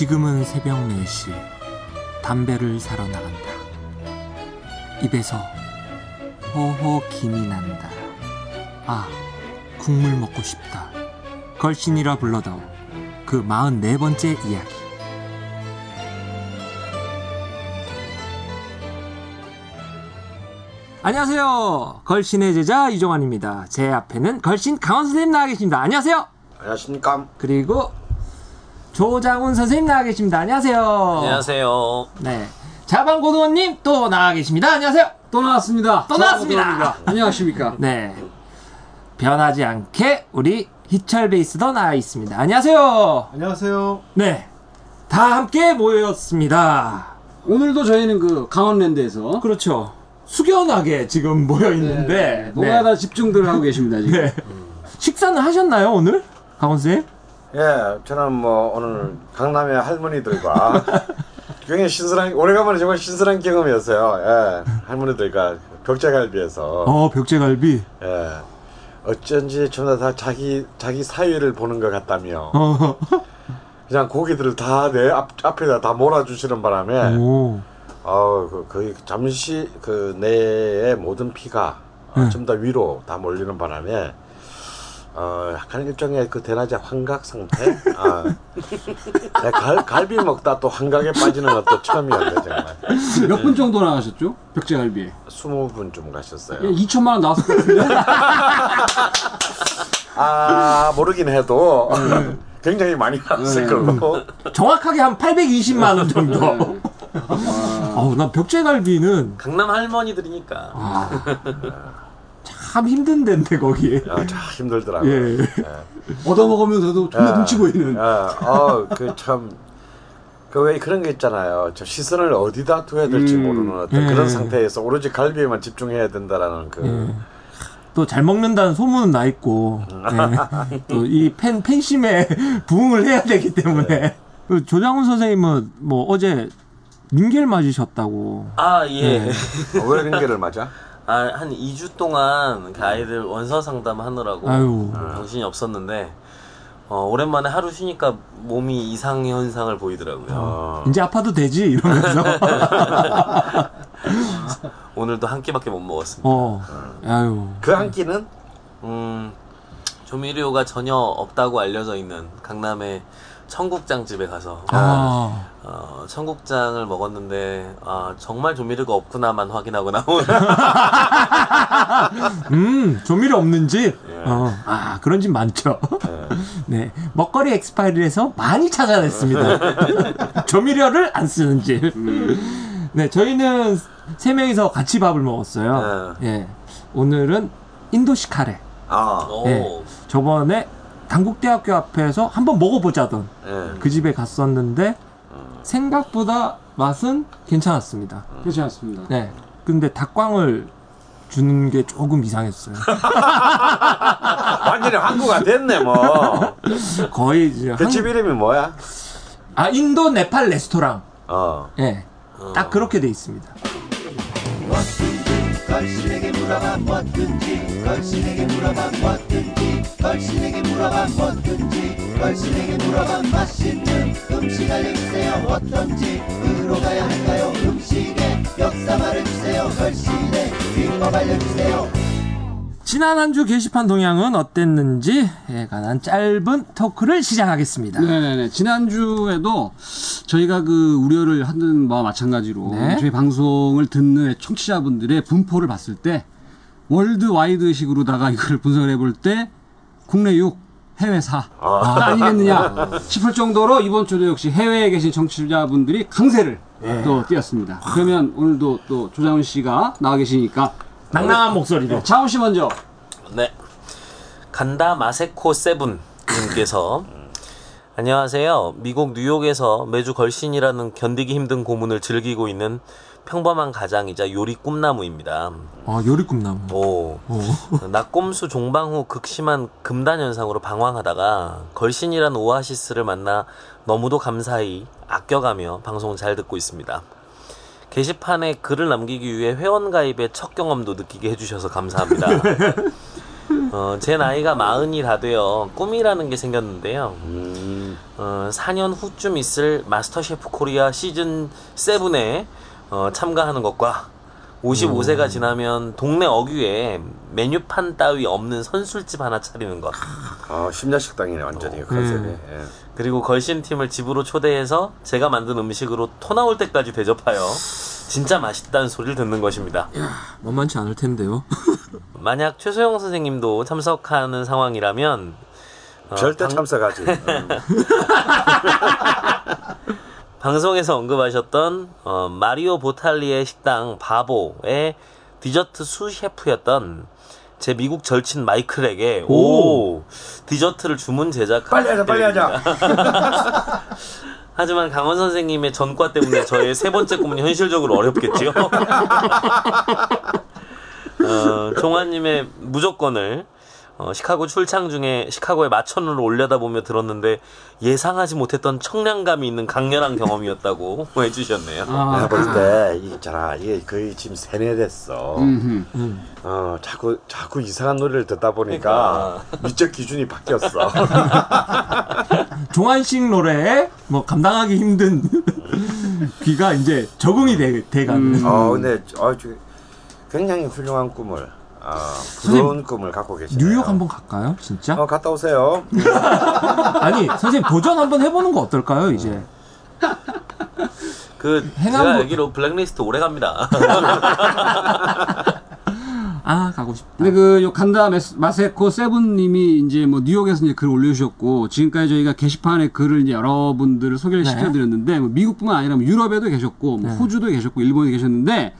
지금은 새벽 4시 담배를 사러 나간다. 입에서 호호 김이 난다. 아, 국물 먹고 싶다. 걸신이라 불러다오. 그 44번째 이야기. 안녕하세요. 걸신의 제자 이종환입니다. 제 앞에는 걸신 강원 선생님 나와 계십니다. 안녕하세요. 안녕하십니까. 그리고 조장훈 선생님 나와 계십니다. 안녕하세요. 안녕하세요. 네. 자방 고등원님 또 나와 계십니다. 안녕하세요. 또 나왔습니다. 또 나왔습니다. 안녕하십니까. 네. 변하지 않게 우리 희철 베이스도 나와 있습니다. 안녕하세요. 안녕하세요. 네. 다 함께 모였습니다. 오늘도 저희는 그 강원랜드에서 그렇죠. 숙연하게 지금 모여 있는데 노가다 집중들 하고 계십니다. 지금. 네. 식사는 하셨나요 오늘 강원 쌤? 예, 저는 뭐 오늘 강남의 할머니들과 굉장히 신선한 오래간만에 정말 신선한 경험이었어요. 예, 할머니들과 벽제갈비에서 어 벽제갈비. 예, 어쩐지 전부 다 자기 자기 사위를 보는 것 같다며 어. 그냥 고기들을 다 내 앞에다 다 몰아주시는 바람에 오. 어, 그, 거의 잠시 그 뇌의 모든 피가 어, 네. 전부 다 위로 다 몰리는 바람에 어, 약간 일종의 그 대낮의 환각 상태. 아, 내 갈, 갈비 먹다 또 환각에 빠지는 것도 처음이었네 정말. 몇 분 정도 나가셨죠? 벽제갈비에. 20분쯤 가셨어요. 예, 2천만 원 나왔을 것 같은데. 아 모르긴 해도 굉장히 많이 나왔을 걸로. 정확하게 한 820만 원 정도. 어우 나 벽제갈비는 강남 할머니들이니까. 참 힘든 데인데 거기. 아, 참 힘들더라고요. 예. 얻어먹으면서도 존나 예. 눈치 보이는. 예, 어, 그 참, 그왜 그런 게 있잖아요. 저 시선을 어디다 둬야 될지 음. 모르는 어떤 예. 그런 상태에서 오로지 갈비에만 집중해야 된다라는 그. 또잘 먹는다는 소문은 나 있고 네. 또이 팬 팬심에 부응을 해야 되기 때문에 그 조장훈 선생님은 뭐 어제 민겔 맞으셨다고 아, 예. 네. 어, 왜 링게를 맞아? 아, 한 2주 동안 그 아이들 원서 상담하느라고 아유. 정신이 없었는데, 어, 오랜만에 하루 쉬니까 몸이 이상 현상을 보이더라고요. 어, 이제 아파도 되지 이러면서 오늘도 한 끼밖에 못 먹었습니다. 어 아유 그 한 끼는 음, 조미료가 전혀 없다고 알려져 있는 강남의 청국장 집에 가서 아 어, 청국장을 먹었는데 아, 정말 조미료가 없구나만 확인하고 나온 음, 조미료 없는 집? 예. 어, 아, 그런 집 많죠. 네. 먹거리 엑스파일에서 많이 찾아냈습니다. 조미료를 안 쓰는 집. 네, 저희는 세 명이서 같이 밥을 먹었어요. 예. 오늘은 인도식 카레. 아, 오, 예. 저번에 당국대학교 앞에서 한번 먹어보자던 예. 그 집에 갔었는데 생각보다 맛은 괜찮았습니다. 그렇지 않습니다. 네. 근데 닭광을 주는 게 조금 이상했어요. 완전히 한국가 됐네 뭐. 거의 이제 그 한- 집 이름이 뭐야? 아 인도 네팔 레스토랑. 어. 예. 딱 그렇게 돼 있습니다. 걸신에게 물어봐 뭐든지. 걸신에게 물어봐 뭐든지. 걸신에게 물어봐 뭐든지. 걸신에게 물어봐 맛있는 음식 알려주세요. 어떤지. 으로 가야 할까요? 음식의 역사 말해주세요. 걸신의 비법 알려주세요 지난 한 주 게시판 동향은 어땠는지에 관한 짧은 토크를 시작하겠습니다. 네네네. 지난주에도 저희가 그 우려를 하는 바와 마찬가지로 네. 저희 방송을 듣는 청취자분들의 분포를 봤을 때 worldwide 식으로다가 이걸 분석을 해볼 때 국내 6, 해외 4 아. 아니겠느냐 싶을 정도로 이번 주도 역시 해외에 계신 청취자분들이 강세를 또 띄었습니다. 그러면 오늘도 또 조장훈 씨가 나와 계시니까 낭낭한 목소리로. 장훈 씨 먼저 네. 간다 마셰코 세븐 님께서 안녕하세요. 미국 뉴욕에서 매주 걸신이라는 견디기 힘든 고문을 즐기고 있는 평범한 가장이자 요리 꿈나무입니다. 아, 요리 꿈나무. 오. 낙곰수 종방 후 극심한 금단 현상으로 방황하다가 걸신이란 오아시스를 만나 너무도 감사히 아껴가며 방송 잘 듣고 있습니다. 게시판에 글을 남기기 위해 회원가입의 첫 경험도 느끼게 해주셔서 감사합니다. 어, 제 나이가 마흔이 다 되어 꿈이라는 게 생겼는데요. 음, 어, 4년 후쯤 있을 마스터 셰프 코리아 시즌 7에 어, 참가하는 것과 55세가 지나면 동네 어귀에 메뉴판 따위 없는 선술집 하나 차리는 것 아, 심야식당이네 완전히 컨셉이. 예. 그리고 걸신 팀을 집으로 초대해서 제가 만든 음식으로 토 나올 때까지 대접하여 진짜 맛있다는 소리를 듣는 것입니다. 만만치 않을 텐데요. 만약 최소영 선생님도 참석하는 상황이라면 어, 절대 방- 참석하지. 음. 방송에서 언급하셨던 어, 마리오 보탈리의 식당 바보의 디저트 수 셰프였던 제 미국 절친 마이클에게 오, 디저트를 주문 제작할 빨리 하자, 빨리 하자. 계획입니다. 하지만 강원 선생님의 전과 때문에 저의 세 번째 꿈은 현실적으로 어렵겠지요. 어, 종아님의 무조건을 어, 시카고 출장 중에 시카고에 마천루를 올려다보며 들었는데 예상하지 못했던 청량감이 있는 강렬한 경험이었다고 해주셨네요. 아, 내가 볼 때, 이 있잖아, 이게 거의 지금 세뇌됐어. 음흠. 어, 자꾸, 자꾸 이상한 노래를 듣다 보니까 미적 기준이 바뀌었어. 종환식 노래에 뭐 감당하기 힘든 귀가 이제 적응이 돼, 돼가는. 어, 근데, 어, 저- 굉장히 훌륭한 꿈을, 어, 부러운 꿈을 갖고 계시네요. 뉴욕 한번 갈까요? 진짜? 어, 갔다 오세요. 아니, 선생님 도전 한번 해보는 거 어떨까요, 이제? 그 행안부- 제가 알기로 블랙리스트 오래 갑니다. 아, 가고 싶다. 근데 그 요 간다 메스- 마세코 세븐님이 이제 뭐 뉴욕에서 이제 글을 올려주셨고 지금까지 저희가 게시판에 글을 이제 여러분들을 소개를 네. 시켜드렸는데 뭐 미국뿐만 아니라 뭐 유럽에도 계셨고 뭐 네. 호주도 계셨고 일본에 계셨는데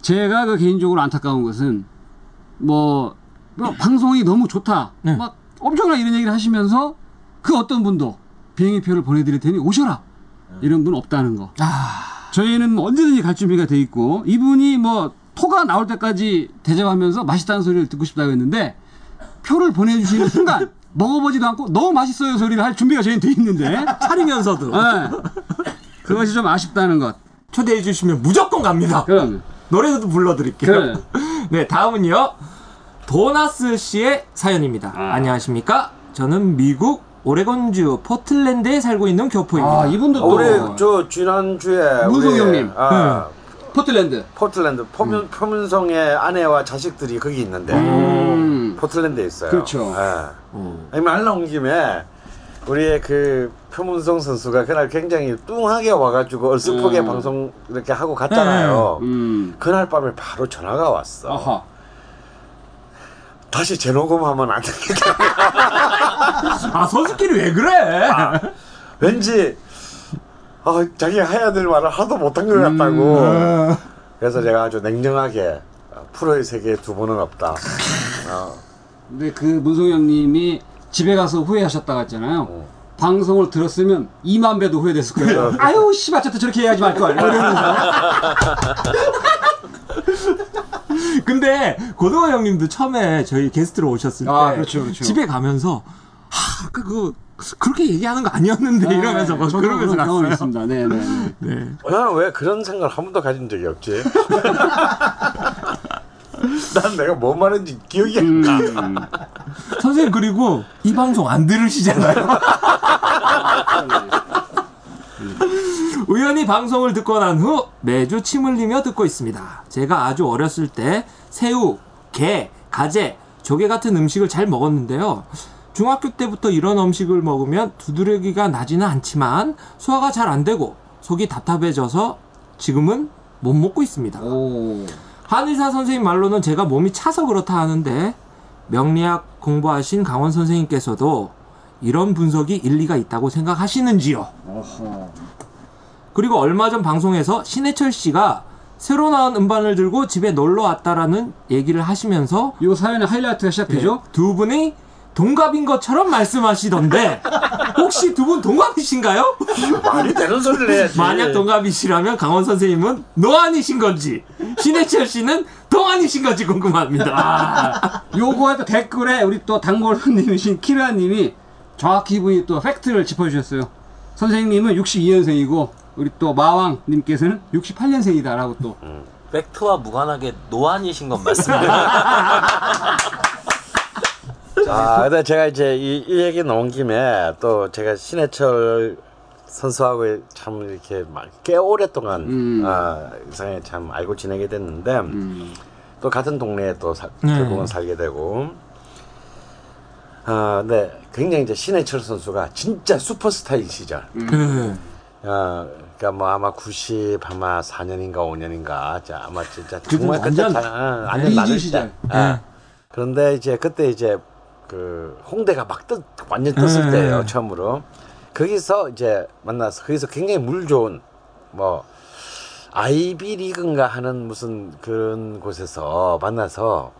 제가 그 개인적으로 안타까운 것은 뭐, 뭐 방송이 너무 좋다 네. 막 엄청난 이런 얘기를 하시면서 그 어떤 분도 비행기 표를 보내드릴 테니 오셔라 이런 분 없다는 거. 아, 저희는 뭐 언제든지 갈 준비가 돼 있고 이분이 뭐 토가 나올 때까지 대접하면서 맛있다는 소리를 듣고 싶다고 했는데 표를 보내주시는 순간 먹어보지도 않고 너무 맛있어요 소리를 할 준비가 저희는 돼 있는데 차리면서도 네. 그것이 좀 아쉽다는 것 초대해 주시면 무조건 갑니다. 그럼 노래도 불러드릴게요. 그래. 네, 다음은요. 도나스 씨의 사연입니다. 아. 안녕하십니까? 저는 미국 오레곤주 포틀랜드에 살고 있는 교포입니다. 아 이분도 어, 또 우리, 저, 지난주에. 문성 형님. 아, 포틀랜드 포틀랜드, 포문, 포문성의 아내와 자식들이 거기 있는데. 음. 포틀랜드에 있어요. 그렇죠. 예. 어. 아니, 말 나온 김에 우리의 그 표문성 선수가 그날 굉장히 뚱하게 와가지고 얼스프게 음. 방송 이렇게 하고 갔잖아요. 음. 그날 밤에 바로 전화가 왔어. 아하 다시 재녹음하면 안 되겠다. 아, 선수끼리 왜 그래? 왠지 아, 자기가 해야 될 말을 하도 못한 것 같다고. 음. 그래서 제가 아주 냉정하게 어, 프로의 세계에 두 번은 없다. 어, 근데 그 문성 형님이 집에 가서 후회하셨다고 했잖아요 어. 방송을 들었으면 2만 배도 후회됐을 거예요. 아유, 씨발, 저때 저렇게 해야지 말걸. 이러면서. 근데 고등어 형님도 처음에 저희 게스트로 오셨을 때 아, 그렇죠, 그렇죠. 집에 가면서 하, 아까 그거 그렇게 얘기하는 거 아니었는데 이러면서 막 저도 그러면서 그런 경험이. 있습니다. 네, 네, 네. 네. 나는 왜 그런 생각을 한 번도 가진 적이 없지? 난 내가 뭔 말인지 기억이 안 나. 음. 선생님 그리고 이 방송 안 들으시잖아요. 우연히 방송을 듣고 난 후 매주 침 흘리며 듣고 있습니다. 제가 아주 어렸을 때 새우, 게, 가재, 조개 같은 음식을 잘 먹었는데요. 중학교 때부터 이런 음식을 먹으면 두드러기가 나지는 않지만 소화가 잘 안 되고 속이 답답해져서 지금은 못 먹고 있습니다. 오. 한의사 선생님 말로는 제가 몸이 차서 그렇다 하는데 명리학 공부하신 강원 선생님께서도 이런 분석이 일리가 있다고 생각하시는지요? 그리고 얼마 전 방송에서 신해철 씨가 새로 나온 음반을 들고 집에 놀러 왔다라는 얘기를 하시면서 요 사연의 하이라이트가 시작되죠. 두 분이 동갑인 것처럼 말씀하시던데 혹시 두 분 동갑이신가요? 말이 되는 소리를 해야지. 만약 동갑이시라면 강원 선생님은 노안이신 건지 신해철 씨는 동안이신 건지 궁금합니다. 아, 요거에 또 댓글에 우리 또 단골님이신 키라님이 정확히 이분이 또 팩트를 짚어주셨어요. 선생님은 62년생이고 우리 또 마왕님께서는 68년생이다라고 또 팩트와 무관하게 노안이신 건 맞습니다. 자, 근데 제가 이제 이, 이 얘기 나온 김에 또 제가 신해철 선수하고 참 이렇게 막꽤 오랫동안 음. 아, 이상하게 참 알고 지내게 됐는데 또 같은 동네에 또 사- 네. 결국은 살게 되고 아, 근데 굉장히 이제 신해철 선수가 진짜 슈퍼스타인 시절 네. 어, 그러니까 뭐 아마 90 아마 4년인가 5년인가 자 아마 진짜 정말 그때 완전 네, 완전 나는 시절. 예. 그런데 이제 그때 이제 그 홍대가 막 뜨, 완전 떴을 네. 때예요 처음으로 거기서 이제 만나서 거기서 굉장히 물 좋은 뭐 아이비 리그인가 하는 무슨 그런 곳에서 만나서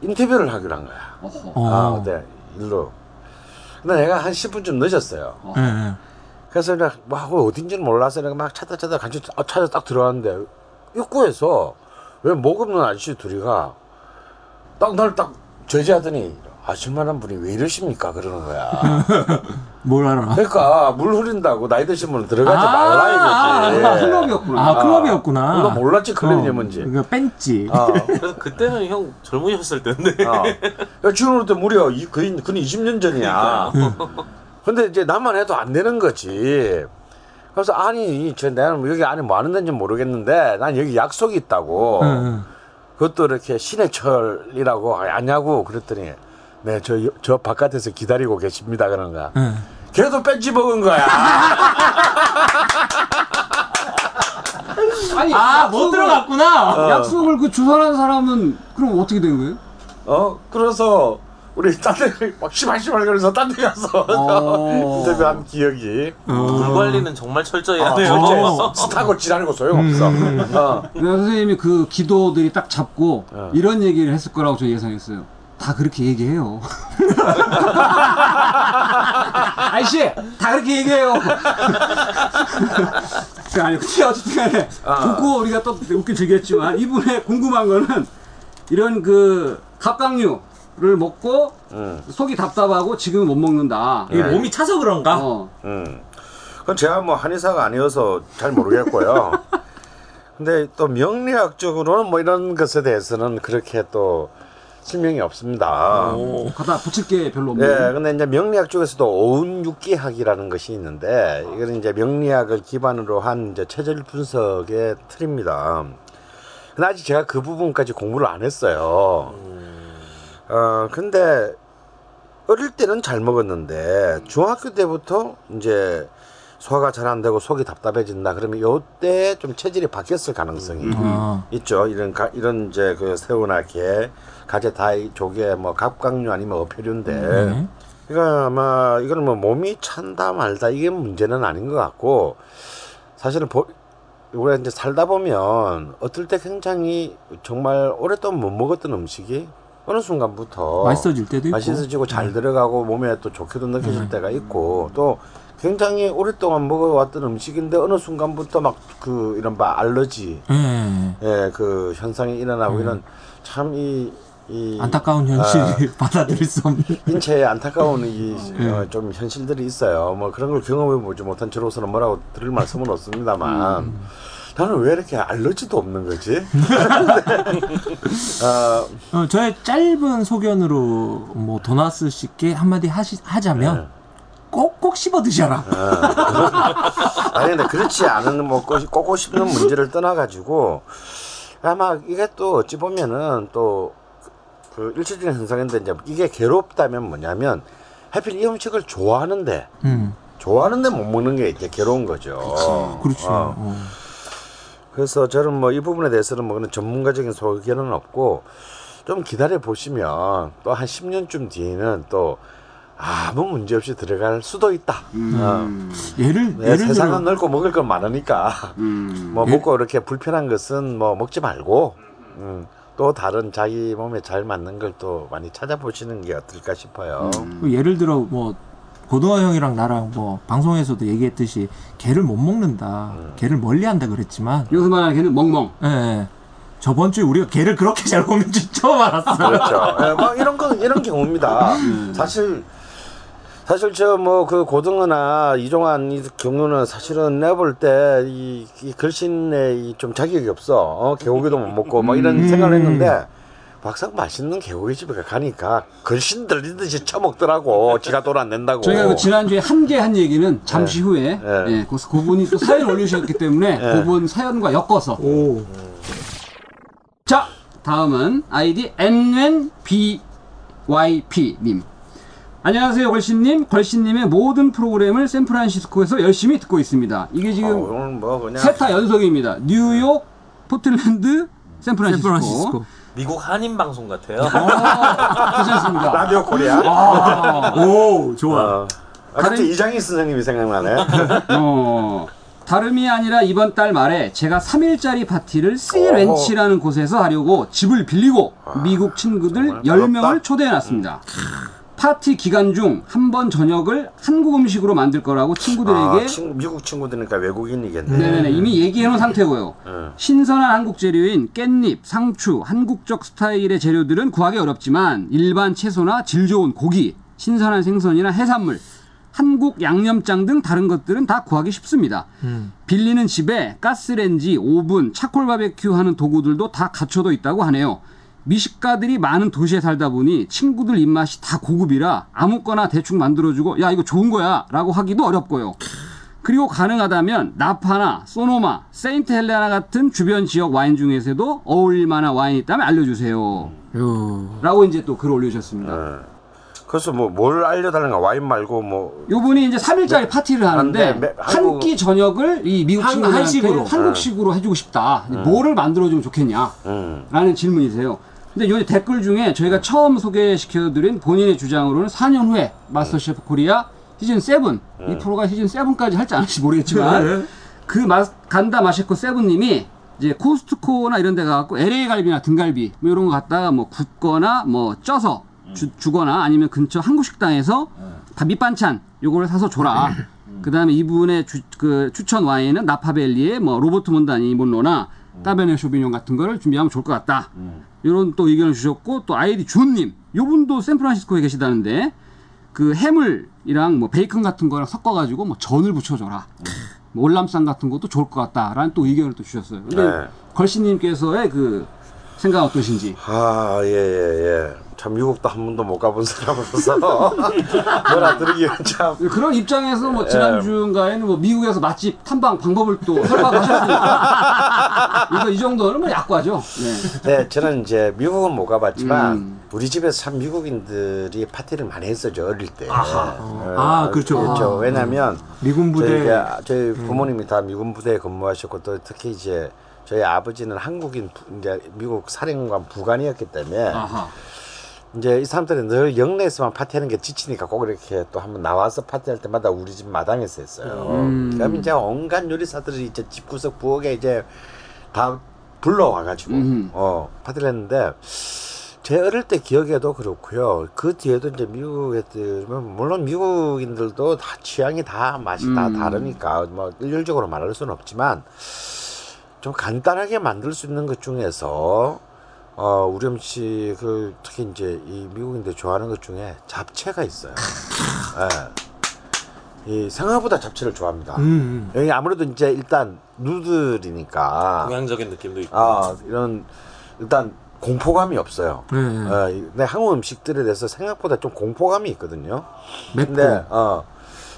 인터뷰를 하기로 한 거야. 어. 아, 네, 일로. 근데 내가 한 10분쯤 늦었어요. 네, 네. 그래서 내가 뭐 하고 어딘지는 몰라서 내가 막 찾다 찾다 간지 아, 찾아 딱 들어왔는데 입구에서 왜 목 없는 아저씨 둘이가 딱 날 딱 저지하더니 아줌마란 분이 왜 이러십니까 그러는 거야. 뭘 알아? 그러니까 물 흐린다고 나이 드신 분은 들어가지 아, 말라 이거지. 아, 클럽이었구나. 아, 클럽이었구나. 너 몰랐지 클럽이 뭔지. 그 뺀지. 어. 그래서 그때는 형 젊으셨을 때인데. 어. 야, 지금 때 무려 이, 거의, 근 20년 전이야. 근데 이제 나만 해도 안 되는 거지. 그래서 아니, 저 나는 여기 안에 뭐 하는 데인지 모르겠는데 난 여기 약속이 있다고. 응, 응. 그것도 이렇게 신해철이라고 아냐고 그랬더니 네, 저, 저 바깥에서 기다리고 계십니다. 그런 거야. 응. 걔도 뺀지 먹은 거야. 아니, 아, 못 들어갔구나. 약속을 그 주선한 사람은 그럼 어떻게 된 거예요? 어, 그래서 우리 딴데막 시발시발 그래서 딴 데 가서 어. 인터뷰한 기억이. 물 관리는 정말 철저히 아, 해야 절대 돼요. 스타고 지나는 거 소용없어. 어. 근데 선생님이 그 기도들이 딱 잡고 어. 이런 얘기를 했을 거라고 저 예상했어요. 다 그렇게 얘기해요. 아이씨, 다 그렇게 얘기해요. 그 아니, 어쨌든 간에, 웃고 우리가 또 웃긴 즐겼지만, 이분의 궁금한 거는, 이런 그, 갑각류를 먹고, 음. 속이 답답하고 지금은 못 먹는다. 이게 몸이 차서 그런가? 어. 음. 그건 제가 뭐 한의사가 아니어서 잘 모르겠고요. 근데 또 명리학적으로는 뭐 이런 것에 대해서는 그렇게 또 설명이 없습니다. 갖다 붙일 게 별로 없네. 예, 근데 이제 명리학 쪽에서도 오운육기학이라는 것이 있는데 이거는 이제 명리학을 기반으로 한 이제 체질 분석의 틀입니다. 근데 아직 제가 그 부분까지 공부를 안 했어요. 어, 근데 어릴 때는 잘 먹었는데 중학교 때부터 이제 소화가 잘 안 되고 속이 답답해진다. 그러면 요때 좀 체질이 바뀌었을 가능성이 아. 있죠. 이런 가, 이런 이제 그 새우나 게, 가재, 다이, 조개, 뭐 갑각류 아니면 어패류인데. 네. 그러니까 아마 이거는 뭐 몸이 찬다 말다 이게 문제는 아닌 것 같고 사실은 보, 우리가 이제 살다 보면 어떨 때 굉장히 정말 오랫동안 못 먹었던 음식이 어느 순간부터 맛있어질 때도 있고. 맛있어지고 잘 들어가고 몸에 또 좋게도 느껴질 때가 있고 또 굉장히 오랫동안 먹어왔던 음식인데 어느 순간부터 막 그 이런 바 알러지 예. 예그 현상이 일어나고 이런 참 이 이 안타까운 현실을 받아들일 수 없는. 인체에 안타까운 이 예. 어, 좀 현실들이 있어요. 뭐 그런 걸 경험해 보지 못한 저로서는 뭐라고 드릴 말씀은 없습니다만 나는 왜 이렇게 알러지도 없는 거지? 어, 어, 저의 짧은 소견으로 뭐 도나스 씨께 한마디 하시, 하자면 꼭꼭 씹어 드셔라. 아니 근데 그렇지 않은 뭐 꼬- 꼬고 싶는 문제를 떠나가지고 아마 이게 또 어찌 보면은 또 그 일시적인 현상인데 이제 이게 괴롭다면 뭐냐면 하필 이 음식을 좋아하는데 음, 좋아하는데 못 먹는 게 이제 괴로운 거죠. 그렇죠. 어. 어. 그래서 저는 뭐 이 부분에 대해서는 뭐 그런 전문가적인 소견은 없고 좀 기다려 보시면 또 한 10년쯤 뒤에는 또 아무 문제 없이 들어갈 수도 있다. 음. 어. 예를 네, 예를 세상은 들어 넓고 먹을 건 많으니까 음. 뭐 먹고 이렇게 불편한 것은 뭐 먹지 말고 음, 또 다른 자기 몸에 잘 맞는 걸 또 많이 찾아보시는 게 어떨까 싶어요. 그 예를 들어 뭐 고등어 형이랑 나랑 뭐 방송에서도 얘기했듯이 개를 못 먹는다, 개를 멀리한다 그랬지만, 여기서 말하는 걔는 멍멍. 예, 예. 저번 주에 우리가 개를 그렇게 잘 먹는지 처음 알았어. 그렇죠. 예, 뭐 이런 건 이런 경우입니다. 사실 사실 저 뭐 그 고등어나 이종환 이 경우는 사실은 내볼 때이 이 글씨에 이 좀 자격이 없어. 어, 개고기도 못 먹고 뭐 이런 생각을 했는데 막상 맛있는 개고기 집에 가니까 글씨 들리듯이 처먹더라고. 지가 돈 안 낸다고. 저희가 그 지난주에 한개 한 얘기는 잠시 후에 네. 예, 그 그분이 또 사연 올리셨기 때문에 네. 그분 사연과 엮어서 오. 자 다음은 아이디 NNBYP님 안녕하세요 걸신님 걸신님의 모든 프로그램을 샌프란시스코에서 열심히 듣고 있습니다 이게 어, 지금 오늘 뭐 그냥 세타 연속입니다 뉴욕 포틀랜드 샌프란시스코, 샌프란시스코. 미국 한인 방송 같아요. 괜찮습니다 라디오 코리아. 오, 좋아. 어. 아, 갑자기 이장희 선생님이 생각나네. 어, 다름이 아니라 이번 달 말에 제가 3일짜리 파티를 Sea Ranch라는 곳에서 하려고 집을 빌리고 미국 친구들 정말 10명을 부럽다. 초대해 놨습니다. 파티 기간 중 한 번 저녁을 한국 음식으로 만들 거라고 친구들에게 아, 친, 미국 친구들이니까 외국인이겠네. 네네네 이미 얘기해 놓은 상태고요. 응. 신선한 한국 재료인 깻잎, 상추, 한국적 스타일의 재료들은 구하기 어렵지만 일반 채소나 질 좋은 고기, 신선한 생선이나 해산물, 한국 양념장 등 다른 것들은 다 구하기 쉽습니다. 빌리는 집에 가스렌지, 오븐, 차콜 바베큐 하는 도구들도 다 갖춰져 있다고 하네요. 미식가들이 많은 도시에 살다 보니 친구들 입맛이 다 고급이라 아무거나 대충 만들어주고 야 이거 좋은 거야 라고 하기도 어렵고요. 그리고 가능하다면 나파나 소노마, 세인트 헬레나 같은 주변 지역 와인 중에서도 어울릴 만한 와인이 있다면 알려주세요. 요. 라고 이제 또 글을 올리셨습니다. 어. 그래서 뭐 뭘 알려달라는가 와인 말고 뭐 요분이 이제 3일짜리 파티를 하는데 네. 하는데 매- 한끼 저녁을 이 미국 한- 친구들한테 한식으로. 한국식으로 해주고 싶다. 뭐를 만들어주면 좋겠냐? 음. 라는 질문이세요. 근데 요 댓글 중에 저희가 처음 소개시켜드린 본인의 주장으로는 4년 후에 마스터 셰프 코리아 시즌 7, 이 프로가 시즌 7까지 할지 안 할지 모르겠지만 그 마, 간다 마셰코 세븐님이 이제 코스트코나 이런 데 가갖고 LA 갈비나 등갈비 뭐 이런 거 갖다가 뭐 굽거나 뭐 쪄서 주, 주거나 아니면 근처 한국 식당에서 다 밑반찬 요거를 사서 줘라. 그 다음에 이분의 주, 그 추천 와인은 나파밸리의 뭐 로버트 몬다비 Merlot나 Cabernet Sauvignon 같은 거를 준비하면 좋을 것 같다. 이런 또 의견을 주셨고 또 아이디 준님 요분도 샌프란시스코에 계시다는데 그 해물이랑 뭐 베이컨 같은 거랑 섞어가지고 뭐 전을 부쳐줘라. 뭐 월남쌈 같은 것도 좋을 것 같다라는 또 의견을 또 주셨어요. 근데 네. 걸신님께서의 그 생각 어떠신지? 아, 예, 예, 예. 참, 미국도 한 번도 못 가본 사람으로서 뭐라 드리기가 참. 그런 입장에서 예. 뭐 지난주인가에는 뭐 미국에서 맛집 탐방 방법을 또 설명하셨으니까 이거 이 정도는 뭐 약과죠. 네. 네, 저는 이제 미국은 못 가봤지만 음. 우리 집에서 참 미국인들이 파티를 많이 했었죠 어릴 때. 어, 아, 그렇죠. 그렇죠. 왜냐하면 미군 부대. 저희가 저희 부모님이 다 미군 부대에 근무하셨고 또 특히 이제 저희 아버지는 한국인 부- 이제 미국 사령관 부관이었기 때문에 아하. 이제 이 사람들이 늘 영내에서만 파티하는 게 지치니까 꼭 이렇게 또 한번 나와서 파티할 때마다 우리 집 마당에서 했어요. 그럼 이제 온갖 요리사들이 이제 집구석 부엌에 이제 다 불러와가지고 음흠. 어 파티를 했는데 제 어릴 때 기억에도 그렇고요. 그 뒤에도 이제 미국에 들면 물론 미국인들도 다 취향이 다 맛이 다 음. 다르니까 뭐 일률적으로 말할 수는 없지만 좀 간단하게 만들 수 있는 것 중에서 어 우리 음식을 특히 이제 이 미국인들 좋아하는 것 중에 잡채가 있어요. 예. 이 생각보다 잡채를 좋아합니다. 음, 여기 아무래도 이제 일단 누들이니까 동양적인 느낌도 있고. 아 이런 일단 공포감이 없어요. 음. 네. 어, 이- 근데 한국 음식들에 대해서 생각보다 좀 공포감이 있거든요. 맵고. 근데 어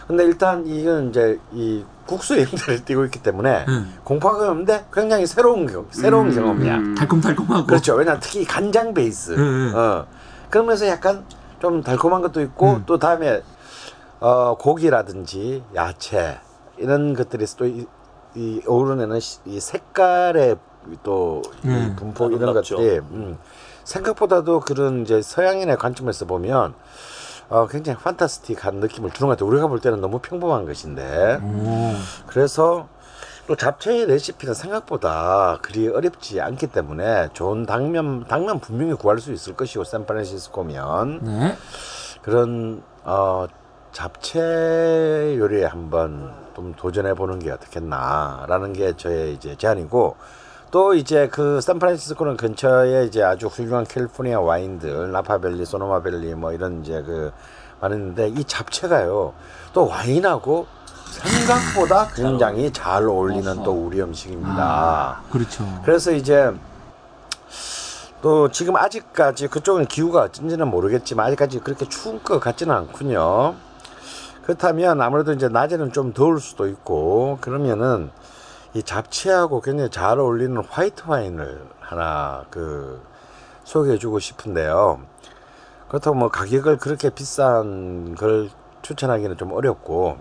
근데 일단 이건 이제 이 국수의 형태를 띠고 있기 때문에 음. 공포감이 없는데 굉장히 새로운 경 새로운 경험이야. 음. 달콤달콤하고. 그렇죠. 왜냐 특히 간장 베이스. 음, 음. 어 그러면서 약간 좀 달콤한 것도 있고 음. 또 다음에 어 고기라든지 야채 이런 것들이 또 이, 이 어우러내는 시- 이 색깔의 또이 음. 분포 이런 아름답죠. 것들이 음, 생각보다도 그런 이제 서양인의 관점에서 보면 어, 굉장히 판타스틱한 느낌을 주는 것 같아요. 우리가 볼 때는 너무 평범한 것인데 오. 그래서 또 잡채의 레시피는 생각보다 그리 어렵지 않기 때문에 좋은 당면 당면 분명히 구할 수 있을 것이고 샌프란시스코면 네. 그런 어 잡채 요리에 한번 좀 도전해 보는 게 어떻겠나라는 게 저의 이제 제안이고 또 이제 그 샌프란시스코는 근처에 이제 아주 훌륭한 캘리포니아 와인들 나파밸리, 소노마밸리 뭐 이런 이제 그 많은데 이 잡채가요 또 와인하고 생각보다 굉장히 잘 어울리는 또 우리 음식입니다. 그렇죠. 그래서 이제 또 지금 아직까지 그쪽은 기후가 어쩐지는 모르겠지만 아직까지 그렇게 추운 것 같지는 않군요. 그렇다면 아무래도 이제 낮에는 좀 더울 수도 있고 그러면은 이 잡채하고 굉장히 잘 어울리는 화이트 와인을 하나 그 소개해 주고 싶은데요. 그렇다고 뭐 가격을 그렇게 비싼 걸 추천하기는 좀 어렵고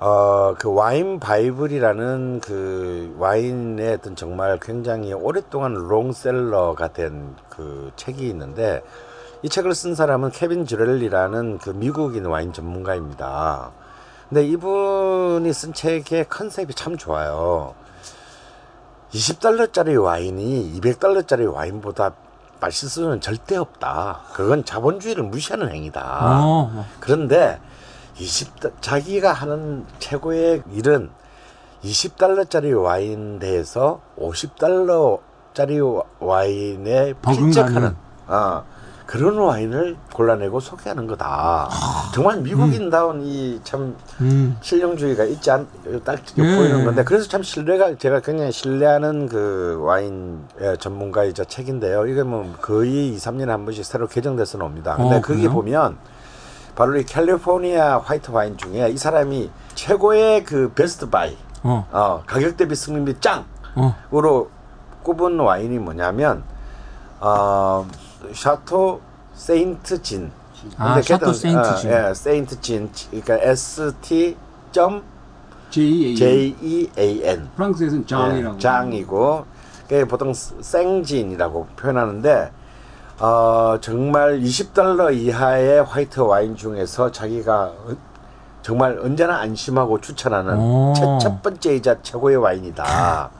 어, 그 와인 바이블이라는 그 와인의 어떤 정말 굉장히 오랫동안 롱셀러가 된 그 책이 있는데 이 책을 쓴 사람은 케빈 주렐리라는 그 미국인 와인 전문가입니다. 근데 이분이 쓴 책의 컨셉이 참 좋아요. 20달러짜리 와인이 200달러짜리 와인보다 맛있을 수는 절대 없다. 그건 자본주의를 무시하는 행위다. 어. 그런데 20 자기가 하는 최고의 일은 20달러짜리 와인 대해서 50달러짜리 와인에. 필적하는 어, 그런 와인을 골라내고 소개하는 거다. 정말 미국인다운 이참 음. 실용주의가 있지 않, 딱 예. 보이는 건데 그래서 참 신뢰가 제가 굉장히 신뢰하는 그 와인 의 전문가이자 책인데요. 이게 뭐 거의 2, 3년에 한 번씩 새로 개정돼서 나옵니다. 근데 어, 거기? 보면 바로 이 캘리포니아 화이트 와인 중에 이 사람이 최고의 그 best buy 어. 어, 가격 대비 어. 짱으로 꼽은 와인이 뭐냐면 어, Chateau Saint Jean. 아, Chateau Saint Jean. 어, 예, Saint Jean. 그러니까 S T 점. J E A N. 프랑스에서는 장이라고. 예, 장이고 그게 보통 생진이라고 표현하는데 어, 정말 20달러 이하의 화이트 와인 중에서 자기가 어- 정말 언제나 안심하고 추천하는 오. 첫, 첫 번째이자 최고의 와인이다.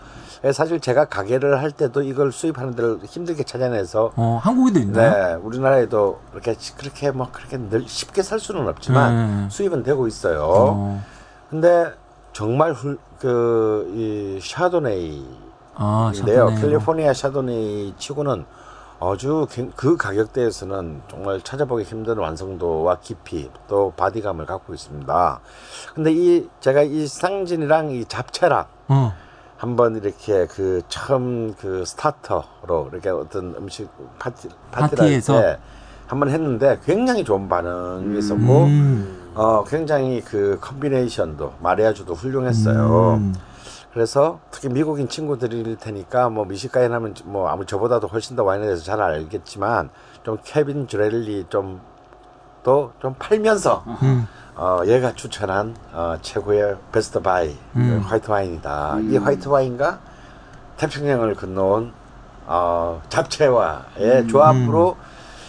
그래서 사실 제가 가게를 할 때도 이걸 수입하는 데를 힘들게 찾아내서 어, 한국에도 있나요? 네, 우리나라에도 그렇게 그렇게 뭐 그렇게 늘 쉽게 살 수는 없지만 음. 수입은 되고 있어요. 어. 근데 정말 훌, 그, 이 샤도네이 아, 인데요. Chardonnay로. 캘리포니아 샤도네이 치고는 아주 갱- 그 가격대에서는 정말 찾아보기 힘든 완성도와 깊이 또 바디감을 갖고 있습니다. 근데 이 제가 이 생진이랑 이 잡채랑 어. 한번 이렇게 그 처음 그 starter로 이렇게 어떤 음식 파티 파티에서? 한번 했는데 굉장히 좋은 반응이 있었고 음. 어 굉장히 그 combination도 mariage도 훌륭했어요. 음. 그래서 특히 미국인 친구들일 테니까 뭐 미식가인 하면 뭐 아무 저보다도 훨씬 더 와인에 대해서 잘 알겠지만 좀 케빈 즈랠리 좀 또좀 팔면서 음. 어 얘가 추천한 어 최고의 best buy 음. 화이트 와인이다. 이 화이트 와인과 태평양을 건너온 어 잡채와의 조합으로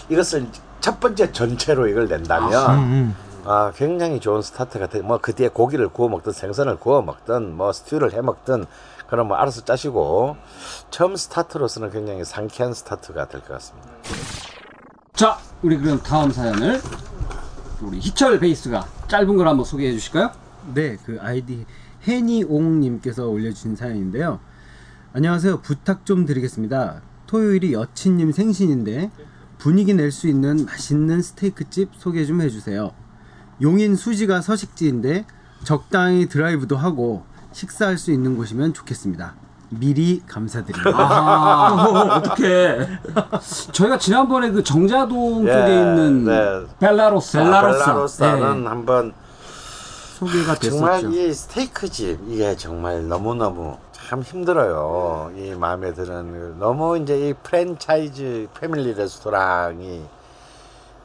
이것을 첫 번째 전채로 이걸 낸다면 음, 음. 아, 굉장히 좋은 스타트 같아요. 뭐, 그 뒤에 고기를 구워 먹든 생선을 구워 먹든 뭐, 스튜를 해 먹든 그럼 뭐, 알아서 짜시고 처음 스타트로서는 굉장히 상쾌한 스타트가 될 것 같습니다. 자, 우리 그럼 다음 사연을 우리 희철 베이스가 짧은 걸 한번 소개해 주실까요? 네, 그 아이디 해니옹님께서 올려주신 사연인데요. 안녕하세요. 부탁 좀 드리겠습니다. 토요일이 여친님 생신인데 분위기 낼 수 있는 맛있는 스테이크집 소개 좀 해주세요. 용인 수지가 서식지인데 적당히 드라이브도 하고 식사할 수 있는 곳이면 좋겠습니다. 미리 감사드립니다. 아, 어떻게? 저희가 지난번에 그 정자동 예, 쪽에 있는 네. 벨라로사. 벨라로사. 벨라로사는 네. 한번 소개가 정말 됐었죠. 이 스테이크 집 이게 정말 너무 너무 참 힘들어요. 이 마음에 드는 너무 이제 이 프랜차이즈 패밀리 레스토랑이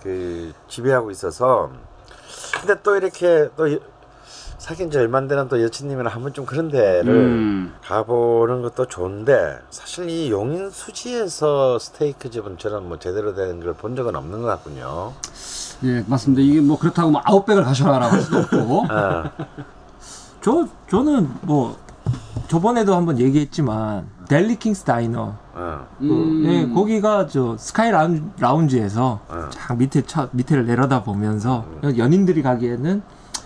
그 지배하고 있어서 근데 또 이렇게 또 여- 사귄 지 얼마 안 되는 또 여친님이랑 한번 좀 그런 데를 음. 가보는 것도 좋은데 사실 이 용인 수지에서 스테이크 집은 저는 뭐 제대로 된 걸 본 적은 없는 것 같군요. 예, 맞습니다. 이게 뭐 그렇다고 뭐 아웃백을 가셔라라고 할 수도 없고. 어. 저 저는 뭐 저번에도 한번 얘기했지만 델리 킹스 다이너 어. 그, 음. 예, 거기가 저 스카이 라운, 라운지에서 어. 쫙 밑에 차, 밑에를 내려다 보면서 연인들이 가기에는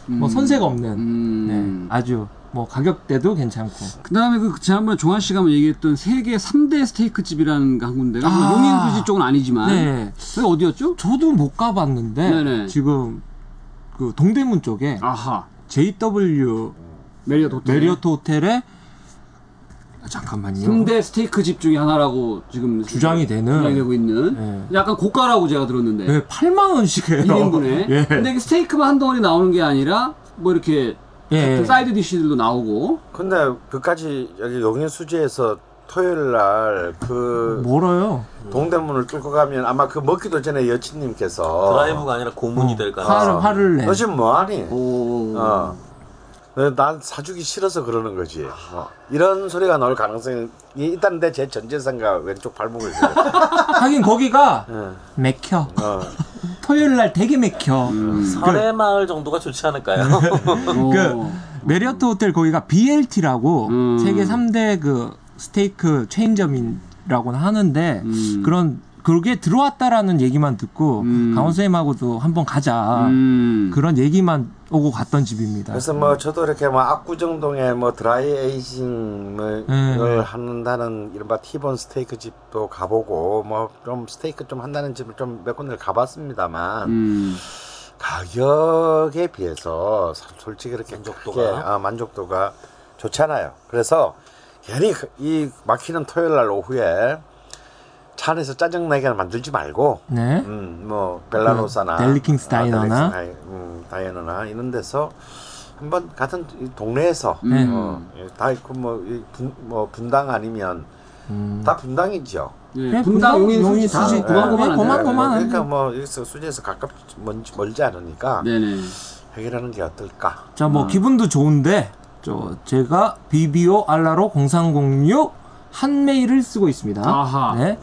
뭐 손색 없는 음. 네, 아주 뭐 가격대도 괜찮고 그다음에 그 지난번에 종환 씨가 한번 얘기했던 세계 3대 스테이크 집이라는 한 군데가 뭐 아. 용인 수지 쪽은 아니지만 네 그게 어디였죠? 저도 못 가봤는데 네네. 지금 그 동대문 쪽에 아하. JW 메리어트 호텔. 메리어트 호텔에 아, 잠깐만요 3대 스테이크 집 중에 하나라고 지금 주장이 되는 주장이 되고 있는 네. 약간 고가라고 제가 들었는데 네, 8만 원씩 해요 1인분에 예. 근데 이게 스테이크만 한 덩어리 나오는 게 아니라 뭐 이렇게 예. side dish들도 나오고 근데 그까지 여기 용인 수지에서 토요일 날 그 멀어요 동대문을 뚫고 가면 아마 그 먹기도 전에 여친님께서 드라이브가 아니라 고문이 될 화를, 가능성. 화를 내 너 지금 뭐하니? 오. 어. 네, 난 사주기 싫어서 그러는 거지. 어. 이런 소리가 나올 가능성이 있다는 데 제 전재산과 왼쪽 발목을. 하긴 거기가 예. 맥혀 어. 토요일 날 되게 맥혀 서래 마을 정도가 좋지 않을까요? 오. 그 메리어트 호텔 거기가 BLT라고 음. 세계 3대 그 스테이크 체인점이라고는 하는데 음. 그런 그게 들어왔다라는 얘기만 듣고 음. 강원 선생님하고도 한번 가자 음. 그런 얘기만 오고 갔던 집입니다. 그래서 뭐 저도 이렇게 뭐 압구정동에 뭐 드라이 에이징을 음. 한다는 이른바 티본 스테이크 집도 가보고 뭐 좀 스테이크 좀 한다는 집을 좀 몇 군데 가봤습니다만 음. 가격에 비해서 사- 솔직히 그렇게 만족도가? 크게, 아, 만족도가 좋지 않아요. 그래서 괜히 그- 이 막히는 토요일 날 오후에 차 안에서 짜증나게 만들지 말고 네. 음, 뭐 벨라로사나 그 델리킹스 다이너나? 아, 음, 다이너나 이런 데서 한번 같은 이 동네에서 네. 어, 예, 다 있고 뭐, 뭐 분당 아니면 음. 다 분당이죠. 예, 네, 분당 분당, 용인 용인 수지. 고만고만 네, 안 고만, 돼요. 고만. 그러니까 뭐 여기서 수지에서 가깝 멀지, 멀지 않으니까 네네. 해결하는 게 어떨까? 자, 뭐 기분도 좋은데 저 제가 BBO 알라로 0306 한 메일을 쓰고 있습니다. 아하. 네.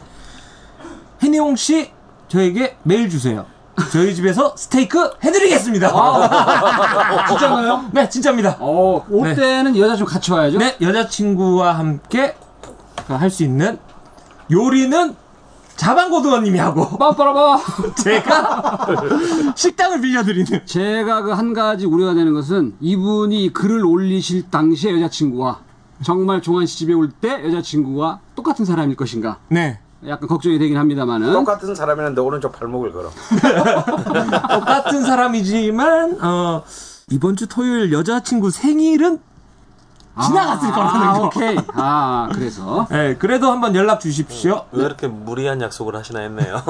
Hen이용 씨 저에게 메일 주세요. 저희 집에서 스테이크 해드리겠습니다. 진짜가요? 네, 진짜입니다. 어, 올 네. 때는 여자 좀 같이 와야죠. 네, 여자친구와 함께 할 수 있는 요리는 자방고등어님이 하고 빠빠라바. 제가 식당을 빌려드리는 제가 그 한 가지 우려가 되는 것은 이분이 이 글을 올리실 당시에 여자친구와 정말 종환 씨 집에 올 때 여자친구와 똑같은 사람일 것인가. 네 약간 걱정이 되긴 합니다만은. 똑같은 사람이는데 오른쪽 발목을 걸어. 똑같은 사람이지만 어, 이번 주 토요일 여자친구 생일은 지나갔을 아, 거라는 아, 거. 오케이. 아, 그래서. 네, 그래도 한번 연락 주십시오. 왜 이렇게 무리한 약속을 하시나 했네요.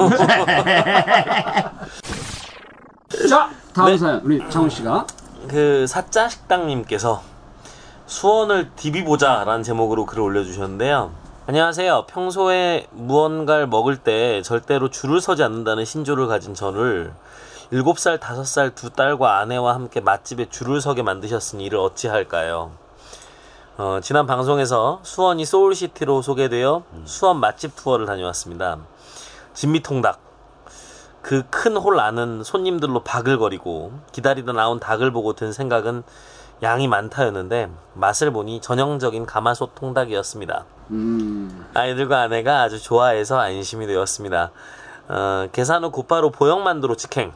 자, 다음 네. 사연. 우리 장훈 씨가. 그 사짜 식당님께서 수원을 디비보자라는 제목으로 글을 올려주셨는데요. 안녕하세요. 평소에 무언가를 먹을 때 절대로 줄을 서지 않는다는 신조를 가진 저를 7살, 5살 두 딸과 아내와 함께 맛집에 줄을 서게 만드셨으니 이를 어찌할까요? 어, 지난 방송에서 수원이 소울시티로 소개되어 수원 맛집 투어를 다녀왔습니다. 진미통닭, 그 큰 홀 안은 손님들로 바글거리고 기다리다 나온 닭을 보고 든 생각은 양이 많다였는데 맛을 보니 전형적인 가마솥 통닭이었습니다. 음. 아이들과 아내가 아주 좋아해서 안심이 되었습니다. 어, 계산 후 곧바로 보형만두로 직행.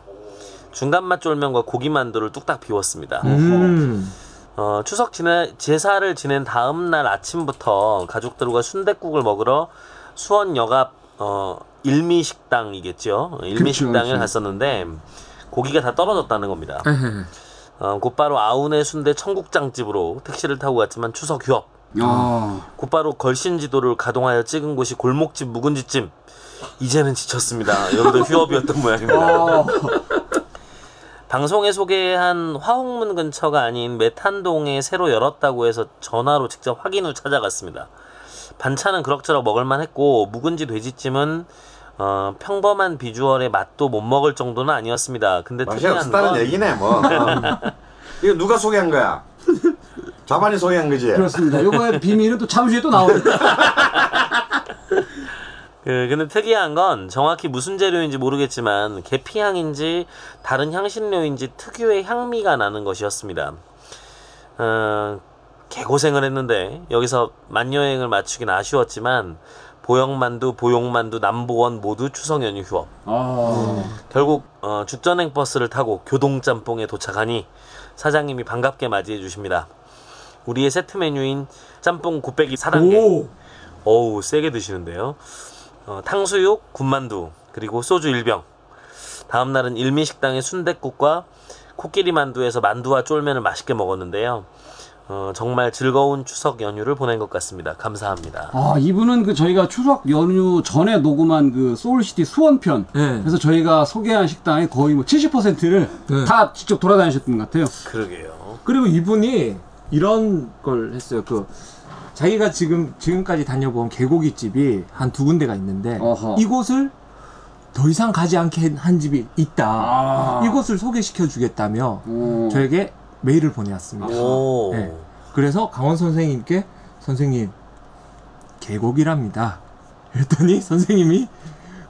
중간 맛 쫄면과 고기 만두를 뚝딱 비웠습니다. 음. 어, 추석 지내, 제사를 지낸 다음 날 아침부터 가족들과 순댓국을 먹으러 수원 역앞 어, 일미 식당이겠죠. 일미 식당을 그렇죠. 갔었는데 고기가 다 떨어졌다는 겁니다. 어, 곧바로 아우네 순대 청국장집으로 택시를 타고 갔지만 추석 휴업. 아. 곧바로 걸신 지도를 가동하여 찍은 곳이 골목집 묵은지집. 이제는 지쳤습니다. 여기도 휴업이었던 모양입니다. 방송에 소개한 화홍문 근처가 아닌 메탄동에 새로 열었다고 해서 전화로 직접 확인 후 찾아갔습니다. 반찬은 그럭저럭 먹을만 했고 묵은지 돼지찜은 어, 평범한 비주얼의 맛도 못 먹을 정도는 아니었습니다. 근데 맛이 특이한 없다는 건 얘기네 뭐. 어. 이거 누가 소개한 거야? 자반이 소개한 거지. 그렇습니다. 요거의 비밀은 또 잠시 후에 또 나옵니다. 그 근데 특이한 건 정확히 무슨 재료인지 모르겠지만 계피향인지 다른 향신료인지 특유의 향미가 나는 것이었습니다. 어, 개고생을 했는데 여기서 만여행을 맞추긴 아쉬웠지만 보영만두, 보용만두, 남보원 모두 추석 연휴 휴업. 아. 결국 어, 주전행 버스를 타고 교동짬뽕에 도착하니 사장님이 반갑게 맞이해 주십니다. 우리의 세트 메뉴인 짬뽕 곱빼기 4단계. 오. 어우 세게 드시는데요. 어, 탕수육, 군만두 그리고 소주 1병. 다음 날은 일미식당의 순댓국과 코끼리 만두에서 만두와 쫄면을 맛있게 먹었는데요. 어, 정말 즐거운 추석 연휴를 보낸 것 같습니다. 감사합니다. 아, 이분은 그 저희가 추석 연휴 전에 녹음한 그 소울시티 수원편. 네. 그래서 저희가 소개한 식당의 거의 뭐 70%를 네. 다 직접 돌아다니셨던 것 같아요. 그러게요. 그리고 이분이 이런 걸 했어요. 그 자기가 지금 지금까지 다녀본 개고기 집이 한 두 군데가 있는데 어허. 이곳을 더 이상 가지 않게 한 집이 있다. 아. 이곳을 소개시켜 주겠다며 오. 저에게 메일을 보내왔습니다. 오. 네. 그래서 강원 선생님께 선생님 개고기랍니다. 그랬더니 선생님이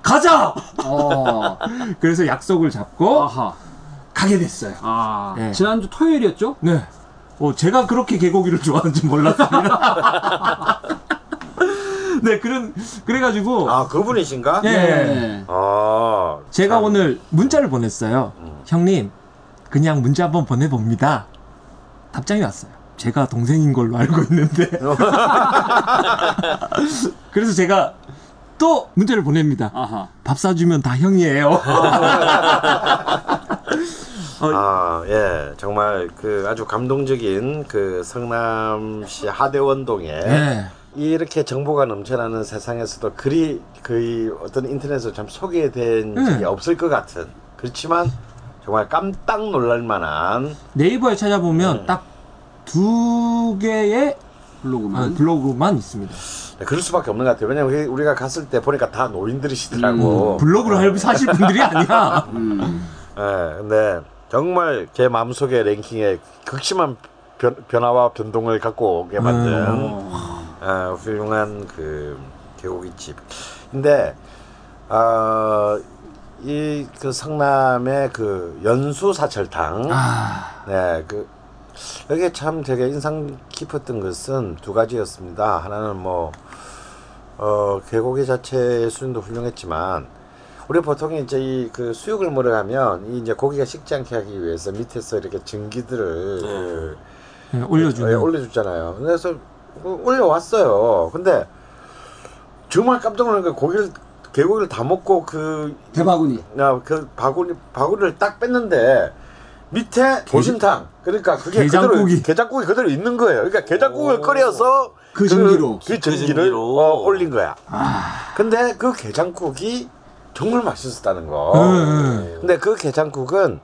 가자. 어. 그래서 약속을 잡고 아하. 가게 됐어요. 아. 네. 지난주 토요일이었죠? 네. 어, 제가 그렇게 개고기를 좋아하는지 몰랐습니다. 네, 그런, 그래가지고, 아 그분이신가? 예. 네. 아 제가 참. 오늘 문자를 보냈어요. 형님, 그냥 문자 한번 보내봅니다. 답장이 왔어요. 제가 동생인 걸로 알고 있는데. 그래서 제가 또 문자를 보냅니다. 아하. 밥 사주면 다 형이에요. 아, 예. 정말 그 아주 감동적인 그 성남시 하대원동에 네. 이렇게 정보가 넘쳐나는 세상에서도 그리 거의 어떤 인터넷으로 참 소개된 적이 네. 없을 것 같은 그렇지만 정말 깜딱 놀랄 만한 네이버에 찾아보면 음. 딱두 개의 블로그만. 아, 블로그만 있습니다. 네, 그럴 수밖에 없는 것 같아요. 왜냐면 우리- 우리가 갔을 때 보니까 다 노인들이시더라고. 블로그를 할- 사실 분들이 아니야. 음. 예, 근데 정말 제 마음속의 랭킹에 극심한 변, 변화와 변동을 갖고 오게 만든 음. 어, 훌륭한 그 개고기집. 근데 어, 이그 성남의 그 연수 사철탕, 아, 네, 그 여기에 참 되게 인상 깊었던 것은 두 가지였습니다. 하나는 뭐 어, 개고기 자체의 수준도 훌륭했지만 우리 보통 이제 이 그 수육을 먹으러 가면 이 이제 고기가 식지 않게 하기 위해서 밑에서 이렇게 전기들을 네, 올려주는. 예, 올려주잖아요. 그래서 그 올려왔어요. 근데 정말 깜짝 놀란 게 고기를 개고기를 다 먹고 그 대바구니. 야, 그 바구니 바구니를 딱 뺐는데 밑에 보신탕 그러니까 그게 게장국이. 그대로 게장국이 그대로 있는 거예요. 그러니까 게장국을 끓여서 그 전기로. 그 전기를 전기로. 어, 올린 거야. 아. 근데 그 게장국이 정말 맛있었다는 거. 음. 근데 그 게장국은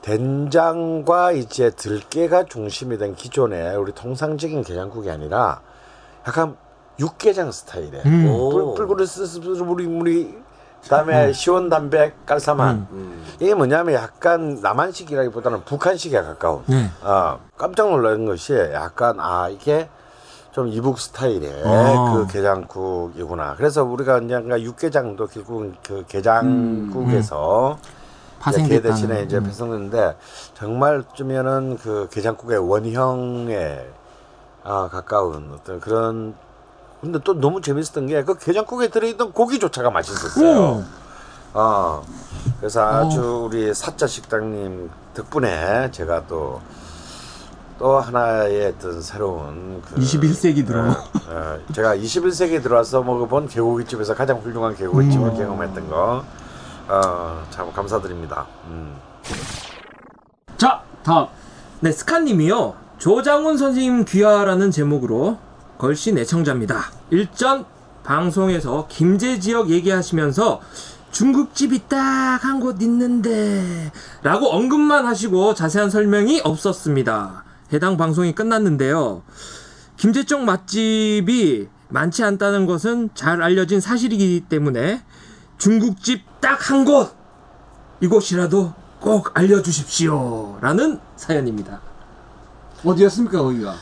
된장과 이제 들깨가 중심이 된 기존의 우리 통상적인 게장국이 아니라 약간 육개장 스타일의 음. 오. 뿔뿔이 스스무리 무리 그다음에 시원 담백 깔쌈한 음. 이게 뭐냐면 약간 남한식이라기보다는 북한식에 가까운 네. 아 깜짝 놀란 것이 약간 아 이게 좀 이북 스타일의 아. 그 게장국이구나. 그래서 우리가 언젠가 육개장도 결국 그 게장국에서 이제 게 대신에 파생됐다는. 이제 음. 배송됐는데 정말 쯤에는 그 게장국의 원형에 아, 가까운 어떤 그런 근데 또 너무 재밌었던 게 그 게장국에 들어있던 고기조차가 맛있었어요. 오. 어, 그래서 아주 우리 사자 식당님 덕분에 제가 또, 또 하나의 어떤 새로운 그 21세기 들어. 예, 예, 제가 21세기에 들어와서 먹어본 개고기 집에서 가장 훌륭한 개고기 집을 음. 경험했던 거, 어, 참 감사드립니다. 음. 자, 다음. 네, 스카님이요. 조장훈 선생님 귀하라는 제목으로 걸신 애청자입니다. 일전 방송에서 김제 지역 얘기하시면서 중국집이 딱 한 곳 있는데 라고 언급만 하시고 자세한 설명이 없었습니다. 해당 방송이 끝났는데요. 김제 쪽 맛집이 많지 않다는 것은 잘 알려진 사실이기 때문에 중국집 딱 한 곳 이곳이라도 꼭 알려주십시오. 라는 사연입니다. 어디였습니까, 거기가?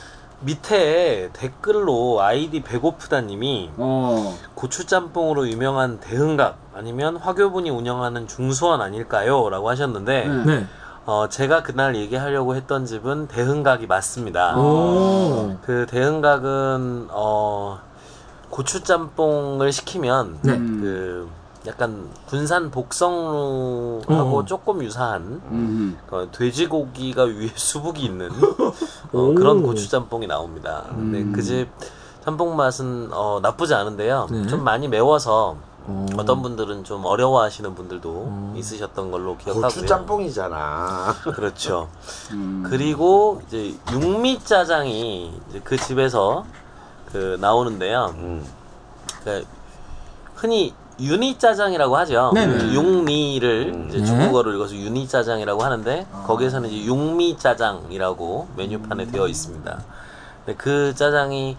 밑에 댓글로 아이디 배고프다님이 어. 고추짬뽕으로 유명한 대흥각 아니면 화교분이 운영하는 중수원 아닐까요? 라고 하셨는데 네. 네. 어, 제가 그날 얘기하려고 했던 집은 대흥각이 맞습니다. 오. 그 대흥각은 어, 고추짬뽕을 시키면 네. 그 약간 군산 복성하고 어. 조금 유사한 음. 어, 돼지고기가 위에 수북이 있는 어, 오. 그런 고추짬뽕이 나옵니다. 근데 그집 짬뽕 맛은 어, 나쁘지 않은데요. 네. 좀 많이 매워서 오. 어떤 분들은 좀 어려워하시는 분들도 어. 있으셨던 걸로 기억하고요. 고추 짬뽕이잖아. 그렇죠. 음. 그리고 이제 육미 짜장이 이제 그 집에서 그 나오는데요. 음. 그러니까 흔히 유니 짜장이라고 하죠. 네네. 그 육미를 음. 이제 네. 중국어로 읽어서 유니 짜장이라고 하는데 거기에서는 이제 육미 짜장이라고 메뉴판에 되어 있습니다. 근데 그 짜장이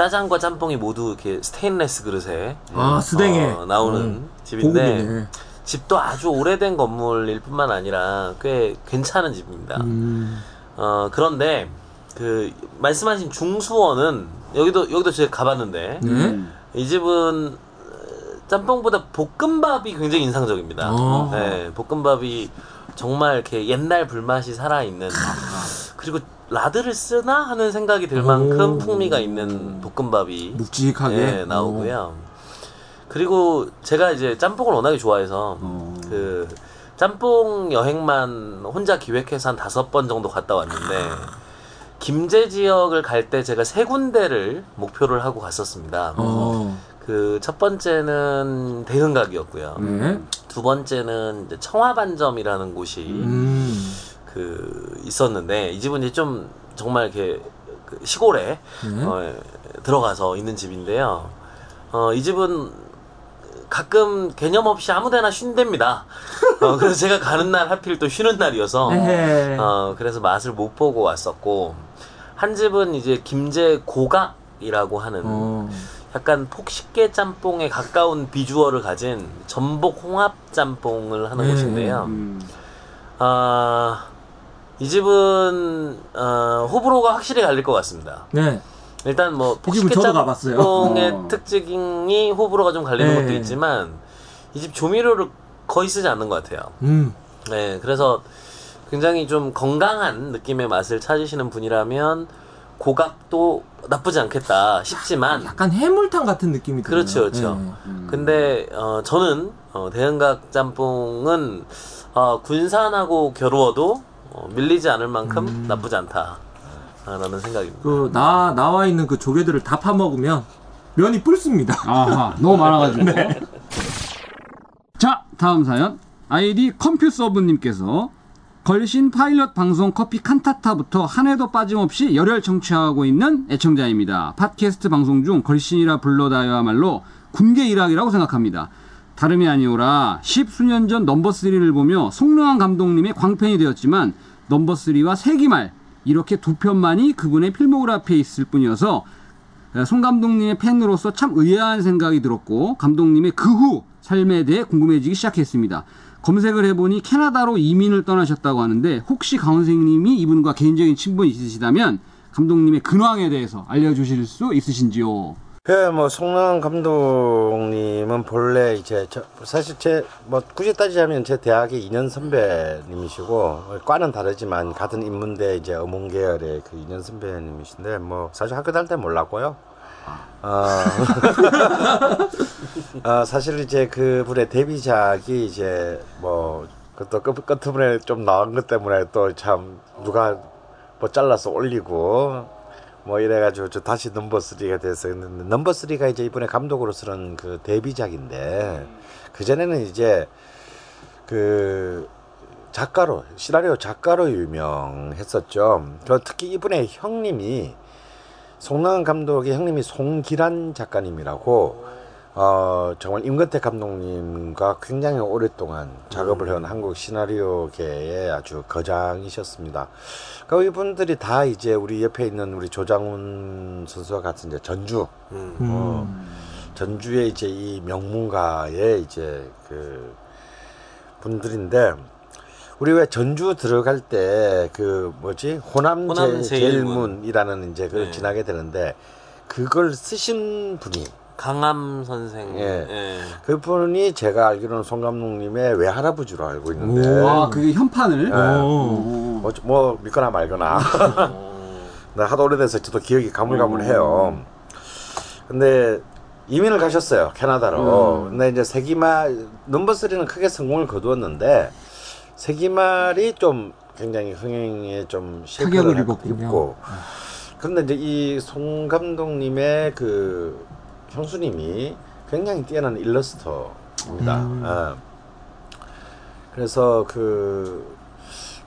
짜장과 짬뽕이 모두 이렇게 스테인레스 그릇에 아, 스댕에. 어, 나오는 음. 집인데 고급이네. 집도 아주 오래된 건물일 뿐만 아니라 꽤 괜찮은 집입니다. 음. 어 그런데 그 말씀하신 중수원은 여기도 여기도 제가 가봤는데 네. 이 집은 어, 짬뽕보다 볶음밥이 굉장히 인상적입니다. 어. 네, 볶음밥이 정말 이렇게 옛날 불맛이 살아 있는 그리고 라드를 쓰나 하는 생각이 들 만큼 오. 풍미가 있는 볶음밥이 묵직하게 예, 나오고요. 그리고 제가 이제 짬뽕을 워낙에 좋아해서 어. 그 짬뽕 여행만 혼자 기획해서 한 다섯 번 정도 갔다 왔는데 김제 지역을 갈 때 제가 세 군데를 목표를 하고 갔었습니다. 어. 그첫 번째는 대흥각이었고요. 네. 두 번째는 청화반점이라는 곳이 음. 그 있었는데 이 집은 이제 좀 정말 이렇게 그 시골에 네. 어, 예, 들어가서 있는 집인데요. 어, 이 집은 가끔 개념 없이 아무데나 쉰답니다. 어, 그래서 제가 가는 날 하필 또 쉬는 날이어서 에헤. 어, 그래서 맛을 못 보고 왔었고 한 집은 이제 김제 고각이라고 하는 어. 약간 폭식계 짬뽕에 가까운 비주얼을 가진 전복 홍합 짬뽕을 하는 네. 곳인데요. 음. 아, 이 집은 어, 호불호가 확실히 갈릴 것 같습니다. 네. 일단 뭐이 집은 저도 가봤어요. 짬뽕의 어. 특징이 호불호가 좀 갈리는 네. 것도 있지만 이 집 조미료를 거의 쓰지 않는 것 같아요. 음. 네, 그래서 굉장히 좀 건강한 느낌의 맛을 찾으시는 분이라면 고각도 나쁘지 않겠다 싶지만 약간 해물탕 같은 느낌이 들어요. 그렇죠, 그렇죠. 네. 근데 어, 저는 어, 대흥각 짬뽕은 어, 군산하고 겨루어도 어, 밀리지 않을 만큼 음. 나쁘지 않다. 라는 생각입니다. 그, 나, 나와 있는 그 조개들을 다 파먹으면 면이 뿔습니다. 아하, 너무 많아가지고. 자, 다음 사연. 아이디 컴퓨서브님께서 걸신 파일럿 방송 커피 칸타타부터 한 해도 빠짐없이 열혈 청취하고 있는 애청자입니다. 팟캐스트 방송 중 걸신이라 불러다오야말로 군계 일학이라고 생각합니다. 다름이 아니오라 십수년 전 넘버3를 보며 송능한 감독님의 광팬이 되었지만 넘버 3와 세기말 이렇게 두 편만이 그분의 필모그래피에 있을 뿐이어서 송 감독님의 팬으로서 참 의아한 생각이 들었고 감독님의 그 후 삶에 대해 궁금해지기 시작했습니다. 검색을 해보니 캐나다로 이민을 떠나셨다고 하는데 혹시 강 선생님이 이분과 개인적인 친분이 있으시다면 감독님의 근황에 대해서 알려주실 수 있으신지요? 그 뭐 송랑 감독님은 본래 이제 저 사실 제 뭐 굳이 따지자면 제 대학의 2년 선배님이시고 과는 다르지만 같은 인문대 이제 어문 계열의 그 2년 선배님이신데 뭐 사실 학교 다닐 때 몰랐고요. 어, 어, 사실 이제 그 분의 데뷔작이 이제 뭐 그것도 끝, 끝부분에 좀 나온 것 때문에 또 참 누가 뭐 잘라서 올리고 뭐 이래가지고 저 다시 넘버 3가 돼서 했는데 넘버 3가 이제 이번에 감독으로서는 그 데뷔작인데 그 전에는 이제 그 작가로 시나리오 작가로 유명했었죠. 그 특히 이분의 형님이 송나은 감독의 형님이 송기란 작가님이라고 어 정말 임근택 감독님과 굉장히 오랫동안 작업을 해온 한국 시나리오계의 아주 거장이셨습니다. 그 이분들이 다 이제 우리 옆에 있는 우리 조장훈 선수와 같은 이제 전주 음. 어, 전주의 이제 이 명문가의 이제 그 분들인데 우리 왜 전주 들어갈 때 그 뭐지 호남, 호남 제, 제일문. 제일문이라는 이제 그걸 네. 지나게 되는데 그걸 쓰신 분이 강함 선생. 예. 예. 그분이 제가 알기로는 송 감독님의 외할아버지로 알고 있는데 아, 그게 현판을. 네. 오. 뭐, 뭐 믿거나 말거나 나 하도 오래돼서 저도 기억이 가물가물해요. 근데 이민을 가셨어요 캐나다로. 근데 이제 세기말 넘버 3는 크게 성공을 거두었는데 세기말이 좀 굉장히 흥행에 좀 타격을 실패를 입었군요. 입고. 그런데 이제 이 송 감독님의 그 형수님이 굉장히 뛰어난 일러스터입니다. 음. 예. 그래서 그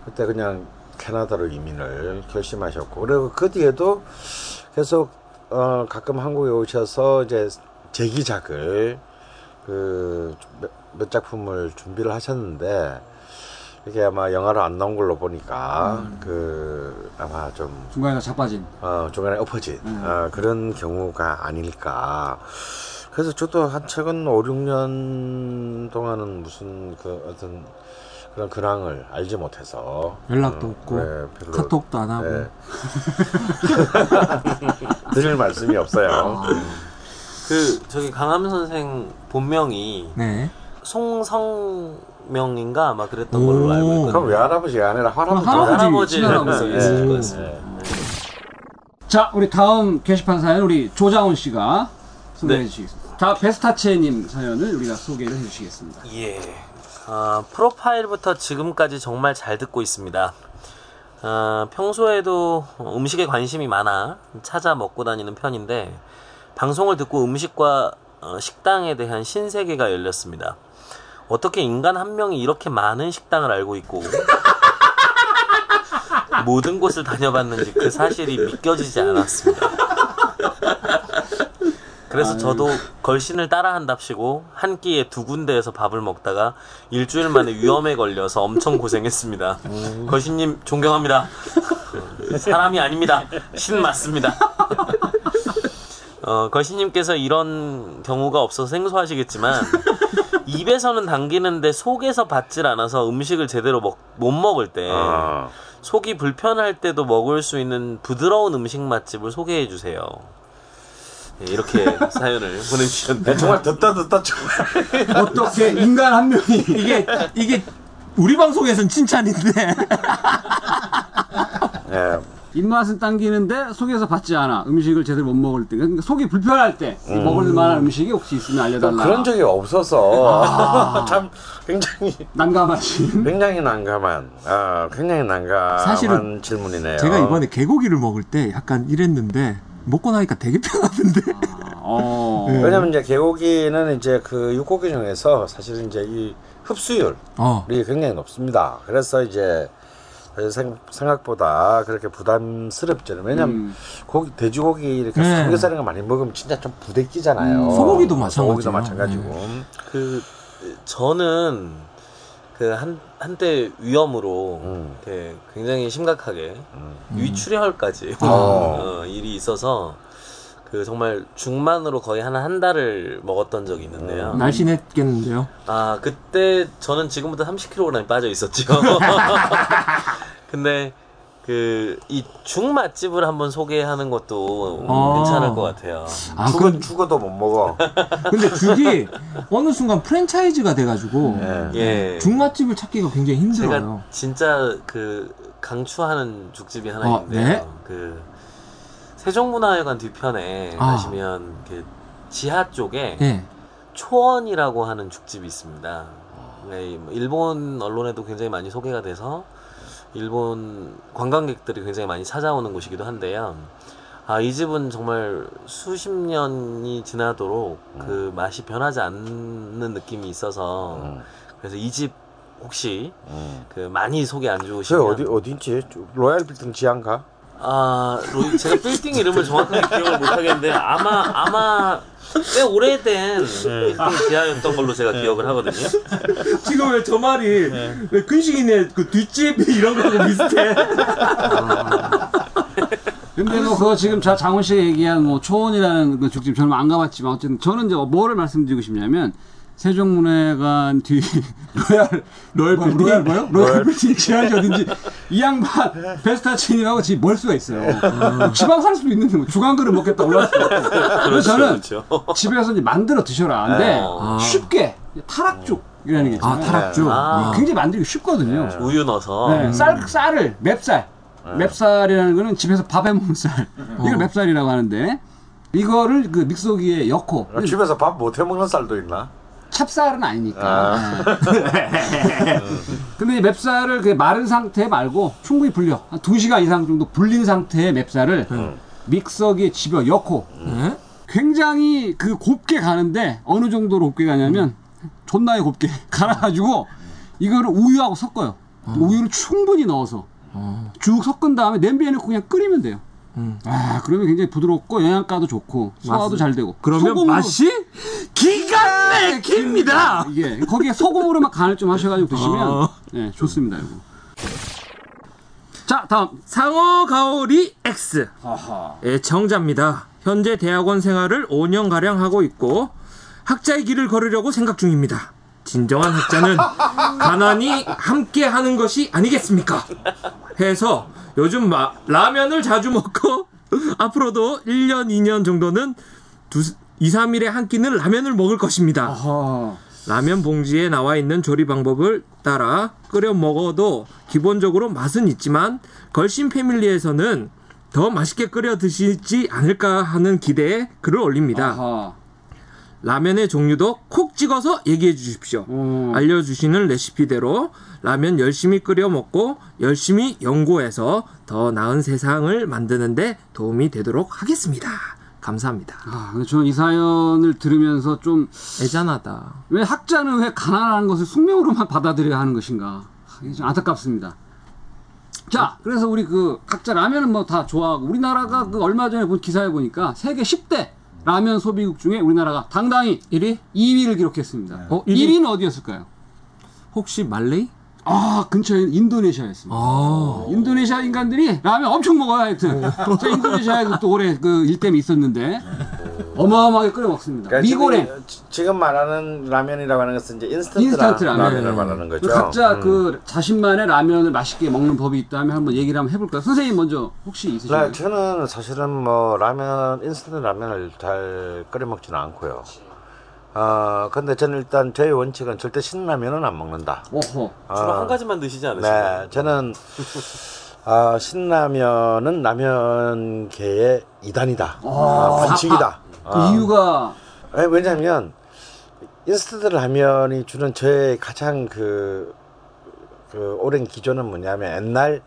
그때 그냥 캐나다로 이민을 결심하셨고 그리고 그 뒤에도 계속 어 가끔 한국에 오셔서 이제 재기작을 그 몇 작품을 준비를 하셨는데 이게 아마 영화로 안 나온 걸로 보니까 그 아마 좀 중간에서 자빠진. 어, 중간에 엎어진 어, 그런 경우가 아닐까. 그래서 저도 한 최근 5, 6년 동안은 무슨 그 어떤 그런 근황을 알지 못해서 연락도 어, 없고 네, 별로, 카톡도 안 하고 네. 드릴 말씀이 없어요. 그 저기 강함 선생 본명이 네. 송성 명인가 아마 그랬던 걸로 알고 있거든요. 그럼 외할아버지가 아니라 할아버지. 할아버지. 할아버지. 가능성이 있을 네. 것 같습니다. 자, 우리 다음 게시판 사연 우리 조장훈 씨가 소개해 네. 주시겠습니다. 다 베스타체님 사연을 우리가 소개를 해주시겠습니다. 예. 아, 프로파일부터 지금까지 정말 잘 듣고 있습니다. 아, 평소에도 음식에 관심이 많아 찾아 먹고 다니는 편인데 방송을 듣고 음식과 어, 식당에 대한 신세계가 열렸습니다. 어떻게 인간 한 명이 이렇게 많은 식당을 알고 있고 모든 곳을 다녀봤는지 그 사실이 믿겨지지 않았습니다. 그래서 저도 걸신을 따라한답시고 한 끼에 두 군데에서 밥을 먹다가 일주일 만에 위험에 걸려서 엄청 고생했습니다. 걸신님 존경합니다. 사람이 아닙니다. 신 맞습니다. 어, 걸신님께서 이런 경우가 없어서 생소하시겠지만 입에서는 당기는데 속에서 받질 않아서 음식을 제대로 먹, 못 먹을 때 아, 속이 불편할 때도 먹을 수 있는 부드러운 음식 맛집을 소개해 주세요. 네, 이렇게 사연을 보내주셨는데 네, 정말 듣다 듣다 정말. 어떻게 인간 한 명이 이게 이게 우리 방송에선 칭찬인데 예. 입맛은 당기는데 속에서 받지 않아 음식을 제대로 못 먹을 때 그러니까 속이 불편할 때 먹을 만한 음식이 혹시 있으면 알려달라. 그런 적이 없어서 참 굉장히 난감하신. 굉장히 난감한 아 굉장히 난감한 사실은 질문이네요. 제가 이번에 개고기를 먹을 때 약간 이랬는데 먹고 나니까 되게 편하던데 어. 네. 왜냐면 이제 개고기는 이제 그 육고기 중에서 사실은 이제 이 흡수율이 어 굉장히 높습니다. 그래서 이제 생, 생각보다 그렇게 부담스럽죠. 왜냐면 음. 고기 돼지고기 이렇게 네. 삼겹살 이런 거 많이 먹으면 진짜 좀 부대끼잖아요. 음, 소고기도 마찬가지예요. 마찬가지고. 그 저는 그 한 한때 위험으로 음. 굉장히 심각하게 음. 위출혈까지 어. 어, 일이 있어서 그 정말 중만으로 거의 한 한 달을 먹었던 적이 있는데요. 음. 날씬했겠는데요 아 그때 저는 지금부터 30kg이 빠져 있었죠. 근데 그이죽 맛집을 한번 소개하는 것도 아. 괜찮을 것 같아요. 아 죽어, 그, 죽어도 못 먹어. 근데 죽이 어느 순간 프랜차이즈가 돼가지고 예. 예. 죽맛집을 찾기가 굉장히 힘들어요 제가 진짜 그 강추하는 죽집이 하나 어, 있는데요. 네? 그 세종문화회관 뒤편에 아. 가시면 그 지하 쪽에 예 초원이라고 하는 죽집이 있습니다. 네, 뭐 일본 언론에도 굉장히 많이 소개가 돼서 일본 관광객들이 굉장히 많이 찾아오는 곳이기도 한데요. 아, 이 집은 정말 수십 년이 지나도록 그 맛이 변하지 않는 느낌이 있어서 음. 그래서 이 집 혹시 음. 그 많이 소개 안저 좋으시면 어디 어딘지 로얄 빌딩 지한가? 아 로- 제가 빌딩 이름을 정확하게 기억을 못 하겠는데 아마 아마 꽤 오래된 빌딩 지하였던 걸로 제가 기억을 하거든요. 지금 왜 저 말이 왜 근식이네? 그 뒷집 이런 거하고 비슷해. 근데 뭐 그거 지금 자 장훈 씨가 얘기한 뭐 초원이라는 그 죽집 저는 안 가봤지만 어쨌든 저는 이제 뭐를 말씀드리고 싶냐면 세종문화회관 뒤 로얄 로얄 빌딩 로얄 뭐요? 로얄 빌딩 지하지 어딘지 이 양반 베스타치님하고 집이 멀 수가 있어요. 지방 살 수도 있는데 뭐 주간 그릇 먹겠다 올라갈 수도 없고. 그래서 저는 그렇죠. 집에서 이제 만들어 드셔라. 근데 어. 쉽게 타락죽 이라는 게 있잖아요. 아, 타락죽. 아. 굉장히 만들기 쉽거든요. 우유 넣어서 네, 쌀 쌀을 맵쌀. 맵쌀이라는 거는 집에서 밥해 먹는 쌀. 이걸 맵쌀이라고 하는데 이거를 그 믹서기에 넣고 아, 집에서 밥 못 해 먹는 쌀도 있나? 찹쌀은 아니니까. 네. 근데 이 맵쌀을 그 마른 상태 말고 충분히 불려. 한 2시간 이상 정도 불린 상태의 맵쌀을 믹서기에 집어 넣고 네? 굉장히 그 곱게 가는데 어느 정도로 곱게 가냐면 존나게 곱게 갈아가지고 이거를 우유하고 섞어요. 우유를 충분히 넣어서 쭉 섞은 다음에 냄비에 넣고 그냥 끓이면 돼요. 아 그러면 굉장히 부드럽고 영양가도 좋고 소화도 잘 되고 그러면 소금으로- 맛이 기가 막힙니다. 이게 거기에 소금으로만 간을 좀 하셔가지고 드시면 어. 네, 좋습니다 이거. 자 다음 상어 가오리 X. 예, 정자입니다. 현재 대학원 생활을 5년 가량 하고 있고 학자의 길을 걸으려고 생각 중입니다. 진정한 학자는 가난이 함께 하는 것이 아니겠습니까? 해서 요즘 마- 라면을 자주 먹고 앞으로도 1년, 2년 정도는 두, 2, 3일에 한 끼는 라면을 먹을 것입니다. 아하. 라면 봉지에 나와 있는 조리 방법을 따라 끓여 먹어도 기본적으로 맛은 있지만 걸신 패밀리에서는 더 맛있게 끓여 드시지 않을까 하는 기대에 글을 올립니다. 아하. 라면의 종류도 콕 찍어서 얘기해 주십시오. 음. 알려주시는 레시피대로 라면 열심히 끓여 먹고 열심히 연구해서 더 나은 세상을 만드는데 도움이 되도록 하겠습니다. 감사합니다. 아, 저는 이 사연을 들으면서 좀왜 애잔하다. 학자는 왜 가난한 것을 숙명으로만 받아들여야 하는 것인가? 아, 좀 안타깝습니다. 자, 그래서 우리 그 각자 라면은 뭐 다 좋아하고 우리나라가 그 얼마 전에 본 기사에 보니까 세계 10대 라면 소비국 중에 우리나라가 당당히 1위? 2위를 기록했습니다. 어, 1위? 1위는 어디였을까요? 혹시 말레이? 아, 근처에 인도네시아였습니다. 아. 인도네시아 인간들이 라면 엄청 먹어요, 하여튼. 저 인도네시아에도 또 올해 그 일땜이 있었는데 어마어마하게 끓여 먹습니다. 그러니까 미고랭. 지금, 지금 말하는 라면이라고 하는 것은 이제 인스턴트, 인스턴트 라, 라면. 면을 말하는 거죠. 각자 음. 그 자신만의 라면을 맛있게 먹는 법이 있다면 한번 얘기를 한번 해볼까요? 선생님 먼저 혹시 있으신가요? 네, 저는 사실은 뭐 라면 인스턴트 라면을 잘 끓여 먹지는 않고요. 어 근데 저는 일단 저의 원칙은 절대 신라면은 안 먹는다. 오호. 주로 아, 한 가지만 드시지 않으신가요? 네, 저는 아, 신라면은 라면계의 이단이다. 아, 반칙이다. 그 아. 이유가 아니, 왜냐면 인스턴트 라면이 주는 저의 가장 그, 그 오랜 기준은 뭐냐면 옛날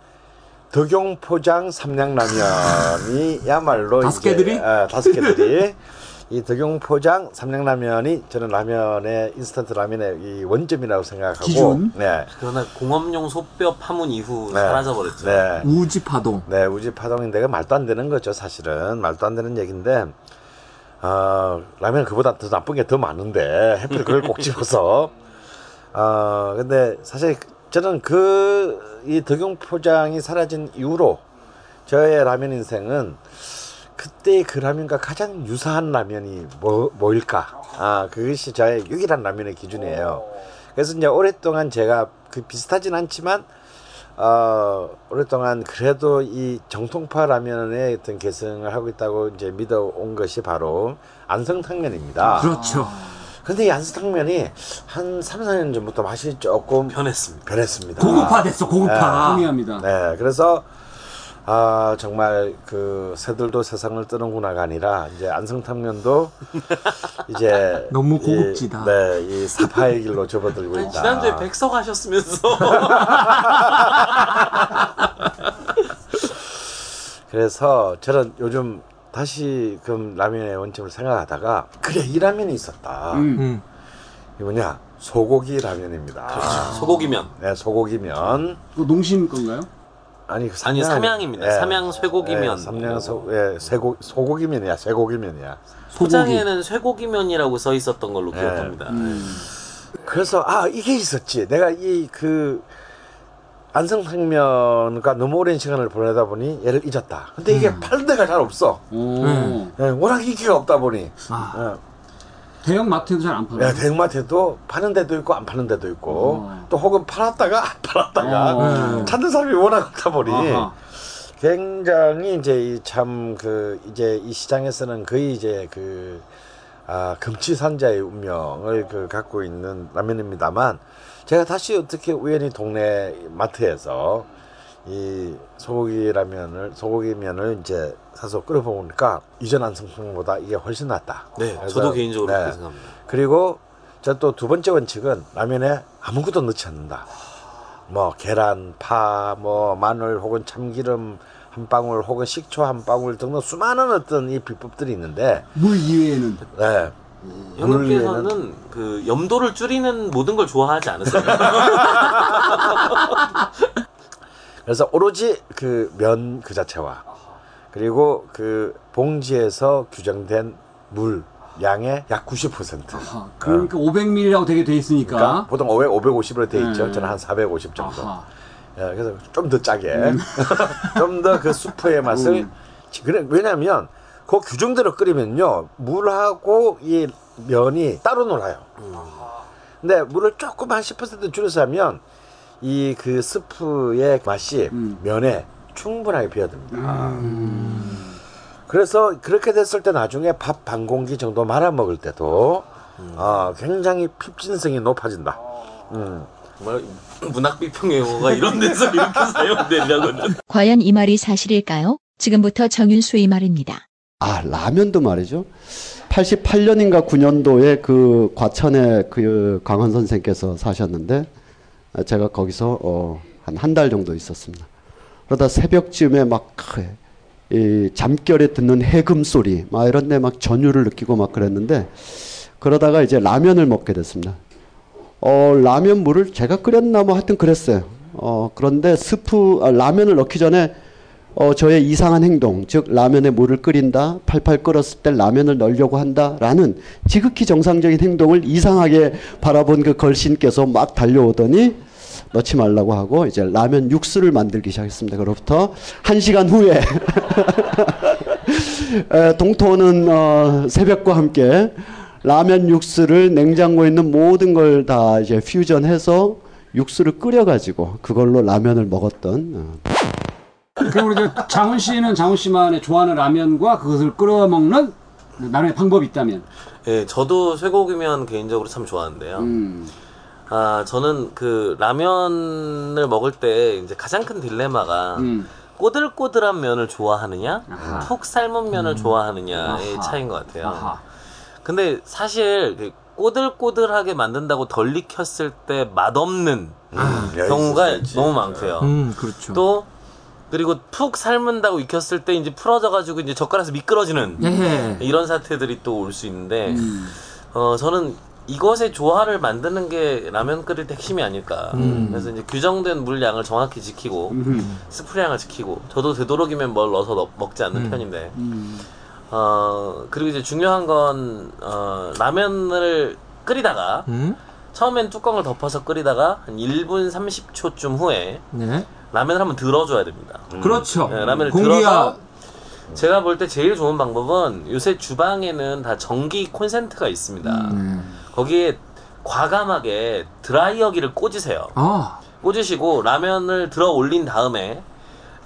덕용포장 삼양라면이야말로 다섯 개들이? 아, 다섯 개들이 이 덕용포장 삼양라면이 저는 라면의 인스턴트 라면의 이 원점이라고 생각하고 기준? 네. 그러나 공업용 소뼈 파문 이후 네. 사라져 버렸죠. 네. 우지 파동. 네, 우지 파동인데가 말도 안 되는 거죠, 사실은. 말도 안 되는 얘기인데, 어, 라면 그보다 더 나쁜 게 더 많은데, 해필 그걸 꼭 집어서. 어, 근데 사실 저는 그, 이 덕용포장이 사라진 이후로 저의 라면 인생은 그때 그 라면과 가장 유사한 라면이 뭐, 뭐일까? 아, 그것이 저의 유일한 라면의 기준이에요. 그래서 이제 오랫동안 제가 그 비슷하진 않지만, 어, 오랫동안 그래도 이 정통파 라면의 어떤 계승을 하고 있다고 이제 믿어온 것이 바로 안성탕면입니다. 그렇죠. 근데 이 안성탕면이 한 3, 4년 전부터 맛이 조금 변했습니다. 변했습니다. 고급화 됐어, 고급화. 동의합니다. 네, 그래서 아 정말 그 새들도 세상을 뜨는구나가 아니라 이제 안성탕면도 이제 너무 이- 고급지다. 네, 이 사파의 길로 접어들고 있다. 지난주에 백석 하셨으면서 그래서 저는 요즘 다시 그 라면의 원점을 생각하다가 그래 이 라면이 있었다. 음. 음. 이 뭐냐 소고기 라면입니다. 소고기면 네, 소고기면 그 농심 건가요? 아니 그 아니 삼양- 삼양입니다. 예. 삼양 쇠고기면. 예, 삼양 소 예, 쇠고 소고기면이야, 쇠고기면이야. 포장에는 쇠고기면이라고 써 있었던 걸로 네. 기억합니다. 그래서 아 이게 있었지. 내가 이 그 안성탕면과 너무 오랜 시간을 보내다 보니 얘를 잊었다. 근데 이게 음. 파는 데가 잘 없어. 오. 음. 예, 워낙 인기가 없다 보니. 아. 예. 대형 마트에도 잘 안 팔아요. 네, 대형 마트에도 파는 데도 있고 안 파는 데도 있고 어. 또 혹은 팔았다가 안 팔았다가 어. 찾는 사람이 워낙 많다 보니 아하. 굉장히 이제 참 그 이제 이 시장에서는 거의 이제 그 아, 금치산자의 운명을 그 갖고 있는 라면입니다만 제가 다시 어떻게 우연히 동네 마트에서 이 소고기 라면을 소고기 면을 이제 사서 끓여 보니까 이전 안성탕보다 이게 훨씬 낫다. 네, 저도 개인적으로 네. 그렇게 생각합니다. 그리고 저 또 두 번째 원칙은 라면에 아무것도 넣지 않는다. 뭐 계란, 파, 뭐 마늘 혹은 참기름 한 방울 혹은 식초 한 방울 등등 수많은 어떤 이 비법들이 있는데 물 이외에는 네. 형님께서는 그 염도를 줄이는 모든 걸 좋아하지 않으세요? 그래서 오로지 그 면 그 자체와 그리고 그 봉지에서 규정된 물 양의 약 90%. 아하, 그러니까 500ml라고 되게 돼 있으니까. 그러니까 보통 500, 550으로 돼 있죠. 네. 저는 한 450 정도. 아하. 예, 그래서 좀 더 짜게, 좀더 그 수프의 맛을. 그래 왜냐하면 그 규정대로 끓이면요 물하고 이 면이 따로 놀아요. 근데 물을 조금 한 10% 줄여서 하면 이 그 스프의 맛이 음. 면에 충분하게 배어듭니다. 그래서 그렇게 됐을 때 나중에 밥 반 공기 정도 말아 먹을 때도 어, 굉장히 핍진성이 높아진다. 음. 정말 문학 비평 용어가 이런 데서 이렇게 사용되냐고요. 과연 이 말이 사실일까요? 지금부터 정윤수의 말입니다. 아, 라면도 말이죠. 88년인가 9년도에 그 과천에 그 강원 선생께서 사셨는데 아, 제가 거기서 어, 한한 달 정도 있었습니다. 그러다 새벽쯤에 막 이 잠결에 듣는 해금 소리 막 이런 데 막 전율을 느끼고 막 그랬는데 그러다가 이제 라면을 먹게 됐습니다. 어, 라면 물을 제가 끓였나 뭐 하여튼 그랬어요. 어, 그런데 스프, 아, 라면을 넣기 전에 어, 저의 이상한 행동, 즉, 라면에 물을 끓인다, 팔팔 끓었을 때 라면을 넣으려고 한다, 라는 지극히 정상적인 행동을 이상하게 바라본 그 걸신께서 막 달려오더니 넣지 말라고 하고 이제 라면 육수를 만들기 시작했습니다. 그로부터 한 시간 후에 에, 동토는 어, 새벽과 함께 라면 육수를 냉장고에 있는 모든 걸 다 이제 퓨전해서 육수를 끓여가지고 그걸로 라면을 먹었던 어, 그럼 우리 저 장훈 씨는 장훈 씨만의 좋아하는 라면과 그것을 끓여 먹는 나름의 방법이 있다면. 예, 저도 쇠고기면 개인적으로 참 좋아하는데요. 음. 아, 저는 그 라면을 먹을 때 이제 가장 큰 딜레마가 음. 꼬들꼬들한 면을 좋아하느냐, 아하. 톡 삶은 면을 좋아하느냐의 아하. 차이인 것 같아요. 아하. 근데 사실 그 꼬들꼬들하게 만든다고 덜 익혔을 때 맛없는 음, 경우가 너무 많고요. 음, 그렇죠. 또 그리고 푹 삶은다고 익혔을 때 이제 풀어져가지고 이제 젓가락에서 미끄러지는 예. 이런 사태들이 또 올 수 있는데 음. 어 저는 이것의 조화를 만드는 게 라면 끓일 때 핵심이 아닐까. 음. 그래서 이제 규정된 물량을 정확히 지키고 음. 스프량을 지키고 저도 되도록이면 뭘 넣어서 넣- 먹지 않는 음. 편인데 음. 어 그리고 이제 중요한 건 어, 라면을 끓이다가 음? 처음엔 뚜껑을 덮어서 끓이다가 한 1분 30초쯤 후에 네. 라면을 한번 들어줘야 됩니다. 그렇죠. 네, 라면을 공기가 들어서 제가 볼 때 제일 좋은 방법은 요새 주방에는 다 전기 콘센트가 있습니다. 음. 거기에 과감하게 드라이어기를 꽂으세요. 아, 꽂으시고 라면을 들어 올린 다음에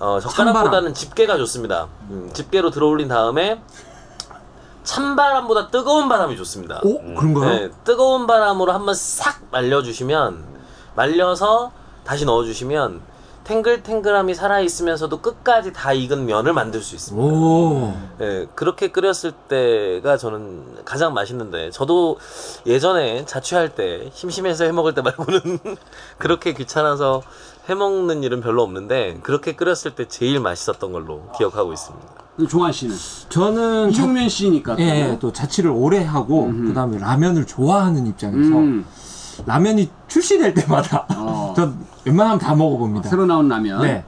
어, 젓가락보다는 집게가 좋습니다. 음, 집게로 들어 올린 다음에 찬바람보다 뜨거운 바람이 좋습니다. 오, 그런가요? 네, 뜨거운 바람으로 한번 싹 말려주시면 말려서 다시 넣어주시면 탱글탱글함이 살아있으면서도 끝까지 다 익은 면을 만들 수 있습니다. 오. 예, 그렇게 끓였을 때가 저는 가장 맛있는데 저도 예전에 자취할 때 심심해서 해먹을 때 말고는 그렇게 귀찮아서 해먹는 일은 별로 없는데 그렇게 끓였을 때 제일 맛있었던 걸로 기억하고 있습니다. 종환 씨는 저는 저, 이경면 씨니까. 또. 예, 예, 또 자취를 오래 하고 음흠. 그다음에 라면을 좋아하는 입장에서 음. 라면이 출시될 때마다 어. 전 웬만하면 다 먹어봅니다. 새로 나온 라면. 네.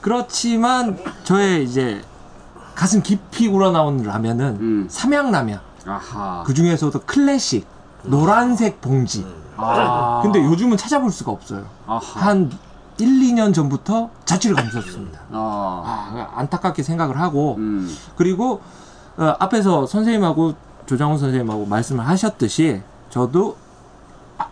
그렇지만 저의 이제 가슴 깊이 우러나온 라면은 음. 삼양라면. 아하. 그 중에서도 클래식 노란색 봉지. 아. 근데 요즘은 찾아볼 수가 없어요. 아하. 한 1, 2년 전부터 자취를 감췄습니다. 어. 아, 안타깝게 생각을 하고 음. 그리고 어, 앞에서 선생님하고 조장훈 선생님하고 말씀을 하셨듯이 저도 아,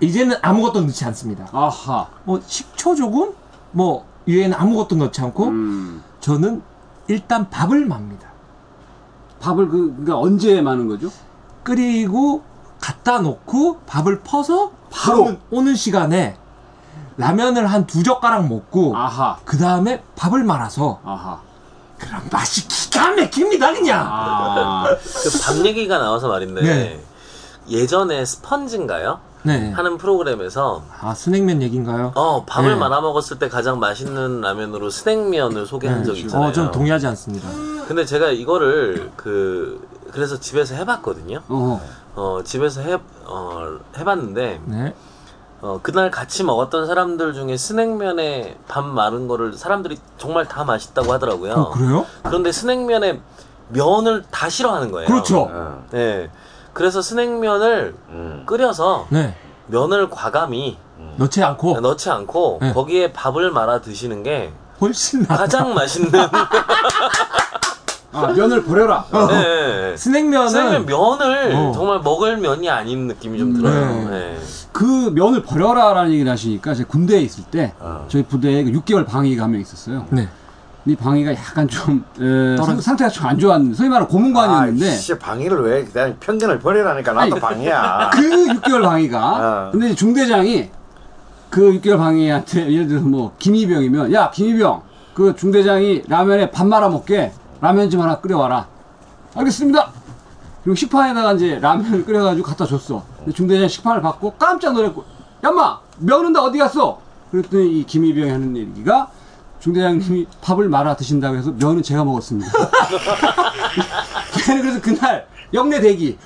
이제는 아무것도 넣지 않습니다. 아하. 뭐 식초 조금 뭐 위에는 아무것도 넣지 않고 음. 저는 일단 밥을 맙니다. 밥을 그, 그러니까 언제 마는 거죠? 끓이고 갖다 놓고 밥을 퍼서 바로? 오는, 오는 시간에 라면을 한 두 젓가락 먹고 아하. 그 다음에 밥을 말아서 아하. 그럼 맛이 기가 막힙니다 그냥. 아. 그 밥 얘기가 나와서 말인데 네. 예전에 스펀지인가요? 네. 하는 프로그램에서 아 스낵면 얘기인가요? 어 밥을 네. 말아 먹었을 때 가장 맛있는 라면으로 스낵면을 소개한 적이 있잖아요. 어, 좀 동의하지 않습니다. 근데 제가 이거를 그 그래서 집에서 해봤거든요. 어. 어 집에서 해 어, 해봤는데 네. 어 그날 같이 먹었던 사람들 중에 스낵면에 밥 마른 거를 사람들이 정말 다 맛있다고 하더라고요. 어, 그래요? 그런데 스낵면에 면을 다 싫어하는 거예요. 그렇죠. 어. 네. 그래서 스낵면을 음. 끓여서 네. 면을 과감히 넣지 않고 넣지 않고 네. 거기에 밥을 말아 드시는 게 훨씬 나. 가장 맛있는 아, 면을 버려라. 네. 스낵면은 스낵면 면을 어. 정말 먹을 면이 아닌 느낌이 좀 들어요. 네. 네. 그 면을 버려라라는 얘기를 하시니까 제가 군대에 있을 때 어. 저희 부대에 그 6개월 방위가 한 명 있었어요. 네. 이 방위가 약간 좀 에, 상, 상태가 좀 안 좋았는데 소위 말하는 고문관이었는데. 아, 씨, 방위를 왜 그냥 편견을 버리라니까 나도 방이야. 그 6개월 방위가. 어. 근데 중대장이 그 6개월 방위한테 예를 들어서 뭐 김희병이면 야 김희병 그 중대장이 라면에 밥 말아 먹게 라면 좀 하나 끓여와라. 알겠습니다. 그리고 식판에다가 이제 라면을 끓여가지고 갖다 줬어. 중대장이 식판을 받고 깜짝 놀랐고 야마 면은 다 어디 갔어? 그랬더니 이 김희병이 하는 얘기가 중대장님이 밥을 말아 드신다고 해서 면은 제가 먹었습니다 걔는 그래서 그날 영내 대기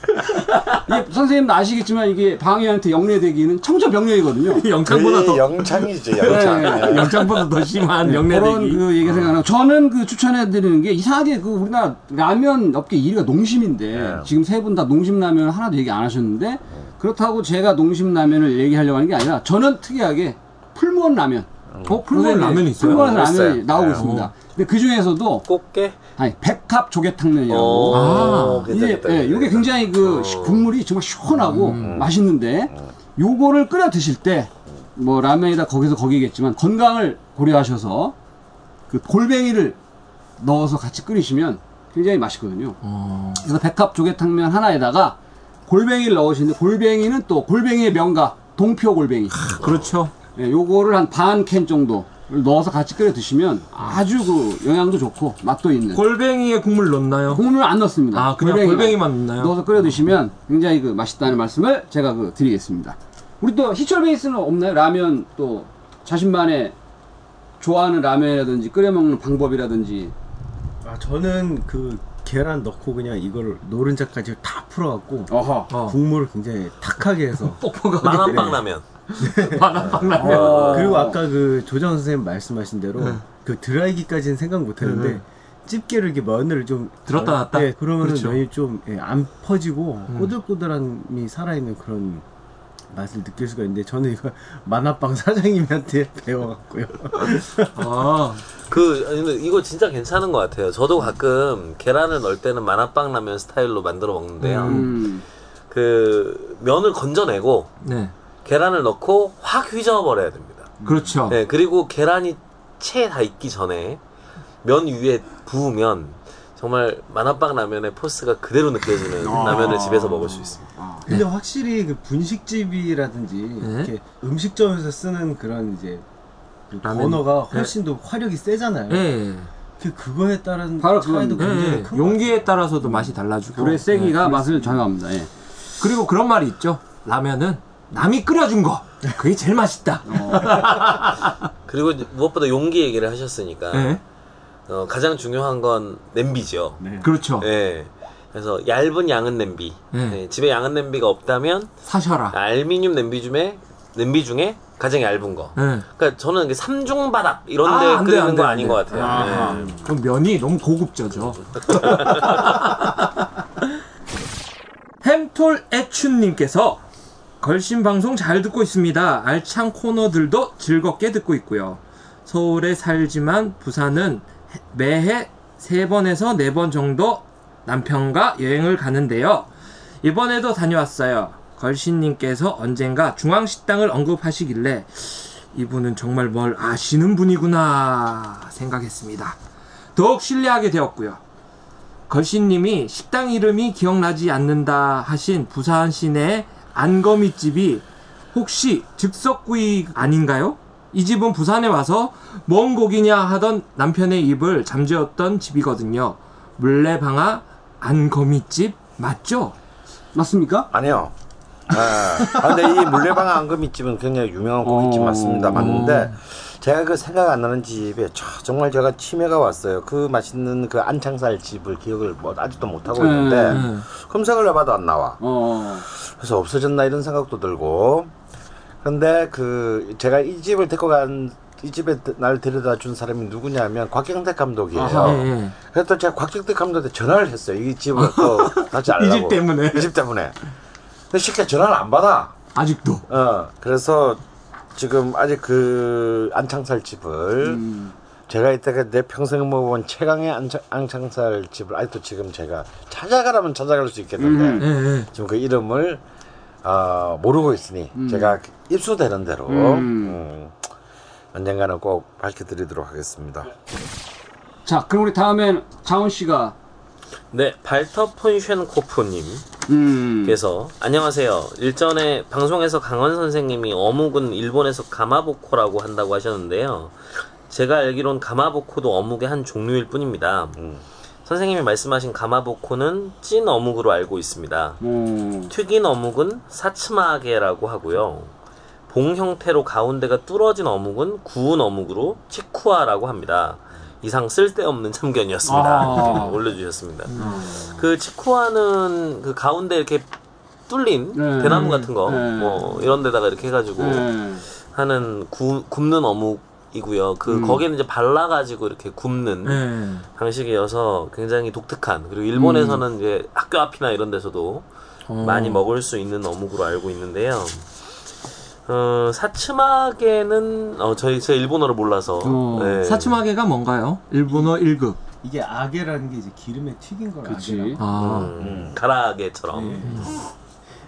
선생님도 아시겠지만 이게 방위한테 영내 대기는 청천벽력이거든요. 영창보다 거의 더 영창이지 영창. 네. 예. 영창보다 더 심한 그런 영내대기. 그 얘기 생각나고 저는 그 추천해 드리는 게 이상하게 그 우리나라 라면 업계 1위가 농심인데 네. 지금 세 분 다 농심 라면 하나도 얘기 안 하셨는데 그렇다고 제가 농심 라면을 얘기하려고 하는 게 아니라 저는 특이하게 풀무원 라면 어, 풀무원 라면이 있어요? 풀무원 라면이 있어요. 나오고 네. 있습니다. 근데 그 중에서도 꽃게. 아니 백합 조개탕면이라고 어, 아, 이게. 예, 이게 굉장히 그 시- 국물이 정말 시원하고 맛있는데 요거를 끓여 드실 때 뭐 라면이다 거기서 거기겠지만 건강을 고려하셔서 그 골뱅이를 넣어서 같이 끓이시면 굉장히 맛있거든요. 어, 그래서 백합 조개탕면 하나에다가 골뱅이를 넣으시는데 골뱅이는 또 골뱅이의 명가 동표 골뱅이. 그렇죠. 예, 요거를 한 반 캔 정도 넣어서 같이 끓여 드시면 아주 그 영양도 좋고 맛도 있는. 골뱅이에 국물 넣나요? 국물을 안 넣습니다. 아, 그냥 골뱅이만 넣나요? 넣어서 끓여 드시면 굉장히 그 맛있다는 말씀을 제가 그 드리겠습니다. 우리 또 희철 베이스는 없나요? 라면 또 자신만의 좋아하는 라면이라든지 끓여 먹는 방법이라든지 아 저는 그 계란 넣고 그냥 이걸 노른자까지 다 풀어갖고 어허 어. 국물을 굉장히 탁하게 해서 뻑뻑하게. 만화빵 라면. 만화빵 라면. 어. 그리고 아까 그 조정 선생님 말씀하신 대로 그 드라이기까지는 생각 못했는데 네. 집게를 이렇게 면을 좀 들었다 놨다? 네, 그러면 그렇죠. 면이 좀안 퍼지고 꼬들꼬들함이 살아있는 그런 맛을 느낄 수가 있는데 저는 이거 만화빵 사장님한테 배워갖고요. 아, 그 이거 진짜 괜찮은 것 같아요. 저도 가끔 계란을 넣을 때는 만화빵 라면 스타일로 만들어 먹는데요. 음. 그 면을 건져내고 네. 계란을 넣고 확 휘저어 버려야 됩니다. 그렇죠. 네, 그리고 계란이 채 다 익기 전에 면 위에 부으면 정말 만화빵 라면의 포스가 그대로 느껴지는 라면을 집에서 먹을 수 있습니다. 근데 확실히 그 분식집이라든지 네. 이렇게 음식점에서 쓰는 그런 이제 그 라면. 버너가 훨씬 더 화력이 세잖아요. 예. 그 그거에 따른 바로 차이도 그건, 굉장히 예. 큰 용기에 따라서도 맛이 달라지고. 불의 세기가 예. 맛을 좌우합니다. 예. 그리고 그런 말이 있죠. 라면은 남이 끓여준 거. 그게 제일 맛있다. 그리고 이제 무엇보다 용기 얘기를 하셨으니까 예. 어, 가장 중요한 건 냄비죠. 그렇죠. 네. 그래서 얇은 양은 냄비. 네. 네, 집에 양은 냄비가 없다면 사셔라. 알미늄 냄비 중에 냄비 중에 가장 얇은 거. 예. 그러니까 저는 이게 삼중 바닥 이런 데 아, 안 돼, 끓이는 안 돼, 거안 아닌 돼. 것 같아요. 아하. 네. 그럼 면이 너무 고급져져. 햄톨 애춘님께서 걸신 방송 잘 듣고 있습니다. 알찬 코너들도 즐겁게 듣고 있고요. 서울에 살지만 부산은 해- 매해 세 번에서 네 번 정도 남편과 여행을 가는데요. 이번에도 다녀왔어요. 걸신님께서 언젠가 중앙식당을 언급하시길래 이분은 정말 뭘 아시는 분이구나 생각했습니다. 더욱 신뢰하게 되었고요. 걸신님이 식당 이름이 기억나지 않는다 하신 부산 시내 안거미집이 혹시 즉석구이 아닌가요? 이 집은 부산에 와서 뭔 곡이냐 하던 남편의 입을 잠재웠던 집이거든요. 물레방아 안거미집 맞죠? 맞습니까? 아니요. 아, 아, 근데 이 물레방 앙금이집은 굉장히 유명한 고깃집 어. 맞습니다. 맞는데 제가 그 생각 안 나는 집에 저- 정말 제가 치매가 왔어요. 그 맛있는 그 안창살 집을 기억을 뭐 아직도 못 하고 있는데 네. 검색을 해봐도 안 나와. 어. 그래서 없어졌나 이런 생각도 들고. 근데 그 제가 이 집을 데리고 간 이 집에 날 데려다 준 사람이 누구냐면 곽경택 감독이에요. 아하, 예, 예. 그래서 또 제가 곽경택 감독한테 전화를 했어요. 이 집을 또 같이 알라고. 이 집 때문에? 이 집 때문에. 근데 쉽게 전화를 안 받아. 아직도. 어, 그래서 지금 아직 그 안창살 집을 음. 제가 이때가 내 평생 먹어본 최강의 안창, 안창살 집을 아직도 지금 제가 찾아가라면 찾아갈 수 있겠는데 예, 예. 지금 그 이름을 어, 모르고 있으니 제가 입수되는 대로 음, 언젠가는 꼭 밝혀드리도록 하겠습니다. 자, 그럼 우리 다음엔 장훈 씨가 네, 발터 폰쉔코프님 음. 께서 안녕하세요. 일전에 방송에서 강원 선생님이 어묵은 일본에서 가마보코라고 한다고 하셨는데요. 제가 알기론 가마보코도 어묵의 한 종류일 뿐입니다. 선생님이 말씀하신 가마보코는 찐 어묵으로 알고 있습니다. 어. 튀긴 어묵은 사츠마게라고 하고요. 봉 형태로 가운데가 뚫어진 어묵은 구운 어묵으로 치쿠아라고 합니다. 이상 쓸데없는 참견이었습니다. 아. 올려주셨습니다. 그 치쿠아는 그 가운데 이렇게 뚫린 네. 대나무 같은 거, 네. 뭐 이런 데다가 이렇게 해가지고 네. 하는 구, 굽는 어묵이고요. 그 음. 거기는 이제 발라가지고 이렇게 굽는 예. 방식이어서 굉장히 독특한 그리고 일본에서는 이제 학교 앞이나 이런 데서도 어. 많이 먹을 수 있는 어묵으로 알고 있는데요. 어, 사츠마게는 어, 저희 제가 일본어를 몰라서 어, 네. 사츠마게가 뭔가요? 일본어 1급. 이게 아게라는 게 이제 기름에 튀긴 걸 그치. 아게라고. 아. 음, 가라아게처럼 네.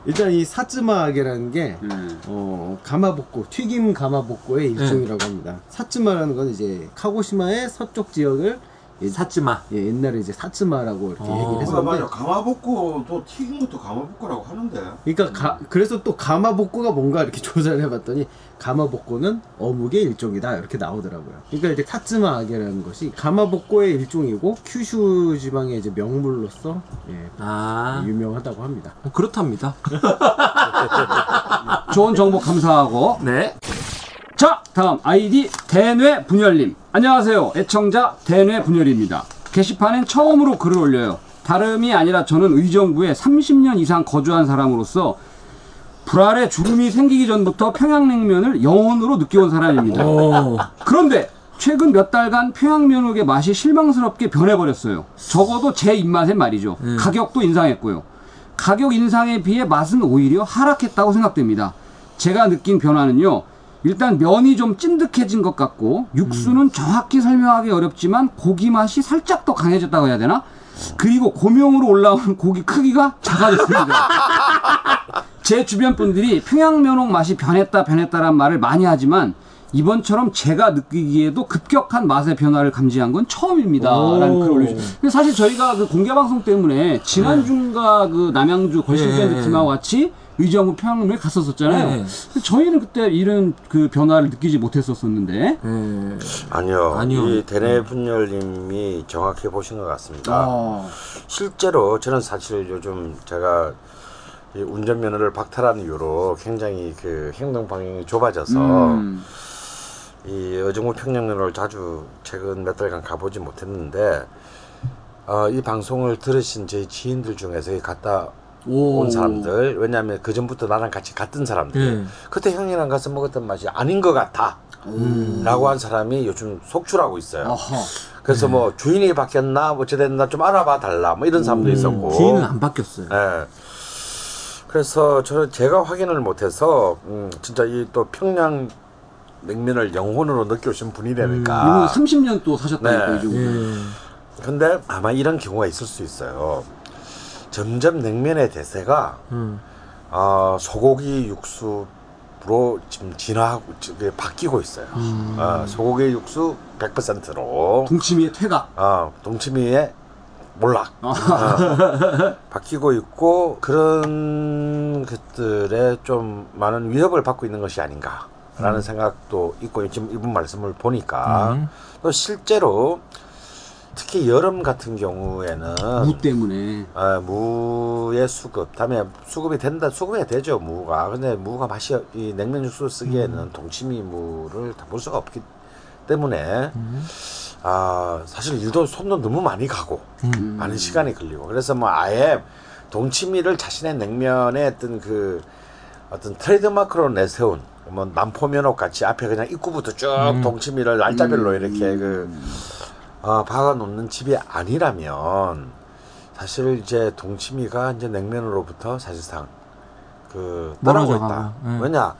일단 이 사츠마 아게라는 게 음. 어, 가마복고, 튀김 가마복고의 일종이라고 합니다. 사츠마라는 건 이제 카고시마의 서쪽 지역을 예, 사츠마. 예, 옛날에 이제 사츠마라고 이렇게 어. 얘기를 맞아 했었는데 맞아 가마복고도 튀긴 것도 가마복고라고 하는데 그러니까 가- 그래서 또 가마복고가 뭔가 이렇게 조사를 해봤더니 가마복고는 어묵의 일종이다 이렇게 나오더라고요. 그러니까 이제 사츠마 아게라는 것이 가마복고의 일종이고 큐슈 지방의 이제 명물로서 예, 아. 유명하다고 합니다. 어, 그렇답니다. 좋은 정보 감사하고 네. 자, 다음 아이디 대뇌 분열님. 안녕하세요. 애청자 대뇌 분열입니다. 게시판엔 처음으로 글을 올려요. 다름이 아니라 저는 의정부에 30년 이상 거주한 사람으로서 불알에 주름이 생기기 전부터 평양냉면을 영혼으로 느껴온 사람입니다. 오. 그런데 최근 몇 달간 평양면옥의 맛이 실망스럽게 변해버렸어요. 적어도 제 입맛엔 말이죠. 가격도 인상했고요. 가격 인상에 비해 맛은 오히려 하락했다고 생각됩니다. 제가 느낀 변화는요. 일단 면이 좀 찐득해진 것 같고 육수는 정확히 설명하기 어렵지만 고기 맛이 살짝 더 강해졌다고 해야 되나? 그리고 고명으로 올라오는 고기 크기가 작아졌습니다. 제 주변 분들이 평양면옥 맛이 변했다 변했다란 말을 많이 하지만 이번처럼 제가 느끼기에도 급격한 맛의 변화를 감지한 건 처음입니다. 라는 글을 올려주셨어요. 사실 저희가 그 공개 방송 때문에 지난주인가 그 남양주 걸신밴드 네. 팀하고 같이 의정부 평양면에 갔었었잖아요. 네. 저희는 그때 이런 그 변화를 느끼지 못했었었는데. 예. 아니요. 아니요. 이 대내 분열님이 정확히 보신 것 같습니다. 아, 실제로 저는 사실 요즘 제가 이 운전면허를 박탈한 이후로 굉장히 그 행동 방향이 좁아져서 음, 이 어정부 평양면허를 자주 최근 몇 달간 가보지 못했는데 어, 이 방송을 들으신 제 지인들 중에서 이 갔다 오. 온 사람들 왜냐하면 그 전부터 나랑 같이 갔던 사람들 예. 그때 형이랑 가서 먹었던 맛이 아닌 것 같아 라고 한 사람이 요즘 속출하고 있어요 어허. 그래서 뭐 주인이 바뀌었나 뭐 어찌됐나 좀 알아봐 달라 뭐 이런 사람도 있었고 주인은 안 바뀌었어요. 예. 그래서 저는 제가 확인을 못해서 음, 진짜 이 또 평양 냉면을 영혼으로 느껴오신 분이 되니까 30년 또 사셨다니까, 네. 예. 근데 아마 이런 경우가 있을 수 있어요. 점점 냉면의 대세가 음. 어, 소고기 육수로 지금 진화하고 지금 바뀌고 있어요. 음. 어, 소고기 육수 100%로 동치미의 퇴각. 어, 동치미의 몰락 아. 어, 바뀌고 있고 그런 것들에 좀 많은 위협을 받고 있는 것이 아닌가라는 음. 생각도 있고 지금 이분 말씀을 보니까 음. 또 실제로 특히 여름 같은 경우에는 무 때문에. 아, 무의 수급, 다음에 수급이 된다, 수급이 되죠, 무가. 근데 무가 맛이, 이 냉면 육수 쓰기에는 음. 동치미 무를 다 볼 수가 없기 때문에, 음. 아, 사실 일도 손도 너무 많이 가고, 음. 많은 시간이 걸리고. 그래서 뭐 아예 동치미를 자신의 냉면의 어떤 그, 어떤 트레이드마크로 내세운, 뭐 남포면옥 같이 앞에 그냥 입구부터 쭉 음. 동치미를 날짜별로 이렇게 그, 어, 박아 놓는 집이 아니라면 사실 이제 동치미가 이제 냉면으로부터 사실상 그 떠나고 있다. 예. 왜냐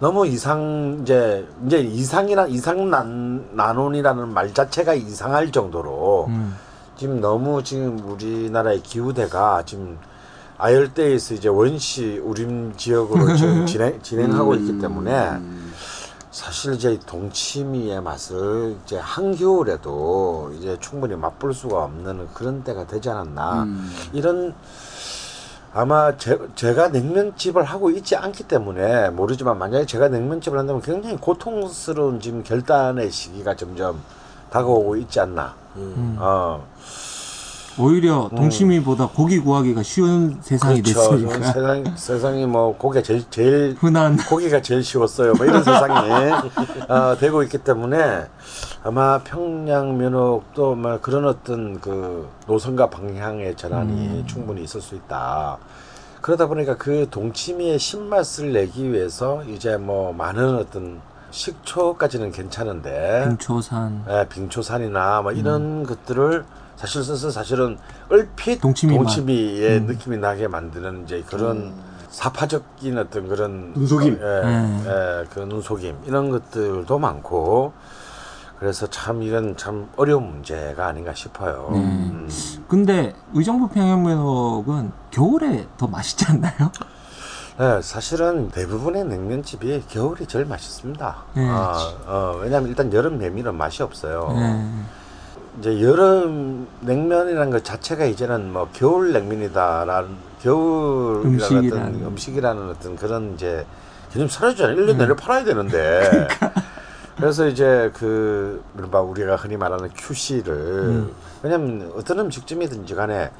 너무 이상 이제 이제 이상이나 이상 난 난원이라는 말 자체가 이상할 정도로 음. 지금 너무 지금 우리나라의 기후대가 지금 아열대에서 이제 원시 우림 지역으로 지금 진행, 진행하고 있기 때문에 사실 이제 동치미의 맛을 이제 한겨울에도 이제 충분히 맛볼 수가 없는 그런 때가 되지 않았나 이런 아마 제, 제가 냉면집을 하고 있지 않기 때문에 모르지만 만약에 제가 냉면집을 한다면 굉장히 고통스러운 지금 결단의 시기가 점점 다가오고 있지 않나. 음. 어, 오히려 동치미보다 고기 구하기가 쉬운 세상이 그렇죠. 됐으니까. 세상, 세상이 뭐 고기가 제일, 제일 흔한 고기가 제일 쉬웠어요. 뭐 이런 세상이 어, 되고 있기 때문에 아마 평양 면옥도 뭐 그런 어떤 그 노선과 방향의 전환이 충분히 있을 수 있다. 그러다 보니까 그 동치미의 신맛을 내기 위해서 이제 뭐 많은 어떤 식초까지는 괜찮은데 빙초산 예, 빙초산이나 뭐 이런 것들을 사실 써서 사실은 얼핏 동치미 맛. 동치미의 음. 느낌이 나게 만드는 이제 그런 사파적인 어떤 그런 눈속임. 예, 음. 예, 그 눈속임 이런 것들도 많고 그래서 참 이건 참 어려운 문제가 아닌가 싶어요. 네. 음. 근데 의정부 평양면옥은 겨울에 더 맛있지 않나요? 네, 사실은 대부분의 냉면집이 겨울이 제일 맛있습니다. 네. 아, 어, 왜냐하면 일단 여름 메밀은 맛이 없어요. 네. 이제 여름 냉면이라는 것 자체가 이제는 뭐 겨울 냉면이다라는 겨울이라는 음식이라는. 어떤 음식이라는 어떤 그런 이제 개념 사라지잖아요. 1년 네. 내내 팔아야 되는데. 그러니까. 그래서 이제 그, 이른바 우리가 흔히 말하는 QC를, 음. 왜냐면 어떤 음식점이든지 간에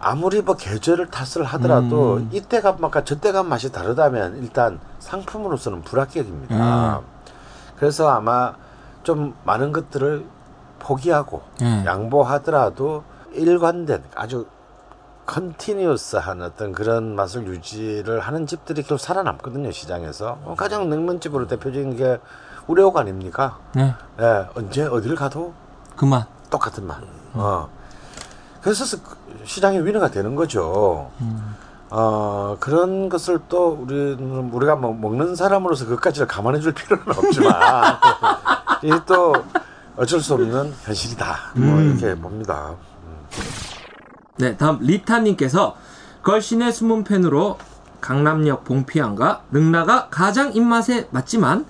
아무리 뭐 계절을 탓을 하더라도 음. 이때가 맛과 저때가 맛이 다르다면 일단 상품으로서는 불합격입니다. 음. 그래서 아마 좀 많은 것들을 포기하고 네. 양보하더라도 일관된 아주 continuous한 어떤 그런 맛을 유지를 하는 집들이 결국 살아남거든요 시장에서 어, 가장 냉면집으로 대표적인 게 우레옥 아닙니까? 네. 예, 언제 어딜 가도 그만. 똑같은 맛. 어. 그래서 스- 시장의 winner가 되는 거죠. 어, 그런 것을 또 우리는 우리가 뭐 먹는 사람으로서 그것까지를 감안해 줄 필요는 없지만 이게 또 어쩔 수 없는 현실이다. 뭐 음. 이렇게 봅니다. 네, 다음 리타님께서 걸신의 숨은 팬으로 강남역 봉피안과 능라가 가장 입맛에 맞지만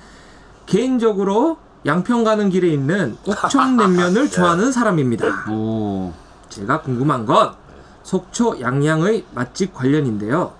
개인적으로 양평 가는 길에 있는 옥천냉면을 좋아하는 사람입니다. 오. 제가 궁금한 건 속초 양양의 맛집 관련인데요.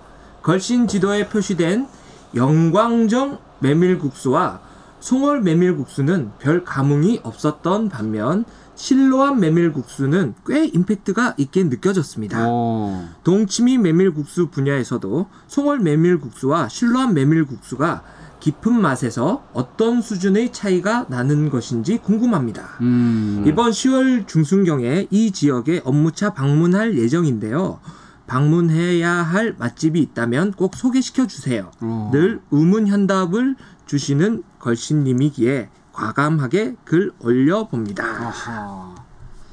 걸신 지도에 표시된 영광정 메밀국수와 송월 메밀국수는 별 감흥이 없었던 반면 실로암 메밀국수는 꽤 임팩트가 있게 느껴졌습니다. 오. 동치미 메밀국수 분야에서도 송월 메밀국수와 실로암 메밀국수가 깊은 맛에서 어떤 수준의 차이가 나는 것인지 궁금합니다. 음. 이번 10월 중순경에 이 지역에 업무차 방문할 예정인데요. 방문해야 할 맛집이 있다면 꼭 소개시켜 주세요. 어. 늘 의문현답을 주시는 걸신님이기에 과감하게 글 올려봅니다. 아하.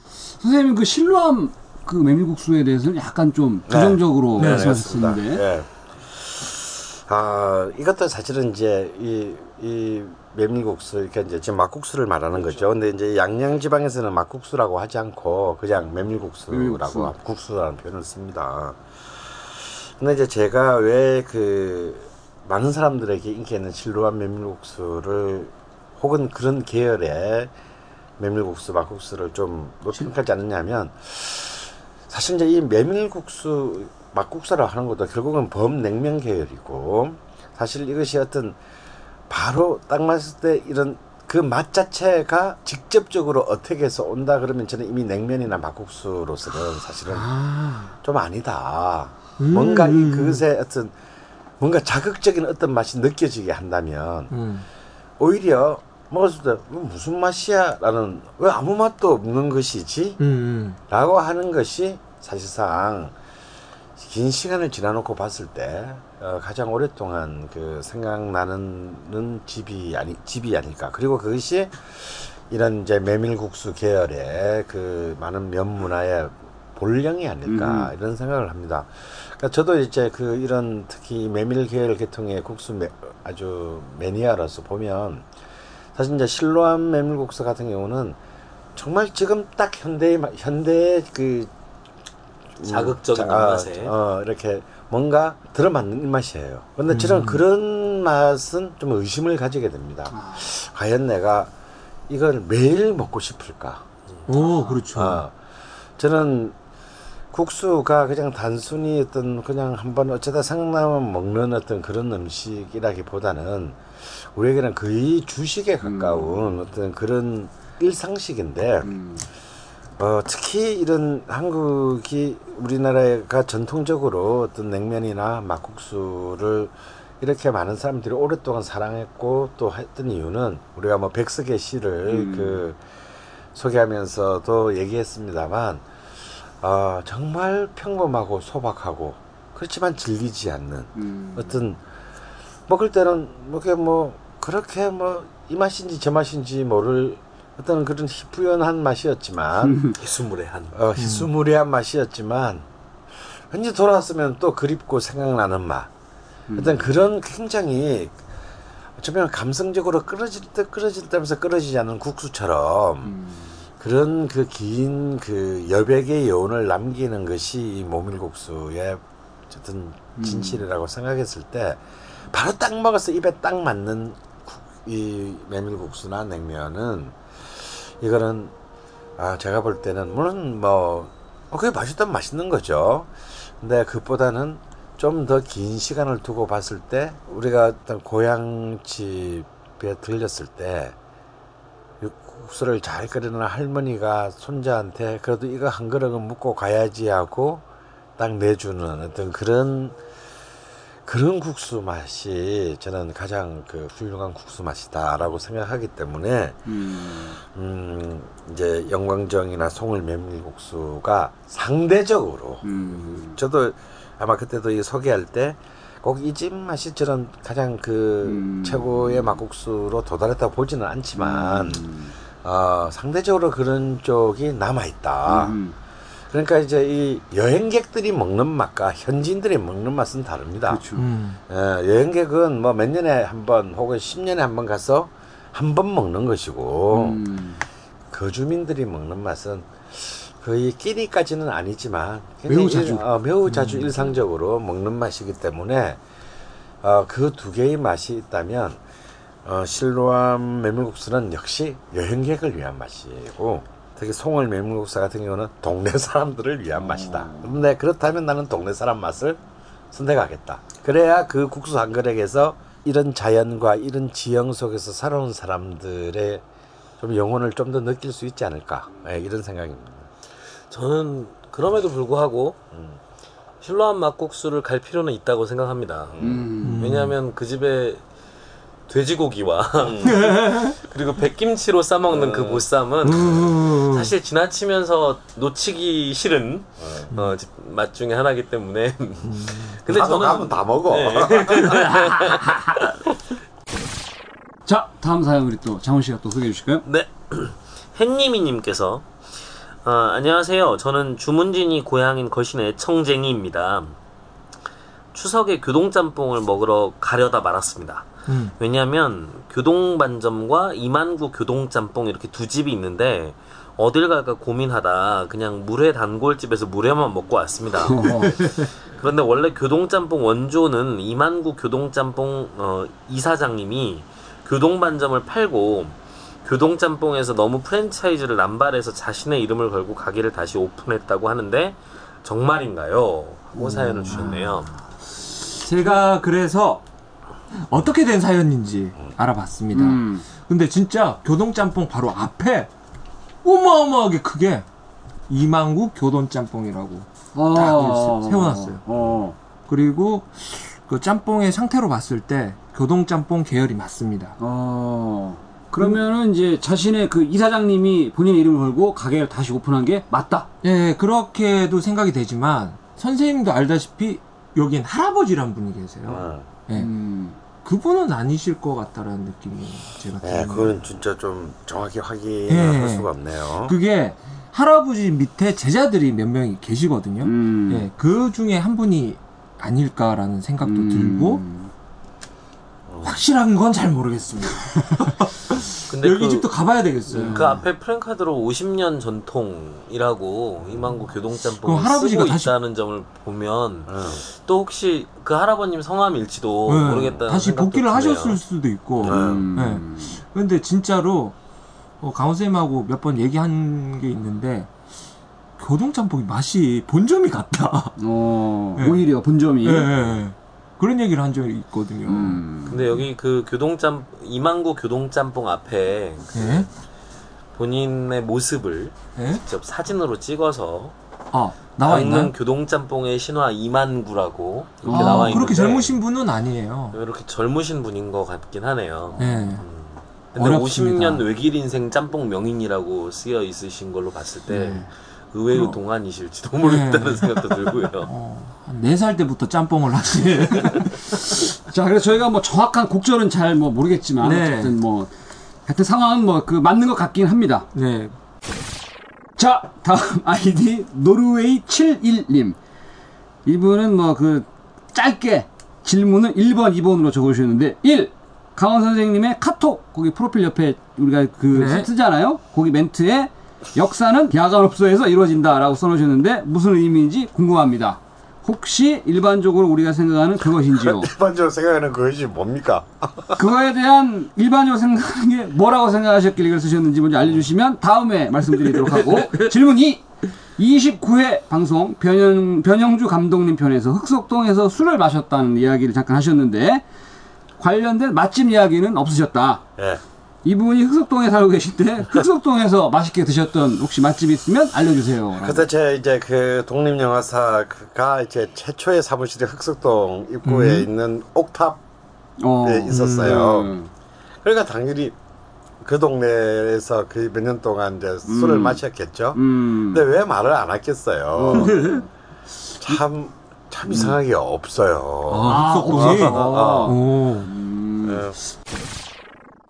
선생님 그 신로암 그 메밀국수에 대해서는 약간 좀 네. 부정적으로 네, 말씀하셨었는데 네. 아 이것도 사실은 이제 이, 이 메밀국수 이렇게 이제 지금 막국수를 말하는 거죠. 근데 이제 양양 지방에서는 막국수라고 하지 않고 그냥 메밀국수라고 메밀국수. 국수라는 표현을 씁니다. 근데 이제 제가 왜그 많은 사람들에게 인기 있는 실루한 메밀국수를 혹은 그런 계열의 메밀국수, 막국수를 좀 높임하지 않느냐면 사실 이제 이 메밀국수, 막국수라고 하는 것도 결국은 범냉면 계열이고 사실 이것이 어떤 바로 딱 맞을 때 이런 그 맛 자체가 직접적으로 어떻게 해서 온다 그러면 저는 이미 냉면이나 막국수로서는 사실은 좀 아니다. 뭔가 이 그것에 어떤 뭔가 자극적인 어떤 맛이 느껴지게 한다면 음. 오히려 먹었을 때뭐 무슨 맛이야? 라는 왜 아무 맛도 없는 것이지? 음. 라고 하는 것이 사실상 긴 시간을 지나놓고 봤을 때 어, 가장 오랫동안 그 생각나는 집이 아니 집이 아닐까 그리고 그것이 이런 이제 메밀국수 계열의 그 많은 면 문화의 본령이 아닐까 이런 생각을 합니다. 그러니까 저도 이제 그 이런 특히 메밀 계열 계통의 국수 매, 아주 매니아로서 보면 사실 이제 실로암 메밀국수 같은 경우는 정말 지금 딱 현대의 마- 현대의 그 자극적인 자- 아, 맛에. 어, 이렇게 뭔가 들어맞는 입맛이에요. 근데 저는 그런 맛은 좀 의심을 가지게 됩니다. 과연 내가 이걸 매일 먹고 싶을까? 오, 그렇죠. 아, 저는 국수가 그냥 단순히 어떤 그냥 한번 어쩌다 생각나면 먹는 어떤 그런 음식이라기보다는 우리에게는 거의 주식에 가까운 어떤 그런 일상식인데 어, 특히 이런 한국이 우리나라가 전통적으로 어떤 냉면이나 막국수를 이렇게 많은 사람들이 오랫동안 사랑했고 또 했던 이유는 우리가 뭐 백석의 시를 그 소개하면서도 얘기했습니다만 어, 정말 평범하고 소박하고 그렇지만 질리지 않는 어떤 먹을 때는 뭐게 뭐 그렇게 뭐 이 맛인지 저 맛인지 모를 어떤 그런 희뿌연한 맛이었지만 희수물의 어, 희수무리한 맛이었지만 왠지 돌아왔으면 또 그립고 생각나는 맛. 어떤 그런 굉장히 어쩌면 감성적으로 끌어질 때 끌어질 때면서 끌어지지 않는 국수처럼 그런 그긴그 여백의 여운을 남기는 것이 이 모밀국수의 어쨌든 진실이라고 생각했을 때 바로 딱 먹어서 입에 딱 맞는 국- 이 메밀국수나 냉면은 이거는 아 제가 볼 때는 물론 뭐 어, 그게 맛있다면 맛있는 거죠. 근데 그보다는 좀 더 긴 시간을 두고 봤을 때 우리가 어떤 고향집에 들렸을 때 국수를 잘 끓이는 할머니가 손자한테 그래도 이거 한 그릇은 묵고 가야지 하고 딱 내주는 어떤 그런 그런 국수 맛이 저는 가장 그 훌륭한 국수 맛이다라고 생각하기 때문에 음. 이제 영광정이나 송을 메밀국수가 상대적으로 저도 아마 그때도 이 소개할 때 꼭 이 집 맛이 저는 가장 그 최고의 막국수로 도달했다고 보지는 않지만 어, 상대적으로 그런 쪽이 남아 있다. 그러니까 이제 이 여행객들이 먹는 맛과 현지인들이 먹는 맛은 다릅니다. 그렇죠. 음. 예, 여행객은 뭐 몇 년에 한 번 혹은 10년에 한 번 가서 한 번 먹는 것이고 음. 거주민들이 먹는 맛은 거의 끼니까지는 아니지만 굉장히 매우 자주. 일, 어, 매우 자주 일상적으로 먹는 맛이기 때문에 어, 그 두 개의 맛이 있다면 어, 실로암 메밀국수는 역시 여행객을 위한 맛이고 특히 송월 메밀국수 같은 경우는 동네 사람들을 위한 맛이다. 근데 그렇다면 나는 동네 사람 맛을 선택하겠다. 그래야 그 국수 한 그릇에서 이런 자연과 이런 지형 속에서 살아온 사람들의 좀 영혼을 좀 더 느낄 수 있지 않을까 예, 이런 생각입니다. 저는 그럼에도 불구하고 신라한 막국수를 갈 필요는 있다고 생각합니다. 왜냐하면 그 집에 돼지고기와 그리고 백김치로 싸먹는 그 보쌈은 사실 지나치면서 놓치기 싫은 어, 집- 맛 중에 하나이기 때문에 근데 저는 가면 다 먹어. 네. 자, 다음 사연 우리 또 장훈 씨가 또 소개해 주실까요? 네. 햇님이님께서 어, 안녕하세요. 저는 주문진이 고향인 거신의 청쟁이입니다. 추석에 교동짬뽕을 먹으러 가려다 말았습니다. 음. 왜냐하면 교동반점과 이만구 교동짬뽕 이렇게 두 집이 있는데 어딜 갈까 고민하다 그냥 물회 단골집에서 물회만 먹고 왔습니다. 그런데 원래 교동짬뽕 원조는 이만구 교동짬뽕 어, 이사장님이 교동반점을 팔고 교동짬뽕에서 너무 프랜차이즈를 남발해서 자신의 이름을 걸고 가게를 다시 오픈했다고 하는데 정말인가요? 하고 사연을 주셨네요. 제가 그래서 어떻게 된 사연인지 알아봤습니다. 음. 근데 진짜 교동짬뽕 바로 앞에 어마어마하게 크게 이만구 교동짬뽕이라고 딱 있어요. 세워놨어요. 어. 그리고 그 짬뽕의 상태로 봤을 때 교동짬뽕 계열이 맞습니다. 어. 그러면은 이제 자신의 그 이사장님이 본인의 이름을 걸고 가게를 다시 오픈한 게 맞다. 예, 그렇게도 생각이 되지만 선생님도 알다시피 여긴 할아버지란 분이 계세요. 어. 예. 음. 그분은 아니실 것 같다라는 느낌이 제가 네. 그건 진짜 좀 정확히 확인을 예. 할 수가 없네요. 그게 할아버지 밑에 제자들이 몇 명이 계시거든요. 음. 예, 그 중에 한 분이 아닐까라는 생각도 음. 들고 확실한 건 잘 모르겠습니다. 근데 여기 그, 집도 가봐야 되겠어요. 그 앞에 프랭카드로 50년 전통이라고 이만구 그럼 교동짬뽕을 할아버지가 쓰고 다시- 있다는 점을 보면 어. 또 혹시 그 할아버님 성함일지도 예, 모르겠다는 다시 생각도 복귀를 드네요. 하셨을 수도 있고. 음. 근데 진짜로 어, 강원 쌤하고 몇 번 얘기한 게 있는데 교동짬뽕이 맛이 본점이 같다. 어. 예. 오히려 본점이. 그런 얘기를 한 적이 있거든요. 음. 근데 여기 그 교동짬 이만구 교동짬뽕 앞에 예? 본인의 모습을 예? 직접 사진으로 찍어서 아 나와 방금 있나요? 교동짬뽕의 신화 이만구라고 이렇게 아, 나와 있는데 그렇게 젊으신 분은 아니에요. 이렇게 젊으신 분인 것 같긴 하네요. 예. 음. 근데 어렵습니다. 50년 외길 인생 짬뽕 명인이라고 쓰여 있으신 걸로 봤을 때 네. 의외로 그럼- 동안이실지도 모르겠다는 네. 생각도 들고요. 어, 한 4살 때부터 짬뽕을 하시. 자, 그래서 저희가 뭐 정확한 곡절은 잘 뭐 모르겠지만 네. 어쨌든 뭐 하여튼 상황은 뭐 그 맞는 것 같긴 합니다. 네. 자, 다음 아이디 노르웨이 71님. 이분은 뭐 그 짧게 질문을 1번, 2번으로 적어 주셨는데 1. 강원 선생님의 카톡 거기 프로필 옆에 우리가 그 네. 쓰잖아요. 거기 멘트에 역사는 야간업소에서 이루어진다라고 써놓으셨는데 무슨 의미인지 궁금합니다. 혹시 일반적으로 우리가 생각하는 그것인지요? 일반적으로 생각하는 그것이 뭡니까? 그거에 대한 일반적으로 생각하는 게 뭐라고 생각하셨길래 그걸 쓰셨는지 먼저 알려주시면 다음에 말씀드리도록 하고 질문 2 29회 방송 변영, 변영주 감독님 편에서 흑석동에서 술을 마셨다는 이야기를 잠깐 하셨는데 관련된 맛집 이야기는 없으셨다 예. 이분이 흑석동에 살고 계신데 흑석동에서 맛있게 드셨던 혹시 맛집 있으면 알려주세요 그때 제 이제 그 독립영화사가 이제 최초의 사무실이 흑석동 입구에 음. 있는 옥탑에 어, 있었어요. 음. 그러니까 당연히 그 동네에서 그몇년 동안 이제 술을 음. 마셨겠죠. 음. 근데 왜 말을 안 했겠어요? 참, 참 이상한 게 없어요. 아, 흑석동이? 어, 어, 어.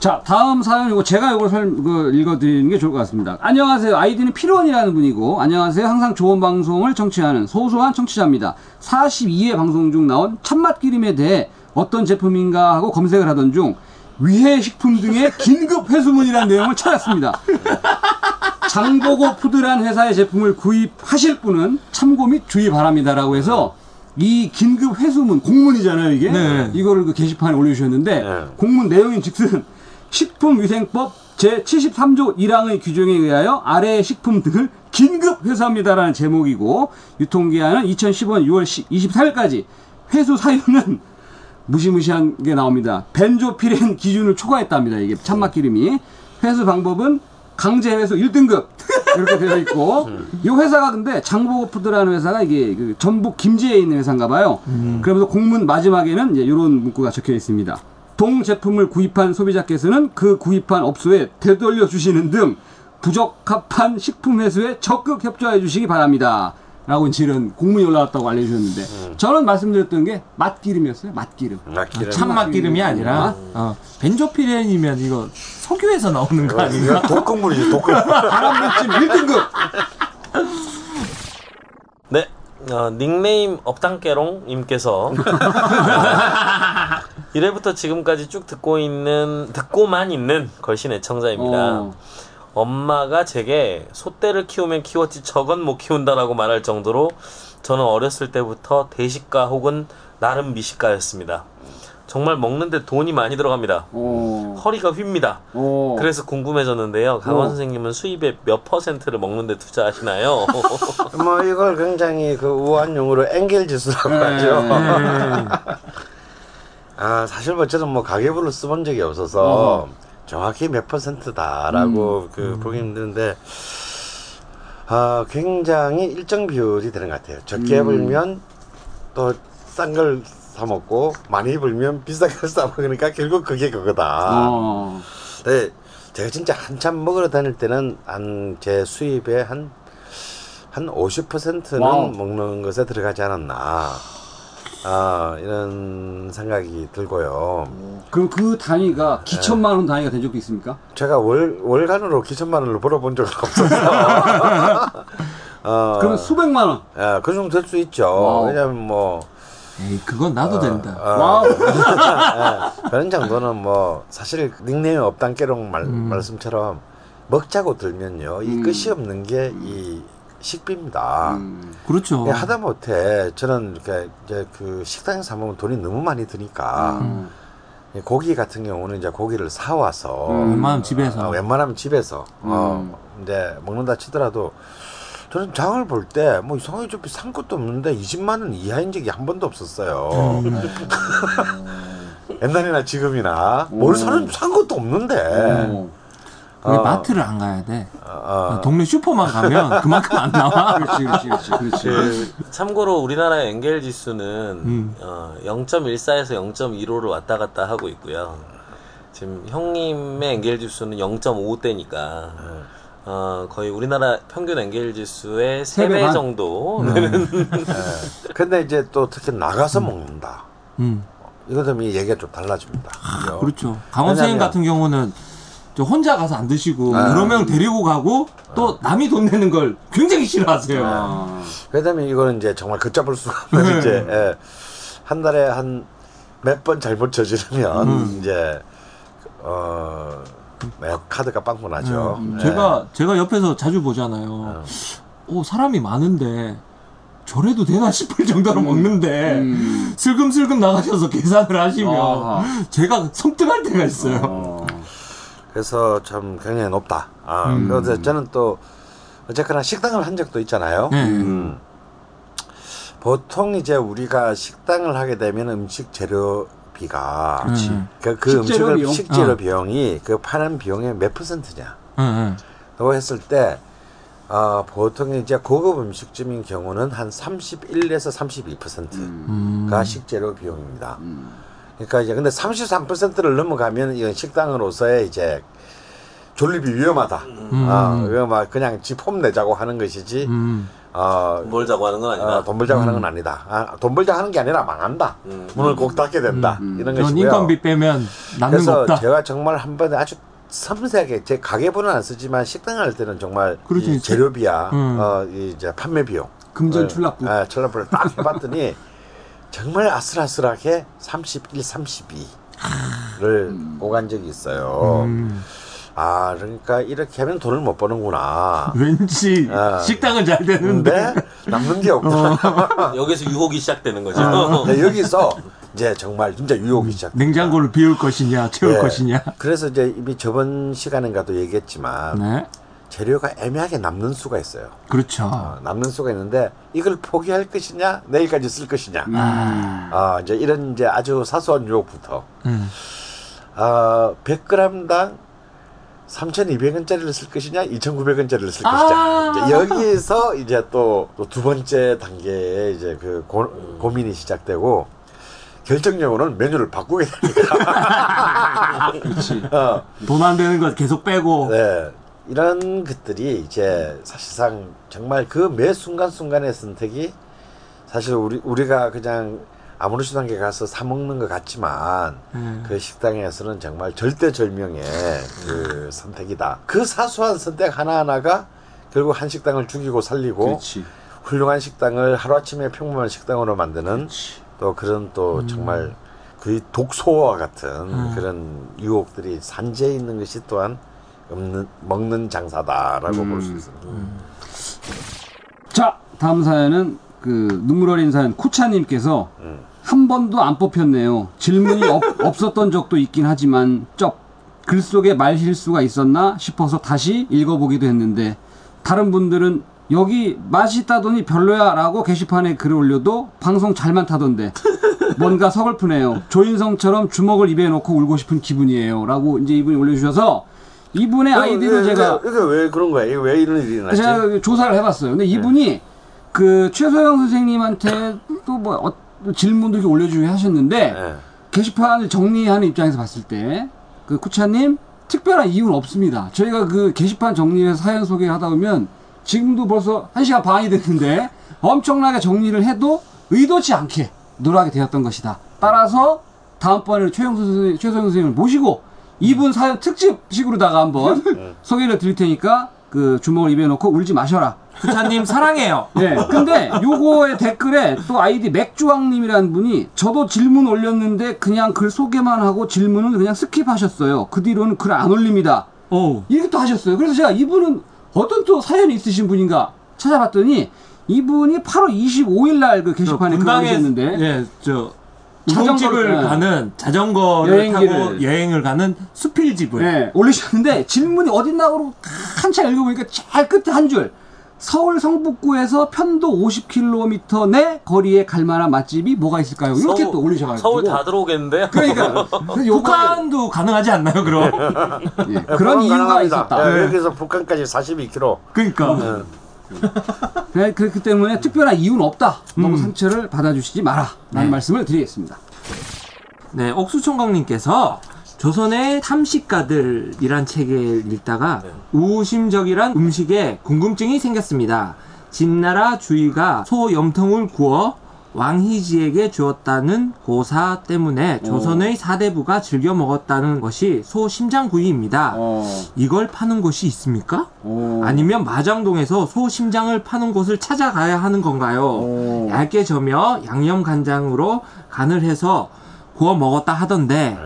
자, 다음 사연 이거 제가 이걸 설, 그, 읽어드리는 게 좋을 것 같습니다. 안녕하세요. 아이디는 필원이라는 분이고, 안녕하세요. 항상 좋은 방송을 청취하는 소소한 청취자입니다. 42회 방송 중 나온 참맛기름에 대해 어떤 제품인가 하고 검색을 하던 중 위해식품 등의 긴급 회수문이라는 내용을 찾았습니다. 장보고 푸드란 회사의 제품을 구입하실 분은 참고 및 주의 바랍니다라고 해서 이 긴급 회수문 공문이잖아요 이게 네. 이거를 그 게시판에 올려주셨는데 네. 공문 내용인 즉슨 식품위생법 제 73조 1항의 규정에 의하여 아래의 식품 등을 긴급 회수합니다라는 제목이고 유통기한은 2015년 6월 24일까지 회수 사유는 무시무시한 게 나옵니다. 벤조피렌 기준을 초과했답니다. 이게 참맛기름이 회수 방법은 강제 회수 1등급 이렇게 되어 있고 이 회사가 근데 장보고푸드라는 회사가 이게 그 전북 김제에 있는 회사인가 봐요. 그러면서 공문 마지막에는 이제 이런 문구가 적혀 있습니다. 동 제품을 구입한 소비자께서는 그 구입한 업소에 되돌려 주시는 등 부적합한 식품 회수에 적극 협조해 주시기 바랍니다. 라고 이런 공문이 올라왔다고 알려주셨는데 저는 말씀드렸던 게 맛기름이었어요. 맛기름. 맛기름. 참맛기름이 아니라 어, 벤조피렌이면 이거 석유에서 나오는 거 아닌가? 이거 독극물이지, 독극물. 바람물질 1등급. 네. 어, 닉네임 업당깨롱님께서 1회부터 지금까지 쭉 듣고 있는 듣고만 있는 걸신 애청자입니다. 어. 엄마가 제게 소떼를 키우면 키웠지 저건 못 키운다라고 말할 정도로 저는 어렸을 때부터 대식가 혹은 나름 미식가였습니다. 정말 먹는데 돈이 많이 들어갑니다. 어. 허리가 휩니다. 어. 그래서 궁금해졌는데요. 강원 어. 선생님은 수입의 몇 퍼센트를 먹는데 투자하시나요? 뭐 이걸 굉장히 그 우한 용어로 앵겔 지수라고 네. 하죠. 네. 아 사실 뭐 저는 뭐 가계부를 써본 적이 없어서 정확히 몇 퍼센트다라고 그 보기 힘드는데 아 굉장히 일정 비율이 되는 것 같아요. 적게 음. 벌면 또 싼 걸 사 먹고 많이 벌면 비싼 걸 사 먹으니까 결국 그게 그거다. 어. 네, 제가 진짜 한참 먹으러 다닐 때는 한 제 수입의 한한 50%는 wow. 먹는 것에 들어가지 않았나. 아, 이런 생각이 들고요. 그럼 그 단위가 기천만 원 단위가 된 적도 있습니까? 제가 월, 월간으로 기천만 원을 벌어본 적은 없어서. 어, 그러면 수백만 원. 예, 그 정도 될 수 있죠. wow. 왜냐면 뭐, 에이, 그건 나도 된다. 어, wow. 예, 그런 정도는 뭐 사실 닉네임이 없단 깨롱 말, 말씀처럼 먹자고 들면요 이 음. 끝이 없는 게 이 식비입니다. 음. 그렇죠. 예, 하다 못해 저는 이렇게 이제 그 식당에서 먹으면 돈이 너무 많이 드니까 음. 이 고기 같은 경우는 이제 고기를 사 와서 음. 웬만하면 집에서. 아, 웬만하면 집에서 어, 이제 먹는다 치더라도 저는 장을 볼 때 뭐 이상하게 좀산 것도 없는데 20만 원 이하인 적이 한 번도 없었어요. 옛날이나 지금이나 뭘 사는 산 것도 없는데. 어. 그게 어. 마트를 안 가야 돼. 어, 동네 슈퍼만 가면 그만큼 안 나와. 그렇지, 그렇지, 그렇지. 그 참고로 우리나라의 엔겔 지수는 음. 어, 0.14에서 0.15를 왔다 갔다 하고 있고요. 지금 형님의 엔겔 지수는 0.5대니까 어, 거의 우리나라 평균 엔겔 지수의 세배 3배 반. 정도 예. 근데 이제 또 특히 나가서 먹는다. 음. 이거 되면 얘기가 좀 달라집니다. 그죠? 그렇죠. 강원 선생님 왜냐면- 같은 경우는 저 혼자 가서 안 드시고 아. 여러 명 데리고 가고 또 남이 돈 내는 걸 굉장히 싫어하세요. 아. 왜냐면 이거는 이제 정말 걷잡을 수가 없는 네. 이제 예. 한 달에 한 몇 번 잘못 저지르면 음. 이제 어 네, 카드가 빵꾸 나죠. 음, 예. 제가 제가 옆에서 자주 보잖아요. 오 사람이 많은데 저래도 되나 싶을 정도로 먹는데 음. 슬금슬금 나가셔서 계산을 하시면 아하. 제가 섬뜩할 때가 있어요. 어. 그래서 참 굉장히 높다. 아, 음. 그래서 저는 또 어쨌거나 식당을 한 적도 있잖아요. 네. 음. 보통 이제 우리가 식당을 하게 되면 음식 재료비가 그렇지. 그, 그 식재료 음식을 비용? 식재료 어. 비용이 그 파는 비용의 몇 퍼센트냐? 응, 응. 라고 했을 때 어, 보통 이제 고급 음식점인 경우는 한 31에서 32%가 음. 식재료 비용입니다. 그러니까 이제 근데 33%를 넘어가면 이건 식당으로서의 이제 존립이 위험하다. 아, 이거 막 그냥 지폼 내자고 하는 것이지. 음. 어, 뭘 자고 하는 건 아니다. 어, 돈 벌자고 하는 건 아니다. 아, 돈 벌자고 하는 게 아니라 망한다. 음. 문을 꼭 닫게 된다. 이런 전 것이고요. 인건비 빼면 남는 거 그래서 없다. 제가 정말 한 번에 아주 섬세하게 제 가계부는 안 쓰지만 식당 할 때는 정말. 이 재료비야, 음. 어, 이 이제 판매 비용, 금전 어, 출납부. 아, 출납부를 딱 해봤더니 정말 아슬아슬하게 31, 32를 오간 적이 있어요. 음. 아, 그러니까 이렇게 하면 돈을 못 버는구나. 왠지 아. 식당은 잘 되는데 남는 게 없구나. 여기서 유혹이 시작되는 거죠. 근데 여기서 이제 정말 진짜 유혹이 시작. 냉장고를 비울 것이냐 채울 예. 것이냐. 그래서 이제 이미 저번 시간인가도 얘기했지만 네. 재료가 애매하게 남는 수가 있어요. 그렇죠. 어, 남는 수가 있는데 이걸 포기할 것이냐 내일까지 쓸 것이냐. 아, 이제 이런 이제 아주 사소한 유혹부터 음. 아, 100g당 3,200원짜리를 쓸 것이냐, 2,900원짜리를 쓸 아. 것이냐. 이제 여기서 이제 또 두 번째 단계에 이제 그 고, 고민이 시작되고 결정적으로는 메뉴를 바꾸게 됩니다. 그렇지. 어, 돈안 되는 거 계속 빼고. 네. 이런 것들이 이제 사실상 정말 그 매 순간순간의 선택이 사실 우리, 우리가 그냥 아무렇지도 않게 가서 사 먹는 것 같지만 음. 그 식당에서는 정말 절대절명의 그 선택이다. 그 사소한 선택 하나하나가 결국 한 식당을 죽이고 살리고 그렇지. 훌륭한 식당을 하루아침에 평범한 식당으로 만드는 또 그런 음. 또 정말 그 독소와 같은 그런 유혹들이 산재해 있는 것이 또한 없는, 먹는 장사다라고 음. 볼수 있습니다. 자, 다음 사연은 그 눈물 어린 사연 쿠차님께서 음. 한 번도 안 뽑혔네요. 질문이 없, 없었던 적도 있긴 하지만 쩝. 글 속에 말 실수가 있었나 싶어서 다시 읽어보기도 했는데 다른 분들은 여기 맛있다더니 별로야라고 게시판에 글을 올려도 방송 잘만 타던데 뭔가 서글프네요. 조인성처럼 주먹을 입에 놓고 울고 싶은 기분이에요라고 이제 이분이 올려주셔서 이분의 아이디를 이게, 제가 이게 왜 그런 거야? 이게 왜 이런 일이 났지? 제가 조사를 해봤어요. 근데 이분이 그 최소영 선생님한테 또뭐 질문도 이렇게 올려주고 하셨는데 예. 게시판을 정리하는 입장에서 봤을 때 그 쿠차님 특별한 이유는 없습니다. 저희가 그 게시판 정리해서 사연 소개하다 보면 지금도 벌써 한 시간 반이 됐는데 엄청나게 정리를 해도 의도치 않게 노력하게 되었던 것이다. 따라서 다음번에는 최영수 선생님, 최소영 선생님을 모시고 이분 사연 특집식으로다가 한번 소개를 드릴 테니까 그 주먹을 입에 놓고 울지 마셔라. 부차님 사랑해요. 네. 근데 요거의 댓글에 또 아이디 맥주왕님이라는 분이 저도 질문 올렸는데 그냥 글 소개만 하고 질문은 그냥 스킵하셨어요. 그 뒤로는 글 안 올립니다. 오. 이렇게 또 하셨어요. 그래서 제가 이분은 어떤 또 사연이 있으신 분인가 찾아봤더니 이분이 8월 25일 날 그 게시판에 글을 올리셨는데 예, 저 자전거를- 우동집을 네. 가는 자전거를 여행기를. 타고 여행을 가는 수필집을 네, 올리셨는데 질문이 어딨나고 한참 읽어보니까 제일 끝에 한 줄. 서울 성북구에서 편도 50km 내 거리에 갈 만한 맛집이 뭐가 있을까요? 이렇게 서울- 또 올리셔가지고. 서울 다 들어오겠는데요? 그러니까 북한도 가능하지 않나요, 그럼? 예, 예, 그런 이유가 가능합니다. 있었다. 예, 여기서 북한까지 42km. 그러니까. 네, 그렇기 때문에 특별한 이유는 없다. 너무 상처를 받아주시지 마라. 라는 말씀을 드리겠습니다. 네, 옥수총각님께서 조선의 탐식가들이란 책을 읽다가 우심적이란 음식에 궁금증이 생겼습니다. 진나라 주의가 소 염통을 구워 왕희지에게 주었다는 고사 때문에 조선의 사대부가 즐겨 먹었다는 것이 소 심장구이입니다. 이걸 파는 곳이 있습니까? 아니면 마장동에서 소 심장을 파는 곳을 찾아가야 하는 건가요? 얇게 저며 양념 간장으로 간을 해서 구워 먹었다 하던데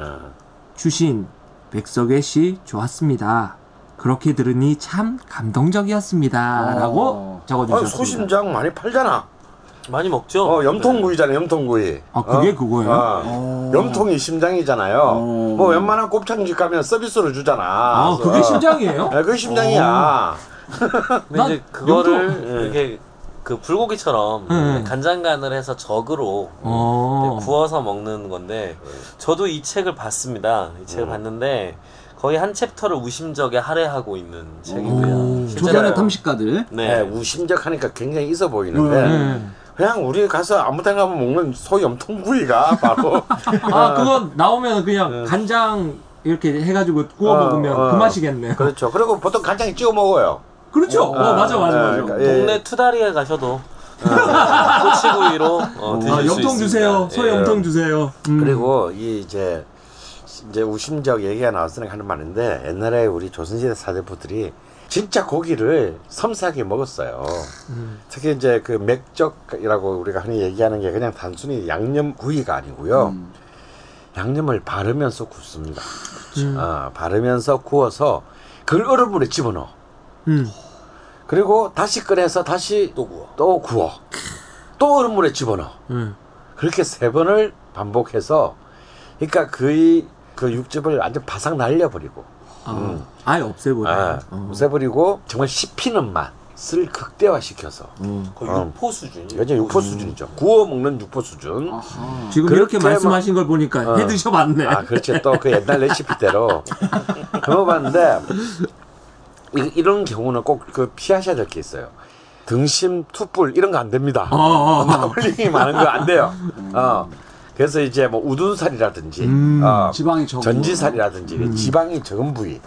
주신 백석의 시 좋았습니다. 그렇게 들으니 참 감동적이었습니다. 라고 아, 적어주셨습니다. 소심장 많이 팔잖아. 많이 먹죠? 어, 염통구이잖아요, 염통구이. 아, 그게 어? 그거예요? 어. 염통이 심장이잖아요. 뭐 웬만한 곱창집 가면 서비스로 주잖아. 아, 그래서- 그게 심장이에요? 네, 그게 심장이야. 근데 난 이제 그거를 염통- 예. 이렇게 그 불고기처럼 네. 간장간을 해서 적으로 어. 구워서 먹는 건데 저도 이 책을 봤습니다. 이 음. 책을 봤는데 거의 한 챕터를 우심적에 할애하고 있는 책이고요. 오. 조선의 탐식가들. 네, 네. 우심적 하니까 굉장히 있어 보이는데 네. 그냥 우리 가서 아무 데나 가면 먹는 소 염통구이가 바로 아, 그거 나오면 그냥 간장 이렇게 해가지고 구워 어, 먹으면 어. 그 맛이겠네요. 그렇죠. 그리고 보통 간장에 찍어 먹어요. 그렇죠. 어, 맞아, 맞아, 맞아. 그러니까, 예. 동네 투다리에 가셔도 꼬치구이로 어, 드실 아, 수 염통 있습니다. 주세요. 소 예. 염통 주세요. 음. 그리고 이 이제 이제 우심적 얘기가 나왔으니까 하는 말인데 옛날에 우리 조선시대 사대부들이 진짜 고기를 섬세하게 먹었어요. 특히 이제 그 맥적이라고 우리가 흔히 얘기하는 게 그냥 단순히 양념 구이가 아니고요. 양념을 바르면서 굽습니다. 아, 바르면서 구워서 그걸 얼음물에 집어넣어. 음. 그리고 다시 꺼내서 다시 또 구워. 또 구워. 또 얼음물에 집어넣어. 음. 그렇게 세 번을 반복해서 그러니까 거의 그 육즙을 완전 바삭 날려버리고 아, 아예 없애버려. 아, 어. 없애버리고 정말 씹히는 맛 을 극대화시켜서 거의 어. 육포 수준이. 완전 육포 수준이죠. 구워 먹는 육포 수준. 지금 그렇게 이렇게 말씀하신 걸 보니까 어. 해 드셔봤네. 아, 그렇죠. 또 그 옛날 레시피대로 먹어봤는데 이, 이런 경우는 꼭 그 피하셔야 될 게 있어요. 등심, 투뿔 이런 거 안 됩니다. 어, 어, 어. 마블링이 많은 거 안 돼요. 어. 그래서 이제 뭐 우둔살이라든지 음, 어, 지방이 적은 전지살이라든지 지방이 적은 부위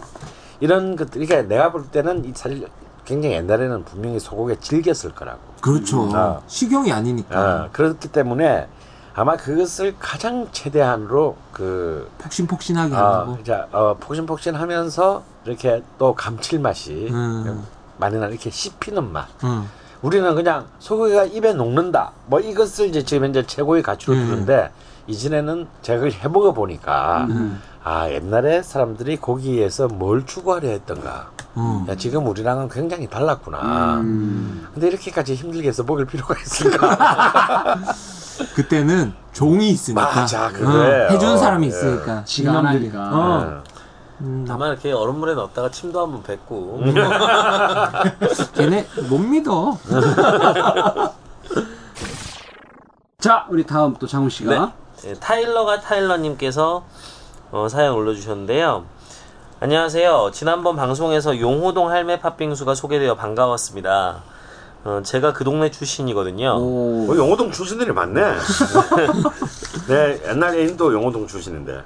이런 것들 그러니까 내가 볼 때는 이 살이 굉장히 옛날에는 분명히 소고기에 질겼을 거라고. 그렇죠. 아. 식용이 아니니까. 어, 그렇기 때문에 아마 그것을 가장 최대한으로 그 폭신폭신하게 아, 하고. 이제 어, 폭신폭신하면서 이렇게 또 감칠맛이 음. 많이 나 이렇게 씹히는 맛. 음. 우리는 그냥 소고기가 입에 녹는다. 뭐 이것을 이제 지금 현재 최고의 가치로 음. 두는데 이전에는 제가 그걸 해먹어 보니까 아 옛날에 사람들이 고기에서 뭘 추구하려 했던가. 음. 야, 지금 우리랑은 굉장히 달랐구나. 음. 근데 이렇게까지 힘들게 해서 먹을 필요가 있을까? 그때는 종이 있으니까 맞아, 그거예요. 어, 해주는 사람이 예. 있으니까 지가 안 이놈들이. 하니까. 어. 네. 다만 이렇게 얼음물에 넣었다가 침도 한번 뱉고 걔네 못 믿어. 자, 우리 다음 또 장훈 씨가 네, 타일러가 타일러님께서 어, 사연 올려주셨는데요. 안녕하세요. 지난번 방송에서 용호동 할매 팥빙수가 소개되어 반가웠습니다. 어, 제가 그 동네 출신이거든요. 어, 용호동 출신들이 많네. 네, 옛날 애인도 용호동 출신인데.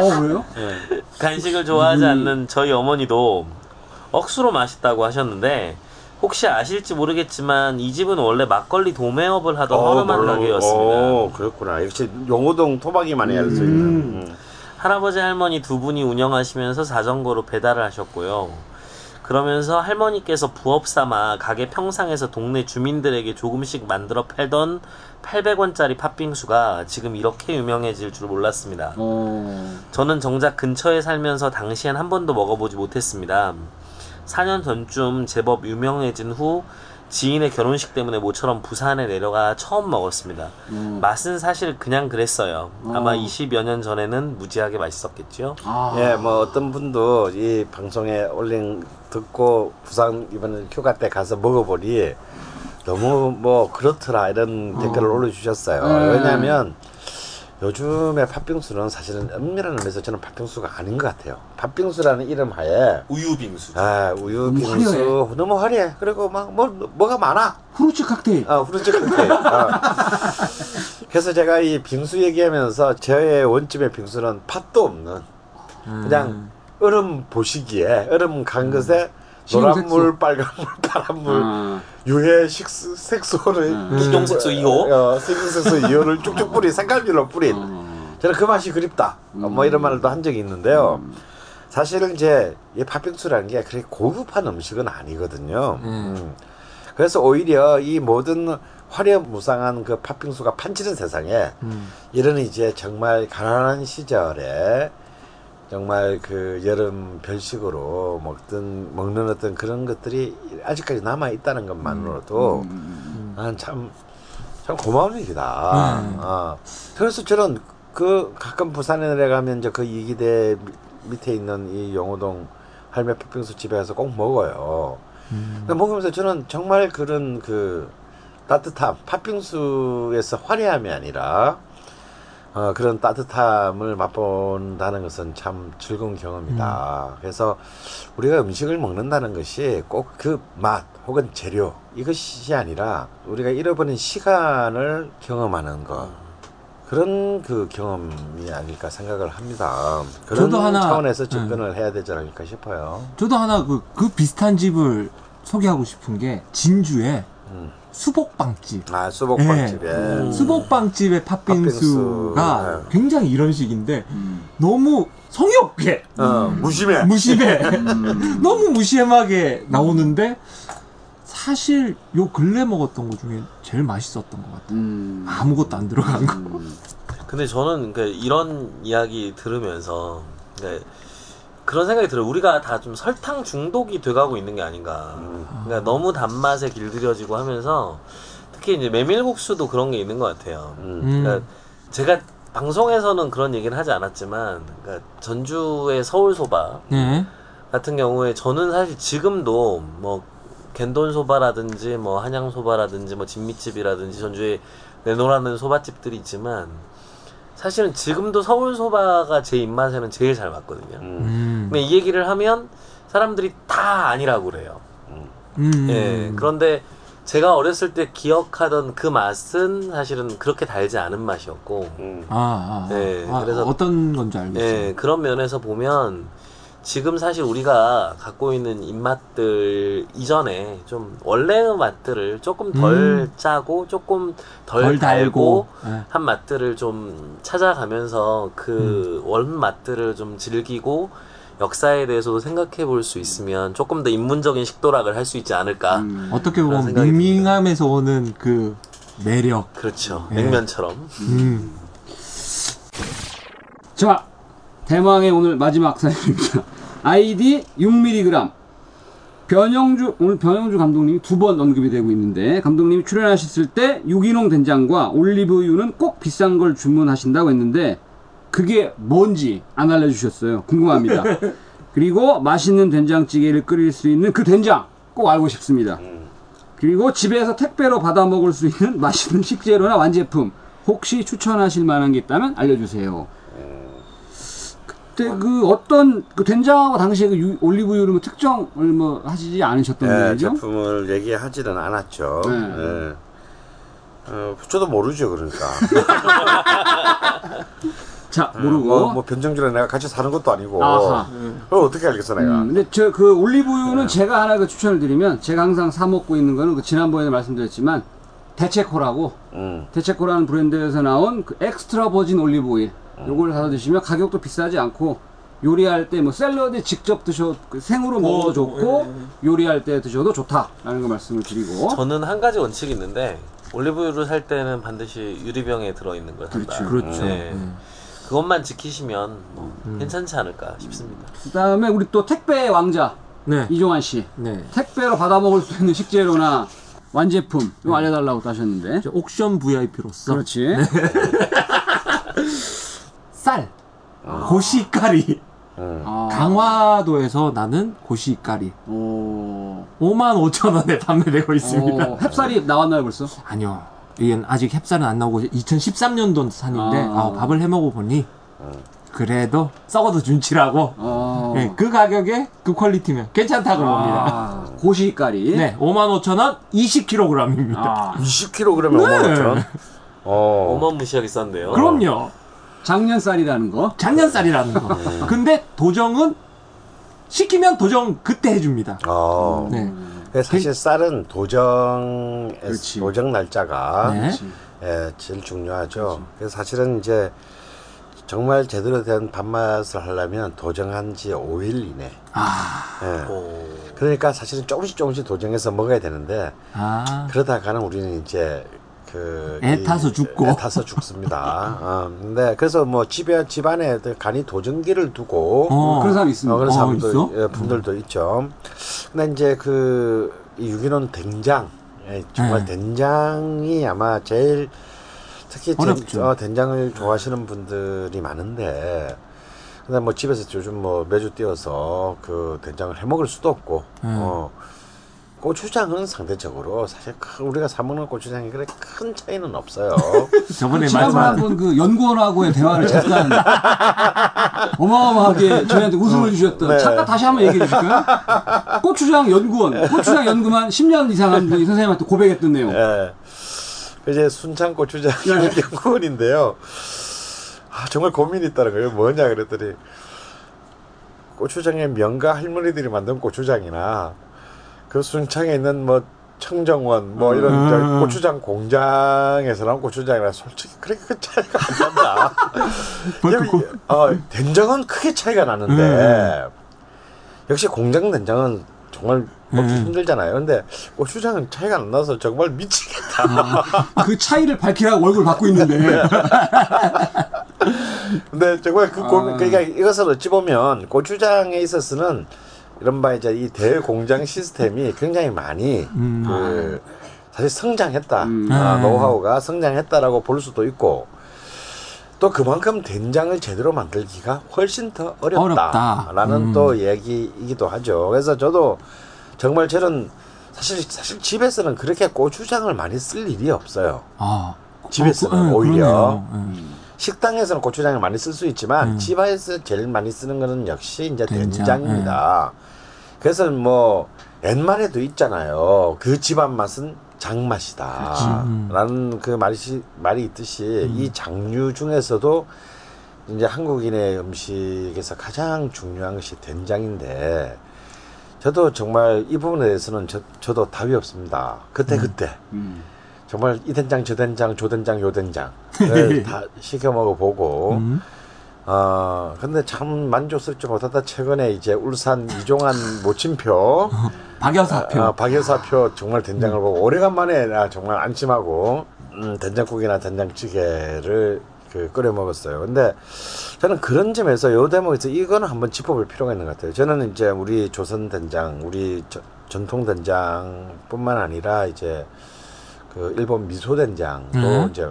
어 왜요? 간식을 좋아하지 않는 저희 어머니도 억수로 맛있다고 하셨는데 혹시 아실지 모르겠지만 이 집은 원래 막걸리 도매업을 하던 허름한 몰라. 가게였습니다. 어, 그렇구나. 역시 용호동 토박이만이 알수 있는. 음. 할아버지 할머니 두 분이 운영하시면서 자전거로 배달을 하셨고요. 그러면서 할머니께서 부업 삼아 가게 평상에서 동네 주민들에게 조금씩 만들어 팔던 800원짜리 팥빙수가 지금 이렇게 유명해질 줄 몰랐습니다. 어. 저는 정작 근처에 살면서 당시엔 한 번도 먹어보지 못했습니다. 4년 전쯤 제법 유명해진 후 지인의 결혼식 때문에 모처럼 부산에 내려가 처음 먹었습니다. 음. 맛은 사실 그냥 그랬어요. 아마 어. 20여 년 전에는 무지하게 맛있었겠죠. 아. 예, 뭐 어떤 분도 이 방송에 올린 듣고 부산 이번에 휴가 때 가서 먹어보니 너무 뭐 그렇더라 이런 댓글을 올려주셨어요. 네. 왜냐하면 요즘에 팥빙수는 사실은 엄밀한 의미에서 저는 팥빙수가 아닌 것 같아요. 팥빙수라는 이름 하에 우유빙수. 아 우유 너무 빙수 화려해. 너무 화려해. 그리고 막 뭐 뭐가 많아. 후르츠 칵테일. 아, 후르츠 칵테일. 아. 그래서 제가 이 빙수 얘기하면서 저의 원집의 빙수는 팥도 없는 그냥 얼음 보시기에 얼음 간 것에 노란물. 빨간물, 파란물, 아. 유해 식수, 색소를 식용색소 2호. 어, 식용색소 2호를 쭉쭉 뿌린 색깔별로 뿌린 어. 저는 그 맛이 그립다. 어, 뭐 이런 말도 한 적이 있는데요. 사실은 이제 이 팥빙수라는 게 그렇게 고급한 음식은 아니거든요. 음. 그래서 오히려 이 모든 화려무쌍한 그 팥빙수가 판치는 세상에 음. 이런 이제 정말 가난한 시절에 정말 그 여름 별식으로 먹던 먹는 어떤 그런 것들이 아직까지 남아 있다는 것만으로도 난참참 고마운 일이다. 음. 어. 그래서 저는 그 가끔 부산에 내려가면 이제 그 이기대 미- 밑에 있는 이 영호동 할매 팥빙수 집에 가서 꼭 먹어요. 근데 먹으면서 저는 정말 그런 그 따뜻함, 팥빙수에서 화려함이 아니라 어, 그런 따뜻함을 맛본다는 것은 참 즐거운 경험이다. 그래서 우리가 음식을 먹는다는 것이 꼭 그 맛 혹은 재료 이것이 아니라 우리가 잃어버린 시간을 경험하는 것. 그런 그 경험이 아닐까 생각을 합니다. 그런 저도 하나- 차원에서 접근을 해야 되지 않을까 싶어요. 저도 하나 그, 그 비슷한 집을 소개하고 싶은 게 진주에 음. 수복빵집. 아 수복빵집에 예. 수복빵집의 팥빙수가 팥빙수, 네. 굉장히 이런 식인데 너무 성의 없게 어, 무심해. 무심해 너무 무심하게 나오는데 사실 요 근래 먹었던 것 중에 제일 맛있었던 것 같아요. 음. 아무것도 안 들어간 거. 근데 저는 그 이런 이야기 들으면서 네, 그런 생각이 들어요. 우리가 다 좀 설탕 중독이 돼가고 있는 게 아닌가. 그러니까 너무 단맛에 길들여지고 하면서 특히 이제 메밀국수도 그런 게 있는 것 같아요. 음. 그러니까 제가 방송에서는 그런 얘기는 하지 않았지만 그러니까 전주의 서울 소바 네. 같은 경우에 저는 사실 지금도 뭐 겐돈 소바라든지 뭐 한양 소바라든지 뭐 진미집이라든지 전주에 내놓으라는 소바집들이 있지만 사실은 지금도 서울 소바가 제 입맛에는 제일 잘 맞거든요. 음. 근데 이 얘기를 하면 사람들이 다 아니라고 그래요. 음. 예. 그런데 제가 어렸을 때 기억하던 그 맛은 사실은 그렇게 달지 않은 맛이었고, 음. 아, 아, 아. 예, 아, 그래서- 어떤 건지 알겠어요. 예, 그런 면에서 보면 지금 사실 우리가 갖고 있는 입맛들 이전에 좀 원래의 맛들을 조금 덜 음. 짜고 조금 덜, 덜 달고, 달고. 예. 한 맛들을 좀 찾아가면서 그원 맛들을 좀 즐기고 역사에 대해서도 생각해 볼 수 있으면 조금 더 인문적인 식도락을 할 수 있지 않을까. 음. 어떻게 보면 밍밍함에서 오는 그 매력. 그렇죠. 네. 냉면처럼. 음. 자, 대망의 오늘 마지막 사연입니다. 아이디 6mg. 변영주, 오늘 변영주 감독님이 두 번 언급이 되고 있는데, 감독님이 출연하셨을 때 유기농 된장과 올리브유는 꼭 비싼 걸 주문하신다고 했는데, 그게 뭔지 안 알려주셨어요. 궁금합니다. 그리고 맛있는 된장찌개를 끓일 수 있는 그 된장 꼭 알고 싶습니다. 그리고 집에서 택배로 받아 먹을 수 있는 맛있는 식재료나 완제품 혹시 추천하실 만한 게 있다면 알려주세요. 그때 그 어떤 그 된장하고 당시에 그 유- 올리브유를 뭐 특정을 뭐 하시지 않으셨던 예, 거죠? 제품을 얘기하지는 않았죠. 네. 예. 어, 저도 모르죠, 그러니까. 자 어, 모르고. 뭐, 뭐 변정주랑 내가 같이 사는 것도 아니고. 아하. 그걸 어떻게 알겠어, 내가. 음, 근데 저 그 올리브유는 제가 하나 그 추천을 드리면 제가 항상 사 먹고 있는 거는 그 지난번에 말씀드렸지만 데체코라고 음. 데체코라는 브랜드에서 나온 그 extra virgin 올리브 오일 요걸 사서 드시면 가격도 비싸지 않고 요리할 때 뭐 샐러드 직접 드셔 그 생으로 먹어도 좋고 요리할 때 드셔도 좋다라는 거 말씀을 드리고 저는 한 가지 원칙이 있는데 올리브유를 살 때는 반드시 유리병에 들어있는 걸 산다. 그렇죠. 네. 음. 그것만 지키시면 뭐 괜찮지 않을까 싶습니다. 그다음에 우리 또 택배 왕자 네. 이종환 씨 네. 택배로 받아 먹을 수 있는 식재료나 완제품 이거 알려달라고 또 하셨는데 저 옥션 VIP로서 그렇지 쌀, 고시까리. 아, 강화도에서 나는 고시까리. 오, 5만 5천 원에 판매되고 있습니다. 오, 햅쌀이 나왔나요 벌써? 아니요. 이건 아직 햅쌀은 안 나오고 2013년도 산인데 아. 아, 밥을 해 먹어 보니 그래도 썩어도 준치라고. 어. 네, 그 가격에 그 퀄리티면 괜찮다고 봅니다. 아, 고시까리. 네, 5만 5천 원 20kg입니다. 아, 20kg에 네. 5만 5천. 어. 어마무시하게 싼데요. 그럼요. 작년 쌀이라는 거. 작년쌀이라는 거. 근데 도정은 시키면 도정 그때 해줍니다. 어. 네. 그래서 사실 쌀은 도정의 그렇지. 도정 날짜가 네. 예, 제일 중요하죠. 그래서 사실은 이제 정말 제대로 된 밥맛을 하려면 도정한 지 5일 이내. 아, 예. 오. 그러니까 사실은 조금씩 조금씩 도정해서 먹어야 되는데 아, 그러다가는 우리는 이제 그애 이- 타서 죽고. 애 타서 죽습니다. 어, 근데 그래서 뭐 집에 집안에 간이 도정기를 두고 어. 그런 사람 있습니다. 어, 그런 어, 사람도 있어? 예, 분들도 있죠. 근데 이제 그 유기농 된장 예, 정말 네. 된장이 아마 제일 특히 된, 어렵죠. 어, 된장을 좋아하시는 분들이 많은데 근데 뭐 집에서 요즘 뭐 매주 띄어서 그 된장을 해 먹을 수도 없고 음. 어, 고추장은 상대적으로 사실 큰- 우리가 사 먹는 고추장이 그래 큰 차이는 없어요. 저번에 지난번에 말씀 한번 그 연구원하고의 대화를 잠깐 어마어마하게 저희한테 웃음을 주셨던 네. 잠깐 다시 한번 얘기해 주실까요? 고추장 연구원, 고추장 연구만 10년 이상 한 분이 선생님한테 고백했던 내용. 예. 그 이제 순창 고추장 네. 연구원인데요. 아, 정말 고민이 있다는 거예요. 뭐냐 그랬더니 고추장의 명가 할머니들이 만든 고추장이나 그 순창에 있는 뭐 청정원 뭐 이런 음. 저 고추장 공장에서 나온 고추장이라 솔직히 그렇게 큰 차이가 안 난다. 여기, 어, 된장은 크게 차이가 나는데 역시 공장 된장은 정말 먹기 음. 힘들잖아요. 근데 고추장은 차이가 안 나서 정말 미치겠다. 그 차이를 밝히라고 얼굴 받고 있는데. 근데 정말 그 고민, 아. 그러니까 이것을 어찌 보면 고추장에 있어서는 이른바 이제 이 대공장 시스템이 굉장히 많이 음. 그 사실 성장했다. 음. 아, 네. 노하우가 성장했다라고 볼 수도 있고 또 그만큼 된장을 제대로 만들기가 훨씬 더 어렵다. 어렵다라는 음. 또 얘기이기도 하죠. 그래서 저도 정말 저는 사실 사실 집에서는 그렇게 고추장을 많이 쓸 일이 없어요. 아, 집에서는 그- 예, 오히려. 예. 식당에서는 고추장을 많이 쓸 수 있지만 음. 집안에서 제일 많이 쓰는 거는 역시 이제 된장, 된장입니다. 그래서 뭐 옛말에도 있잖아요. 그 집안 맛은 장맛이다. 음. 라는 그 말이 말이 있듯이 이 장류 중에서도 이제 한국인의 음식에서 가장 중요한 것이 된장인데 저도 정말 이 부분에 대해서는 저, 저도 답이 없습니다. 그때 그때 음. 정말 이 된장 저 된장 조 된장 요 된장 을 다 시켜 먹어보고 음. 어 근데 참 만족스럽지 못하다 최근에 이제 울산 이종환 모침표 박여사표. 아, 박여사표 정말 된장을 보고 오래간만에 나 정말 안심하고 음, 된장국이나 된장찌개를 그 끓여 먹었어요. 근데 저는 그런 점에서 요 대목에서 이거는 한번 짚어볼 필요가 있는 것 같아요. 저는 이제 우리 조선 된장, 우리 저- 전통 된장뿐만 아니라 이제 그 일본 미소 된장도 음. 이제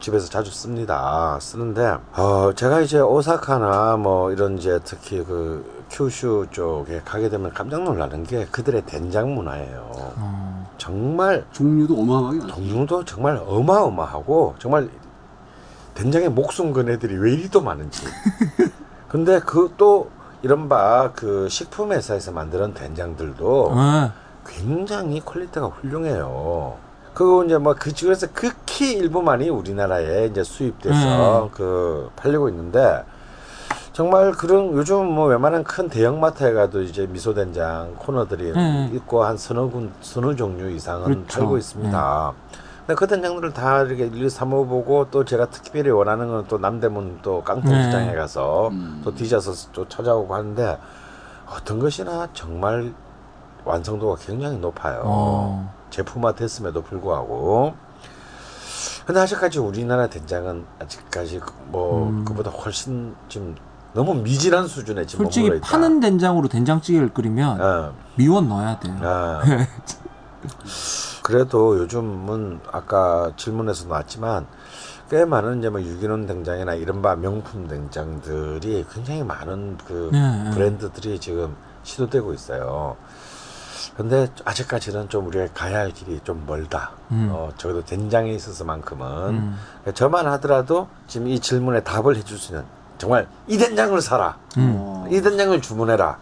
집에서 자주 씁니다. 쓰는데 어 제가 이제 오사카나 뭐 이런 이제 특히 그 큐슈 쪽에 가게 되면 깜짝 놀라는 게 그들의 된장 문화예요. 어. 정말 종류도 어마어마하게. 종류도 정말 어마어마하고 정말 된장에 목숨 건 애들이 왜 이리도 많은지. 근데 그 또 이른바 그 식품 회사에서 만드는 된장들도 어. 굉장히 퀄리티가 훌륭해요. 그거 이제 뭐 그 중에서 극히 일부만이 우리나라에 이제 수입돼서 그 팔리고 있는데 정말 그런 요즘 뭐 웬만한 큰 대형마트에 가도 이제 미소 된장 코너들이 음. 있고 한 서너 군 서너 종류 이상은 그렇죠. 팔고 있습니다. 근데 그 된장들을 다 이렇게 일일이 사 먹어보고 또 제가 특별히 원하는 건 또 남대문 또 깡통 시장에 네. 가서 또 뒤져서 또 찾아오고 하는데 어떤 것이나 정말 완성도가 굉장히 높아요. 어. 제품화 됐음에도 불구하고. 근데 아직까지 우리나라 된장은 아직까지 그뭐 음. 그보다 훨씬 지금 너무 미진한 수준에 지금 솔직히. 파는 된장으로 된장찌개를 끓이면 어, 미원 넣어야 돼요. 어. 그래도 요즘은 아까 질문에서 나왔지만 꽤 많은 이제 뭐 유기농 된장이나 이른바 명품 된장들이 굉장히 많은 그 네, 브랜드들이 지금 시도되고 있어요. 근데 아직까지는 좀 우리가 가야 할 길이 좀 멀다. 음. 어, 적어도 된장에 있어서만큼은. 음. 그러니까 저만 하더라도 지금 이 질문에 답을 해줄 수 있는 정말 이 된장을 사라. 음. 이 된장을 주문해라.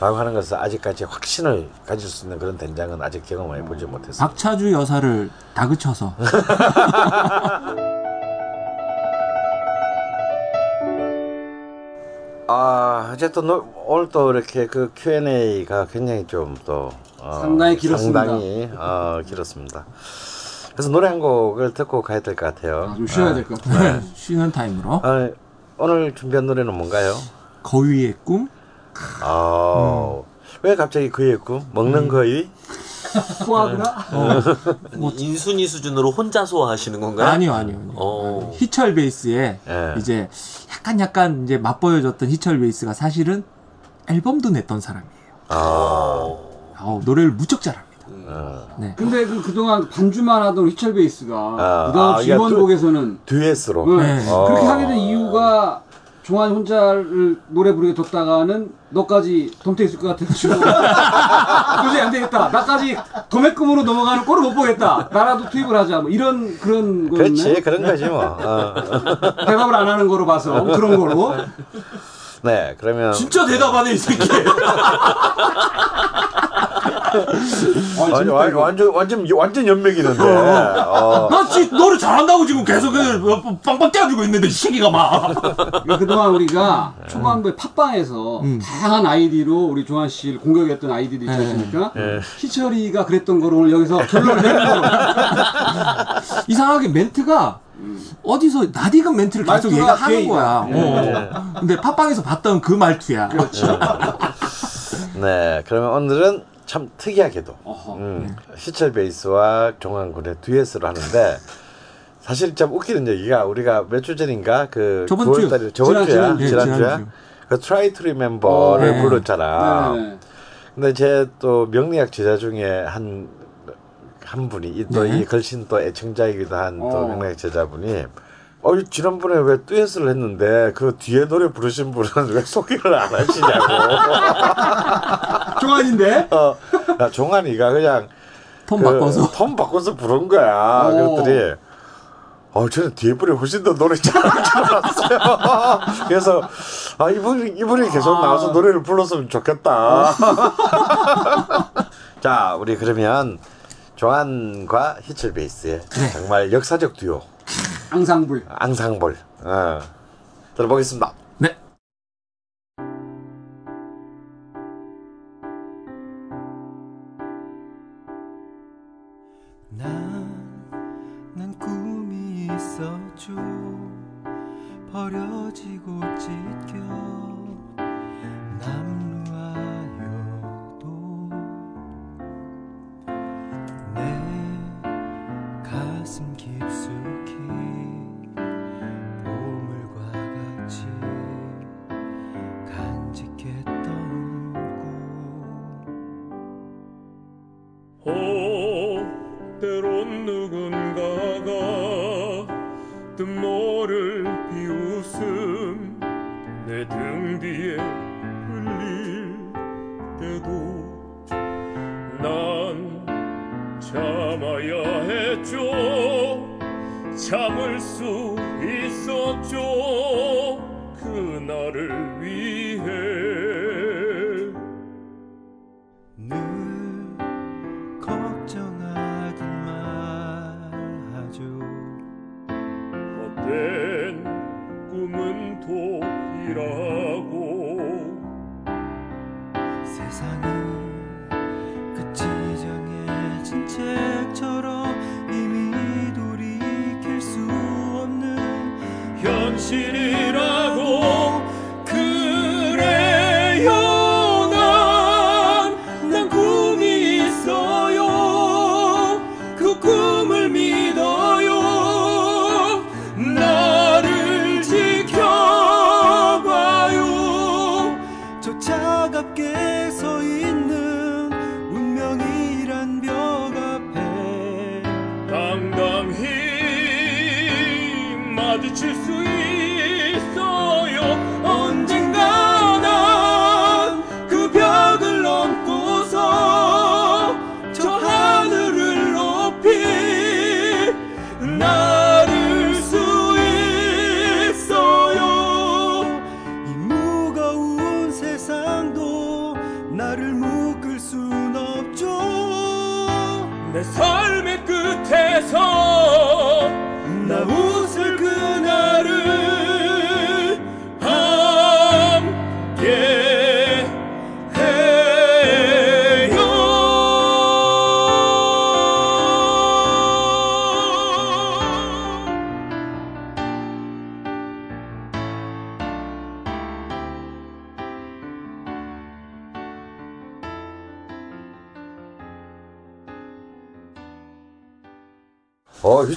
라고 하는 것은 아직까지 확신을 가질 수 있는 그런 된장은 아직 경험을 해보지 못했습니다. 박차주 여사를 다그쳐서 아, 어쨌든 오- 오늘 또 이렇게 그 Q&A가 굉장히 좀또 어, 상당히 길었습니다. 상당히 어, 길었습니다. 그래서 노래 한 곡을 듣고 가야 될 것 같아요. 아, 좀 쉬어야 될것 같아요. 쉬는 타임으로 아, 오늘 준비한 노래는 뭔가요? 거위의 꿈 아, 왜 갑자기 그의 꿈? 먹는 거위? 포아그라? 뭐 인순이 수준으로 혼자 소화하시는 건가요? 아니요 아니요 아니요. 어. 희철 베이스에 예. 이제 약간 약간 이제 맛보여줬던 희철 베이스가 사실은 앨범도 냈던 사람이에요. 아, 아우, 노래를 무척 잘합니다. 어. 네. 근데 그 그동안 반주만 하던 희철 베이스가 아, 그다음 아, 그- 곡에서는 듀엣으로. 네. 네. 어. 그렇게 하게 된 이유가 종환 혼자를 노래 부르게 뒀다가는 너까지 덤태 있을 것 같아가지고 도저히 안 되겠다. 나까지 도매금으로 넘어가는 꼴을 못 보겠다. 나라도 투입을 하자. 뭐 이런 그런 거였네. 그렇지, 그런 거지 뭐. 어. 대답을 안 하는 거로 봐서 그런 거로. 네, 그러면 진짜 대답하네 이 새끼. 완, 완, 완전 완전 완전 연맥이는데. 어. 나 지금 노래 잘한다고 지금 계속 그 빵빵 떼어주고 있는데 이 새끼가 막. 그러니까 그동안 우리가 초반부에 팟빵에서 다양한 아이디로 우리 조한 씨를 공격했던 아이디도 있지 않습니까? 희철이가 그랬던 거를 오늘 여기서 결론을 내는 거로 이상하게 멘트가 어디서 낯익은 멘트를 계속 얘가 하는. 거야. 어. 근데 팟빵에서 봤던 그 말투야. 그렇죠. 네, 그러면 오늘은 참 특이하게도. 음, 희철 베이스와 종환 군의 듀엣을 하는데 사실 참 웃기는 얘기가 우리가 몇 주 전인가 그 저번 주. 9월달에 저번 지난- 주야 지난- 네, 지난주야 지난주. 그 Try to Remember를 어, 네. 불렀잖아. 네. 근데 제 또 명리학 제자 중에 한, 한 분이, 이또이 네. 걸신 또 애청자이기도 한또 어. 명리학 제자분이, 어, 이 지난번에 왜 듀엣을 했는데, 그 뒤에 노래 부르신 분은 왜 소개를 안 하시냐고. 종환인데 어, 야, 종환이가 그냥, 톤 그 바꿔서. 톤 바꿔서 부른 거야. 오. 그랬더니, 어, 저는 뒤에 분이 훨씬 더 노래 잘하는 줄 알았어요. 그래서, 아, 이분이, 이분이 계속 나와서 노래를 불렀으면 좋겠다. 자, 우리 그러면, 조한과 희철 베이스의 정말 역사적 듀오, 앙상블 앙상볼, 어, 들어보겠습니다. 네. 난, 난 꿈이 있었죠 버려지고 때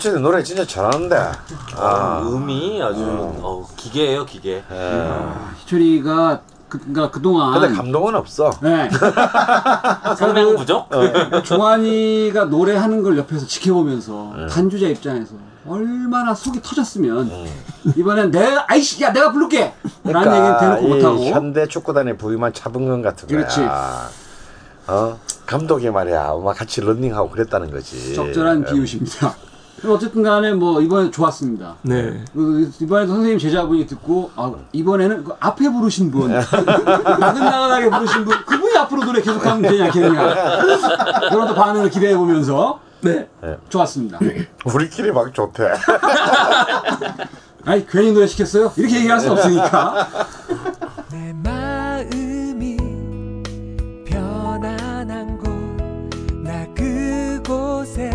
어, 휴철이 노래 진짜 잘하는데. 아, 음이 아주 어, 기계예요 기계. 희철이가 그, 그러니까 그동안 근데 감동은 없어. 네. 성명 부족? 그 조한이가 노래하는 걸 옆에서 지켜보면서 단주자 입장에서 얼마나 속이 터졌으면 이번엔 내가 아이씨 야 내가 부를게 라는 얘기는 대놓고 그러니까 이 못하고 현대 축구단의 부위만 잡은 것 같은 거야. 그렇지. 어, 감독이 말이야. 막 같이 런닝하고 그랬다는 거지. 적절한 비유십니다. 어쨌든 간에 뭐 이번에 좋았습니다. 네. 그 이번에도 선생님 제자분이 듣고 아, 이번에는 그 앞에 부르신 분 나긋나긋하게 부르신 분 그분이 앞으로 노래 계속하면 되냐 걔냐 그런 또 반응을 기대해 보면서 네 좋았습니다. 우리끼리 막 좋대. 아니 괜히 노래 시켰어요? 이렇게 얘기할 수 없으니까 내 마음이 편안한 곳 나 그곳에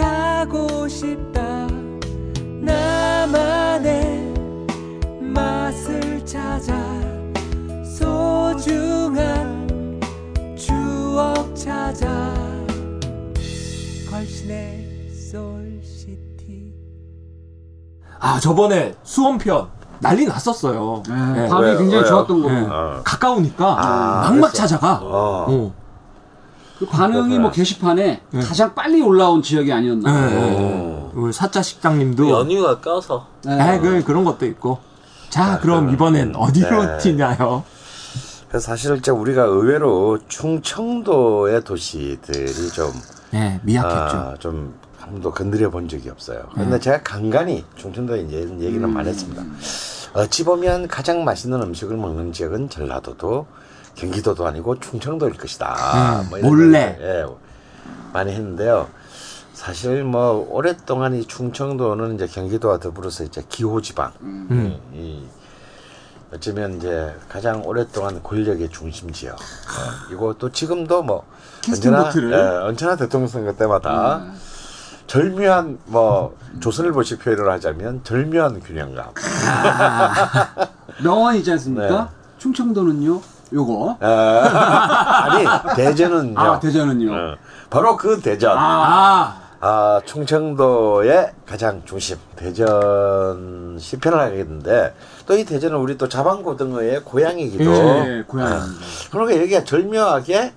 가고 싶다 나만의 맛을 찾아 소중한 추억 찾아 걸신의 솔시티 아 저번에 수원편 난리 났었어요. 네, 네. 밤이 왜, 굉장히 왜요? 좋았던 거고 네. 어. 가까우니까 아, 막막 그랬어. 찾아가. 어. 어. 그 반응이 뭐 게시판에 가장 빨리 올라온 지역이 아니었나 네. 우리 사자 식당님도 연휴가 껴서 네. 아, 그 그런 것도 있고. 자, 그럼 이번엔 어디로 네. 튀나요? 그래서 사실 이제 우리가 의외로 충청도의 도시들이 좀 네, 미약했죠. 아, 좀 한번도 건드려 본 적이 없어요. 근데 제가 간간히 충청도에 얘기는 많이 했습니다. 어찌 보면 가장 맛있는 음식을 먹는 지역은 전라도도 경기도도 아니고 충청도일 것이다. 음, 뭐 몰래. 예, 많이 했는데요. 사실 뭐 오랫동안 이 충청도는 이제 경기도와 더불어서 이제 기호지방, 음. 이 어쩌면 이제 가장 오랫동안 권력의 중심 지역. 어, 이거 또 지금도 뭐 언제나. 예, 언제나 대통령 선거 때마다 절묘한 뭐 조선일보식 표현을 하자면 절묘한 균형감. 명언 있지 않습니까? 네. 충청도는요 요거 아, 아니 대전은요. 아 대전은요 어, 바로 그 대전. 아, 아, 충청도의 가장 중심 대전 시편을 하겠는데 또 이 대전은 우리 또 자방고등어의 고향이기도 예, 고향 어, 그러니까 여기가 절묘하게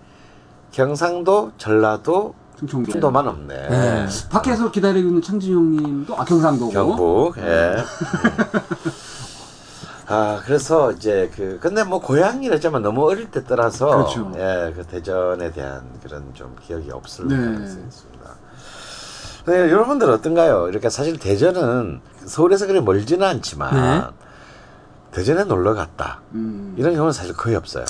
경상도, 전라도, 충청도. 충도만 없네. 네. 밖에서 기다리고 있는 창진 형님도 아 경상도고. 경북. 예. 아 그래서 이제 그 근데 뭐 고향이라지만 너무 어릴 때 떠나서 그렇죠. 예, 그 대전에 대한 그런 좀 기억이 없을 네. 가능성이 있습니다. 네, 여러분들 어떤가요? 이렇게 사실 대전은 서울에서 그리 멀지는 않지만 네. 대전에 놀러 갔다 음. 이런 경우는 사실 거의 없어요.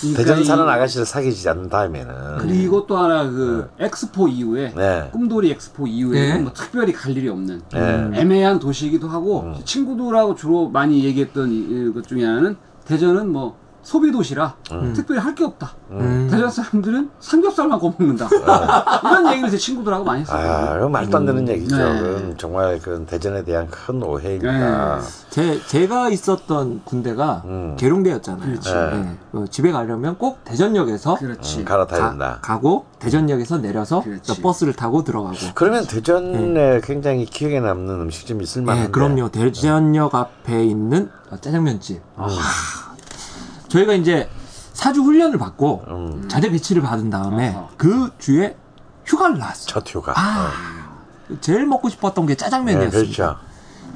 그러니까 대전 사는 이- 아가씨를 사귀지 않는 다음에는 그리고 또 하나 그 엑스포 이후에 네. 꿈돌이 엑스포 이후에 네. 뭐 특별히 갈 일이 없는 네. 애매한 도시이기도 하고 음. 친구들하고 주로 많이 얘기했던 것 중에 하나는 대전은 뭐 소비 도시라 특별히 할 게 없다. 음. 대전 사람들은 삼겹살만 구워먹는다. 이런 얘기를 제 친구들하고 많이 아, 했어요. 그건 말도 안 되는 얘기죠. 네. 정말 그 대전에 대한 큰 오해입니다. 제, 제가 있었던 군대가 음. 계룡대였잖아요. 그렇지. 네. 어, 집에 가려면 꼭 대전역에서 그렇지. 음, 갈아타야 가, 된다. 가고 대전역에서 내려서 버스를 타고 들어가고. 그러면 대전에 굉장히 기억에 남는 음식점 있을 만한데. 네, 그럼요. 대전역 앞에 있는 어, 짜장면집. 아, 저희가 이제 사주 훈련을 받고 음, 자대 배치를 받은 다음에 아하. 그 주에 휴가를 나왔어요. 첫 휴가. 아, 제일 먹고 싶었던 게 네, 짜장면이었습니다. 그렇죠.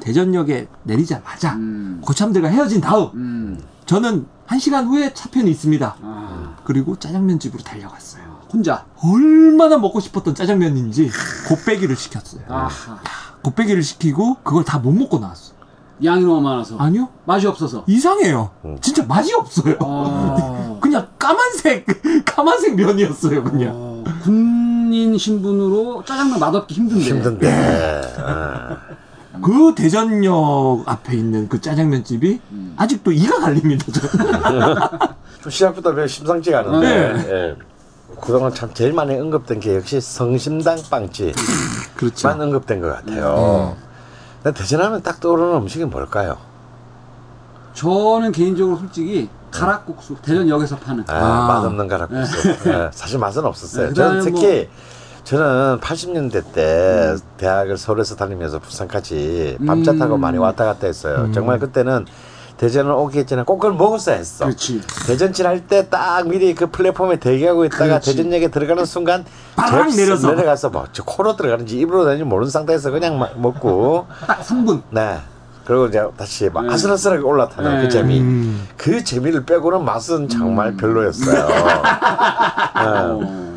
대전역에 내리자마자 음. 고참들과 헤어진 다음 음. 저는 한 시간 후에 차편이 있습니다. 아. 그리고 짜장면 집으로 달려갔어요. 혼자. 얼마나 먹고 싶었던 짜장면인지 곱빼기를 시켰어요. 아하. 곱빼기를 시키고 그걸 다 못 먹고 나왔어. 양이 너무 많아서. 아니요? 맛이 없어서. 이상해요. 음. 진짜 맛이 없어요. 아. 그냥 까만색 까만색 면이었어요. 그냥. 어, 군인 신분으로 짜장면 맛없기 힘든데. 힘든데. 어. 그 대전역 앞에 있는 그 짜장면 집이 음. 아직도 이가 갈립니다. 저는. 좀 시작부터 별 심상치가 않은데. 네. 예. 그동안 참 제일 많이 언급된 게 역시 성심당 빵집만 그렇죠. 언급된 것 같아요. 근데 대전하면 딱 떠오르는 음식이 뭘까요? 저는 개인적으로 솔직히 가락국수 대전역에서 파는 아, 아. 맛없는 가락국수. 예, 사실 맛은 없었어요. 네, 저는 그다음에 특히 저는 80년대 때 음. 대학을 서울에서 다니면서 부산까지 밤차 타고 음. 많이 왔다 갔다 했어요. 정말 그때는 대전을 오기 전에 꼭 그걸 먹었어야 했어. 그렇지. 대전 지날 때딱 미리 그 플랫폼에 대기하고 있다가 그렇지. 대전역에 들어가는 순간 잽스 내려서. 내려가서 뭐저 코로 들어가는지 입으로 들어가는지 모르는 상태에서 그냥 막 먹고 딱 3분. 네. 그리고 이제 다시 막 네. 아슬아슬하게 올라타는 네. 그 재미. 음. 그 재미를 빼고는 맛은 정말 별로였어요. 네. 어.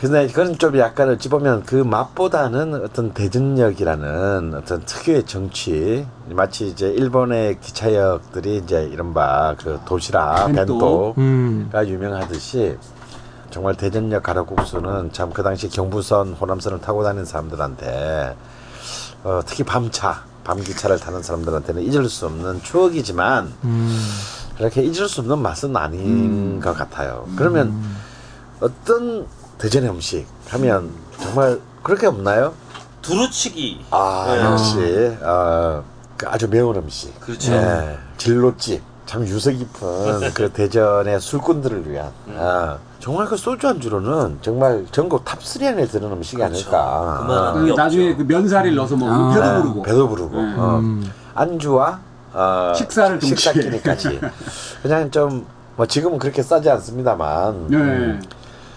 근데 그건 좀 약간 어찌 보면 그 맛보다는 어떤 대전역이라는 어떤 특유의 정치 마치 이제 일본의 기차역들이 이제 이른바 그 도시락 벤또. 벤또가 음. 유명하듯이 정말 대전역 가락국수는 참 그 당시 경부선 호남선을 타고 다니는 사람들한테 어, 특히 밤차 밤기차를 타는 사람들한테는 잊을 수 없는 추억이지만 음. 그렇게 잊을 수 없는 맛은 아닌 것 같아요. 그러면 어떤 대전의 음식 하면 정말 그렇게 없나요? 두루치기. 아 네. 역시 어, 그 아주 매운 음식. 그렇죠. 예, 진로집. 참 유서 깊은 그 대전의 술꾼들을 위한 아, 정말 그 소주 안주로는 정말 전국 top3 안에 드는 음식이 아닐까. 그만한 그. 나중에 그 면사리를 넣어서 먹으면 아. 배도 네, 부르고. 배도 부르고 네. 어, 음. 안주와 어, 식사를 동시에. 식사 끼니까지 그냥 좀 뭐 지금은 그렇게 싸지 않습니다만 네. 음,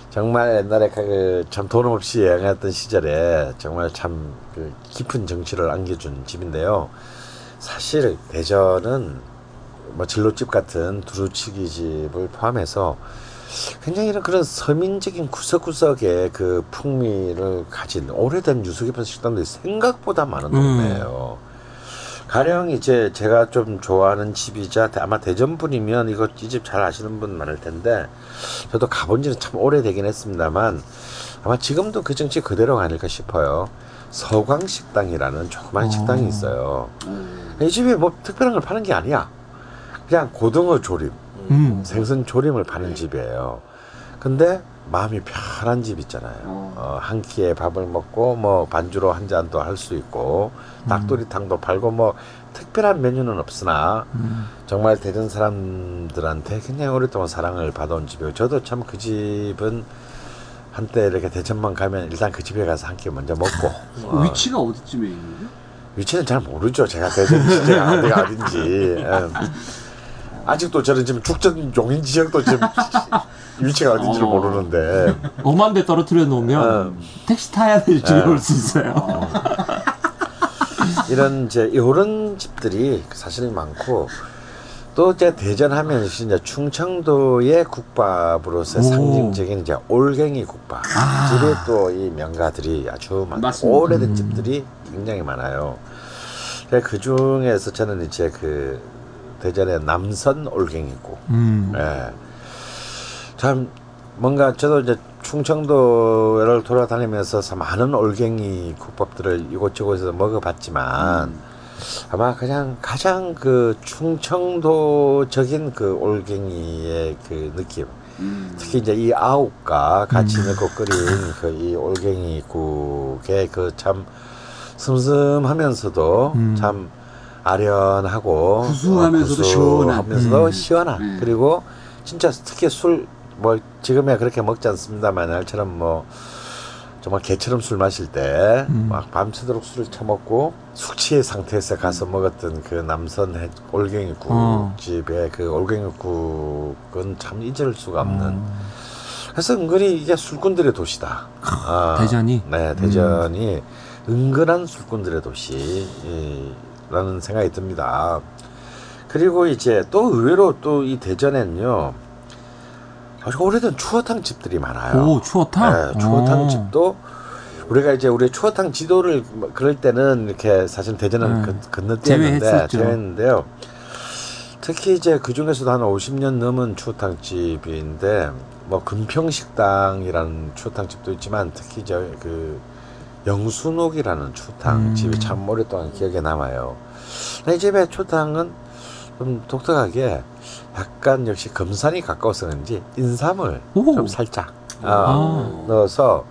정말 옛날에 그참 돈 없이 여행했던 시절에 정말 참 그 깊은 정치를 안겨준 집인데요. 사실 대전은 뭐 진로집 같은 두루치기 집을 포함해서 굉장히 이런 그런 서민적인 구석구석의 그 풍미를 가진 오래된 유서 깊은 식당들이 생각보다 많은 동네예요. 가령 이제 제가 좀 좋아하는 집이자 아마 대전 분이면 이거 이 집 잘 아시는 분 많을 텐데 저도 가본 지는 참 오래되긴 했습니다만 아마 지금도 그 정치 그대로 아닐까 싶어요. 서광식당이라는 조그만 식당이 있어요. 이 집이 뭐 특별한 걸 파는 게 아니야. 그냥 고등어 조림, 음. 생선 조림을 파는 집이에요. 근데 마음이 편한 집 있잖아요. 어, 한 끼에 밥을 먹고 뭐 반주로 한 잔도 할 수 있고 닭도리탕도 팔고 뭐 특별한 메뉴는 없으나 정말 대전 사람들한테 굉장히 오랫동안 사랑을 받아온 집이고 저도 참 그 집은 한때 이렇게 대전만 가면 일단 그 집에 가서 한 끼 먼저 먹고 어, 위치가 어디쯤에 있는 거죠? 위치는 잘 모르죠. 제가 대전 시제가 어디가 어딘지. 예. 아직도 저는 지금 죽전 용인 지역도 지금 위치가 어딘지 를 모르는데 엄한 데 떨어뜨려 놓으면 어. 택시 타야 될 집에 어. 올수 있어요. 이런 이제 이런 집들이 사실 많고 또 이제 대전하면 역시 이제 충청도의 국밥으로서 오. 상징적인 이제 올갱이 국밥 아. 집에 또이 명가들이 아주 많 맞습니다. 오래된 음. 집들이 굉장히 많아요. 그 중에서 저는 이제 그 대전의 남선 올갱이국 음. 예. 참 뭔가 저도 이제 충청도를 돌아다니면서 참 많은 올갱이 국밥들을 이곳저곳에서 먹어봤지만 아마 그냥 가장 그 충청도적인 그 올갱이의 그 느낌 특히 이제 이 아욱과 같이 넣고 끓인 그 이 올갱이 국의 그참 슴슴하면서도 음. 참 아련하고 구수하면서도 어, 시원한. 구수하면서도 음. 시원한 음. 그리고 진짜 특히 술 뭐 지금에 그렇게 먹지 않습니다만 날처럼 뭐 정말 개처럼 술 마실 때막 음. 밤새도록 술을 처먹고 숙취의 상태에서 가서 먹었던 그 남선 해- 올갱이국 어. 집의 그 올갱이국은 참 잊을 수가 없는 어. 그래서 은근히 이게 술꾼들의 도시다. 아, 대전이? 네, 대전이 은근한 술꾼들의 도시라는 생각이 듭니다. 그리고 이제 또 의외로 또 이 대전에는요 아주 오래된 추어탕 집들이 많아요. 오, 추어탕? 네, 추어탕 오. 집도 우리가 이제 우리 추어탕 지도를 뭐 그럴 때는 이렇게 사실 대전은 네. 건- 건너뛰었는데. 제외했는데요. 특히 이제 그 중에서도 한 50년 넘은 추어탕 집인데 뭐 금평식당이라는 추어탕 집도 있지만 특히 저그 영순옥이라는 추어탕 음. 집이 참 오랫동안 기억에 남아요. 이 집의 추어탕은 좀 독특하게 약간 역시 금산이 가까워서 그런지 인삼을 오. 좀 살짝 어, 아. 넣어서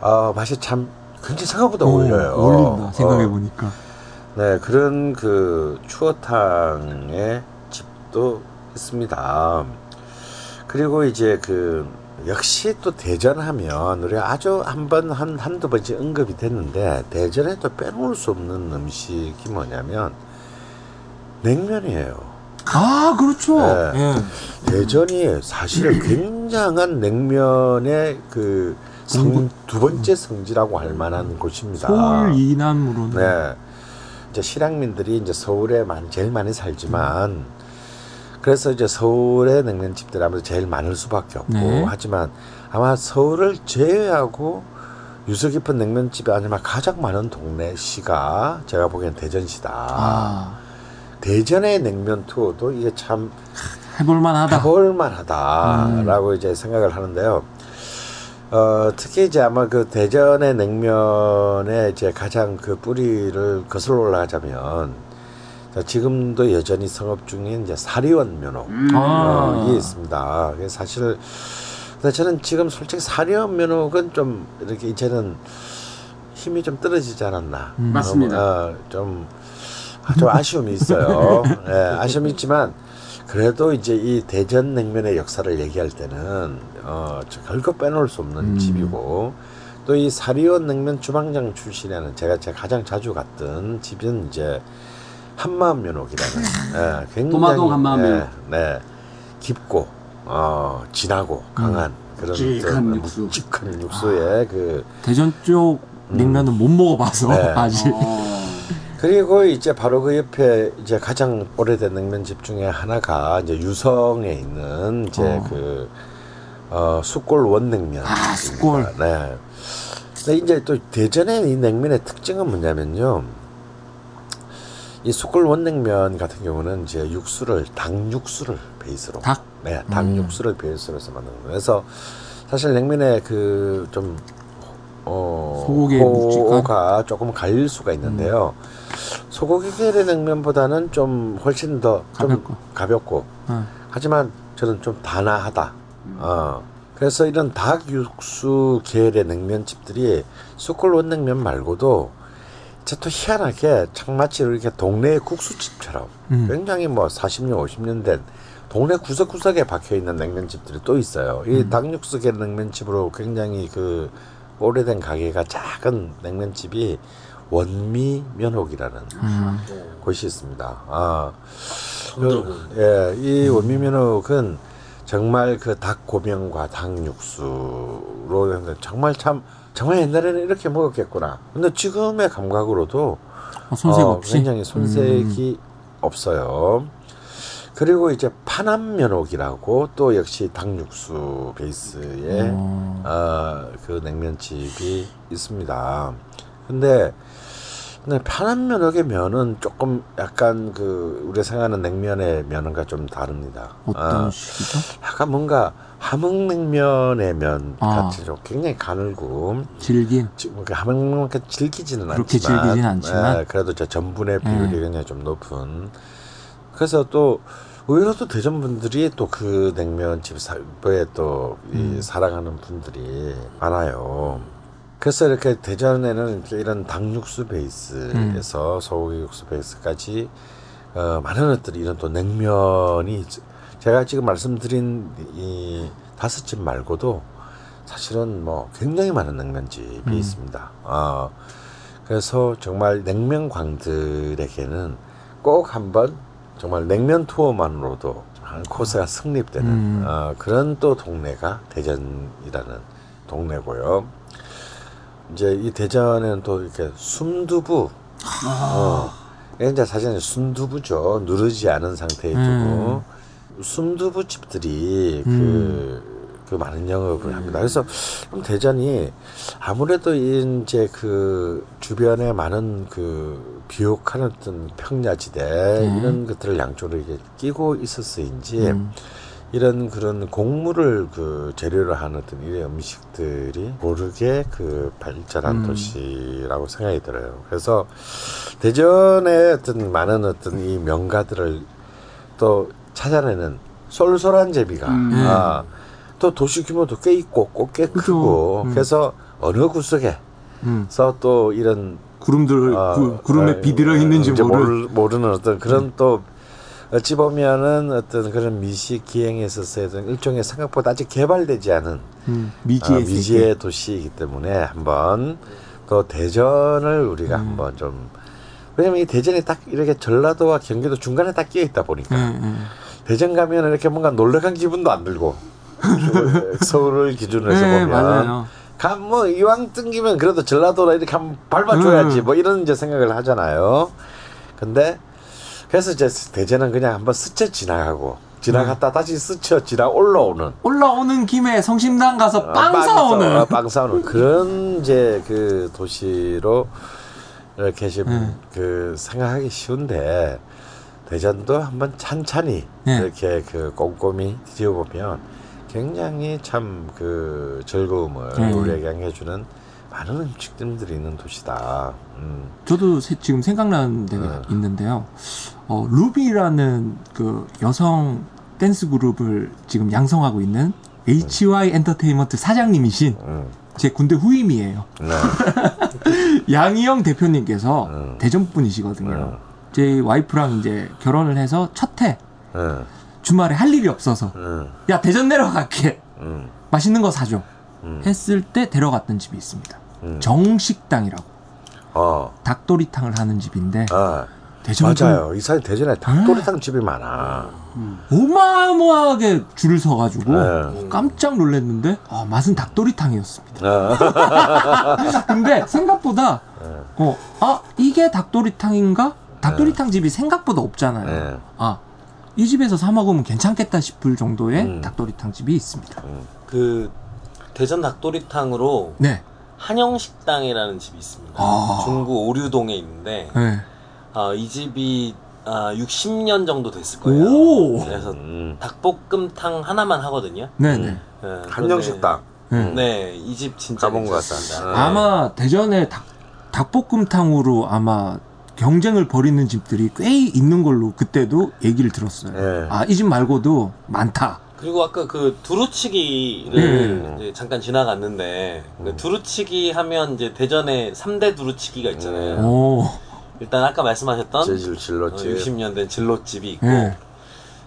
어, 맛이 참 굉장히 생각보다 오, 어울려요. 어울린다. 생각해 어. 보니까. 네, 그런 그 추어탕의 집도 있습니다. 그리고 이제 그 역시 또 대전하면 우리가 아주 한 번, 한, 한두 번씩 언급이 됐는데 대전에 또 빼놓을 수 없는 음식이 뭐냐면 냉면이에요. 아, 그렇죠. 네. 예. 대전이 사실 굉장한 냉면의 그 성, 두 번째 성지라고 할 만한 곳입니다. 서울 이남으로는 네. 이제 실향민들이 이제 서울에 많이, 제일 많이 살지만 그래서 이제 서울의 냉면집들 아무래도 제일 많을 수밖에 없고 네. 하지만 아마 서울을 제외하고 유서 깊은 냉면집이 아니면 가장 많은 동네 시가 제가 보기엔 대전시다. 아, 대전의 냉면 투어도 이게 참 해볼만하다. 음. 해볼만하다라고 이제 생각을 하는데요. 어, 특히 이제 아마 그 대전의 냉면의 이제 가장 그 뿌리를 거슬러 올라가자면 자, 지금도 여전히 성업 중인 이제 사리원 면허 아. 어, 이게 있습니다. 그게 사실 근데 저는 지금 솔직히 사리원 면허는 좀 이렇게 이제는 힘이 좀 떨어지지 않았나. 음. 맞습니다. 어, 좀, 아, 좀 아쉬움이 있어요. 예, 아쉬움이 있지만 그래도 이제 이 대전 냉면의 역사를 얘기할 때는 어, 저 결코 빼놓을 수 없는 음. 집이고 또 이 사리원 냉면 주방장 출신이라는 제가 제가 가장 자주 갔던 집은 이제 한마음 면옥이라는 예, 굉장히 도마동 한마음 예, 면옥. 네 깊고 어, 진하고 강한 그런 묵직한 좀 육수. 묵직한 육수의 그 대전 쪽 냉면은 못 먹어봐서 네. 아직. 어. 그리고 이제 바로 그 옆에 이제 가장 오래된 냉면집 중에 하나가 이제 유성에 있는 이제 어. 그 어, 숯골 원냉면. 아, 숯골. 네. 근데 이제 또 대전의 이 냉면의 특징은 뭐냐면요. 이 숯골 원냉면 같은 경우는 이제 육수를 닭 육수를 베이스로 닭? 네, 닭 음. 육수를 베이스로 해서 만드는 거예요. 그래서 사실 냉면의 그좀 어, 소고기의 묵직한? 호가 조금 갈릴 수가 있는데요. 소고기 계래 냉면보다는 좀 훨씬 더좀 가볍고. 가볍고 어. 하지만 저는 좀 단아하다. 어. 그래서 이런 닭 육수 계열의 냉면집들이 숯골 원냉면 말고도 진짜 또 희한하게 참 마치 이렇게 동네 국수집처럼 음. 굉장히 뭐 40년, 50년 된 동네 구석구석에 박혀 있는 냉면집들이 또 있어요. 이 음. 닭육수 계열 냉면집으로 굉장히 그 오래된 가게가 작은 냉면집이 원미 면옥이라는 음. 곳이 있습니다. 아, 그, 예, 이 원미 면옥은 정말 그 닭 고명과 닭 육수로 정말 참 정말 옛날에는 이렇게 먹었겠구나. 근데 지금의 감각으로도 어, 손색 어, 없이. 굉장히 손색이 없어요. 그리고 이제 파남 면옥이라고 또 역시 닭육수 베이스의 어. 어, 그 냉면집이 있습니다. 근데 근데 파남 면옥의 면은 조금 약간 그 우리가 생각하는 냉면의 면과 좀 다릅니다. 어떤 어, 식이죠? 약간 뭔가 함흥냉면의 면 아. 같이 좀 굉장히 가늘고 질긴. 지- 뭐 함흥만큼 질기지는 그렇게 않지만, 질기진 않지만. 예, 그래도 저 전분의 비율이 예. 굉장히 좀 높은. 그래서 또 의외로 또 대전 분들이 또 그 냉면집 사에 또이 음. 사랑하는 분들이 많아요. 그래서 이렇게 대전에는 이런 닭육수 베이스에서 음. 소고기 육수 베이스까지 어, 많은 것들이 이런 또 냉면이 있- 제가 지금 말씀드린 이 다섯 집 말고도 사실은 뭐 굉장히 많은 냉면집이 음. 있습니다. 어, 그래서 정말 냉면 광들에게는 꼭 한번 정말 냉면 투어만으로도 한 코스가 승립되는 음. 어, 그런 또 동네가 대전이라는 동네고요. 이제 이 대전에는 또 이렇게 순두부, 어, 이게 이제 사실은 순두부죠. 누르지 않은 상태의 두부. 음. 순두부 집들이 음. 그, 그 많은 영업을 합니다. 그래서 좀 대전이 아무래도 이제 그 주변에 많은 그 비옥한 어떤 평야지대 네. 이런 것들을 양쪽으로 이렇게 끼고 있었어인지 음. 이런 그런 곡물을 그 재료로 하는 어떤 이런 음식들이 모르게 그 발전한 음. 도시라고 생각이 들어요. 그래서 대전의 어떤 많은 어떤 이 명가들을 또 찾아내는 쏠쏠한 제비가 음. 아, 또 도시 규모도 꽤 있고 꼭꽤 그죠. 크고 음. 그래서 어느 구석에서 음. 또 이런 구름들 어, 구, 구름에 어, 비들어 있는지 이제 모를. 모를, 모르는 어떤 그런 또 어찌 보면은 어떤 그런 미식 기행에 있어서의 어떤 일종의 생각보다 아직 개발되지 않은 음, 아, 미지의 세계. 미지의 도시이기 때문에 한번 또 대전을 우리가 음. 한번 좀 왜냐면 이 대전이 딱 이렇게 전라도와 경기도 중간에 딱 끼어 있다 보니까 음, 음. 대전 가면 이렇게 뭔가 놀래간 기분도 안 들고 서울을 기준으로 해서 네, 보면 맞아요. 감뭐 이왕 뜬기면 그래도 전라도라 이렇게 한번 밟아줘야지 음. 뭐 이런 이제 생각을 하잖아요. 근데 그래서 이제 대전은 그냥 한번 스쳐 지나가고 지나갔다 다시 스쳐 지나 올라오는 올라오는 김에 성심당 가서 어, 빵빵 사오는. 사- 어, 빵 사오는 그런 이제 그 도시로 이렇게 지금 음. 그 생각하기 쉬운데 대전도 한번 찬찬히 네. 이렇게 그 꼼꼼히 뒤져 보면 굉장히 참 그 즐거움을 음. 우리에게 안겨주는 많은 음식점들이 있는 도시다. 음. 저도 세- 지금 생각나는 데가 네. 있는데요. 어, 루비라는 그 여성 댄스 그룹을 지금 양성하고 있는 HY 엔터테인먼트 사장님이신 음. 제 군대 후임이에요. 네. 양희영 대표님께서 음. 대전 분이시거든요. 음. 제 와이프랑 이제 결혼을 해서 첫해 음. 주말에 할 일이 없어서 음. 야 대전 내려갈게 음. 맛있는 거 사줘 음. 했을 때 데려갔던 집이 있습니다. 음. 정식당이라고 어. 닭도리탕을 하는 집인데 아. 대전 맞아요. 이 사람 대전에 닭도리탕 집이 많아. 어마어마하게 줄을 서가지고 네. 깜짝 놀랐는데 아, 맛은 닭도리탕이었습니다. 어. 근데 생각보다 네. 어, 아 이게 닭도리탕인가? 닭도리탕 집이 생각보다 없잖아요. 네. 아, 이 집에서 사 먹으면 괜찮겠다 싶을 정도의 음. 닭도리탕 집이 있습니다. 그 대전 닭도리탕으로 네. 한영식당이라는 집이 있습니다. 아. 중구 오류동에 있는데 네. 아, 이 집이 아, 60년 정도 됐을 거예요. 오. 그래서 음. 닭볶음탕 하나만 하거든요. 네네. 네, 한정식당. 네. 네, 이 집 진짜 가본 것 괜찮습니다. 같다. 아마 대전에 닭, 닭볶음탕으로 아마 경쟁을 벌이는 집들이 꽤 있는 걸로 그때도 얘기를 들었어요. 네. 아, 이 집 말고도 많다. 그리고 아까 그 두루치기를 네. 이제 잠깐 지나갔는데 그 두루치기 하면 이제 대전에 3대 두루치기가 있잖아요. 네. 오. 일단 아까 말씀하셨던 재질 진로집. 60년 된 진로집이 있고 네.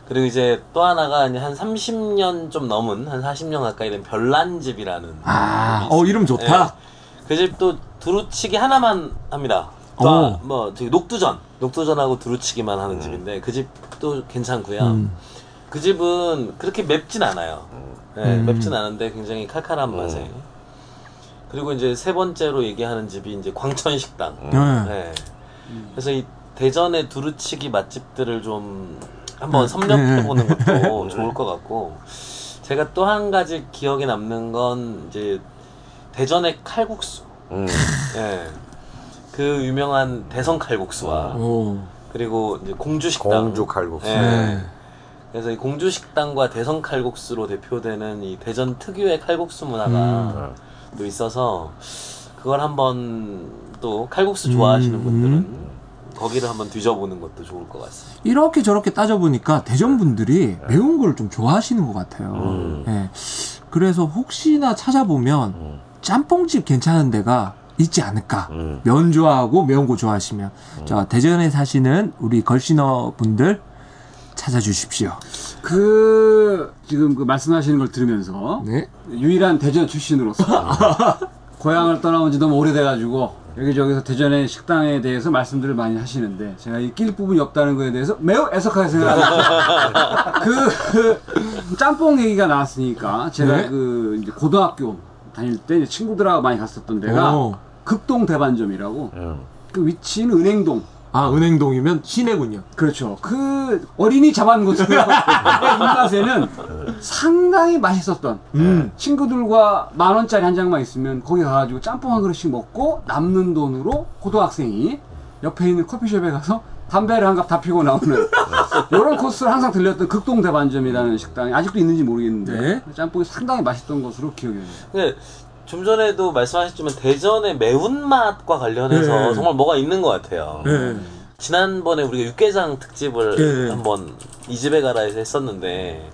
그리고 이제 또 하나가 한 30년 좀 넘은 한 40년 가까이 된 별난집이라는 아, 어. 이름 좋다. 네. 그 집도 두루치기 하나만 합니다. 오. 또뭐 저기 녹두전, 녹두전하고 두루치기만 하는 집인데 그 집도 괜찮고요. 음. 그 집은 그렇게 맵진 않아요. 네, 음. 맵진 않은데 굉장히 칼칼한 맛에. 그리고 이제 세 번째로 얘기하는 집이 이제 광천 식당. 네. 네. 그래서 이 대전의 두루치기 맛집들을 좀 한번 네. 섭렵해 보는 네. 것도 좋을 것 같고 제가 또 한 가지 기억에 남는 건 이제 대전의 칼국수. 음. 예. 그 유명한 대성 칼국수와 오. 그리고 이제 공주 식당. 공주 칼국수. 예. 네. 그래서 이 공주 식당과 대성 칼국수로 대표되는 이 대전 특유의 칼국수 문화가 음. 또 있어서 그걸 한번 또 칼국수 좋아하시는 음, 분들은 거기를 한번 뒤져보는 것도 좋을 것 같습니다. 이렇게 저렇게 따져보니까 대전 분들이 매운 걸 좀 좋아하시는 것 같아요. 음. 예. 그래서 혹시나 찾아보면 음. 짬뽕집 괜찮은 데가 있지 않을까. 음. 면 좋아하고 매운 거 좋아하시면. 자, 대전에 사시는 우리 걸신어 분들 찾아주십시오. 그 지금 그 말씀하시는 걸 들으면서 네. 유일한 대전 출신으로서 고향을 떠나온 지 너무 오래돼가지고 여기저기서 대전의 식당에 대해서 말씀들을 많이 하시는데 제가 이 낄 부분이 없다는 거에 대해서 매우 애석하게 생각합니다. 그, 그 짬뽕 얘기가 나왔으니까 제가 네. 그 이제 고등학교 다닐 때 이제 친구들하고 많이 갔었던 데가 오. 극동 대반점이라고 음. 그 위치는 은행동 아, 은행동이면 시내군요. 그렇죠. 그 어린이 자반고등의 입맛에는 상당히 맛있었던 음. 친구들과 만 원짜리 한 장만 있으면 거기 가가지고 짬뽕 한 그릇씩 먹고 남는 돈으로 고등학생이 옆에 있는 커피숍에 가서 담배를 한 갑 다 피고 나오는 이런 코스를 항상 들렸던 극동 대반점이라는 식당이 아직도 있는지 모르겠는데 네. 짬뽕이 상당히 맛있던 것으로 기억이 나요. 근데 좀 전에도 말씀하셨지만 대전의 매운맛과 관련해서 네. 정말 뭐가 있는 것 같아요. 네. 지난번에 우리가 육개장 특집을 네. 한번 이 집에 가라에서 했었는데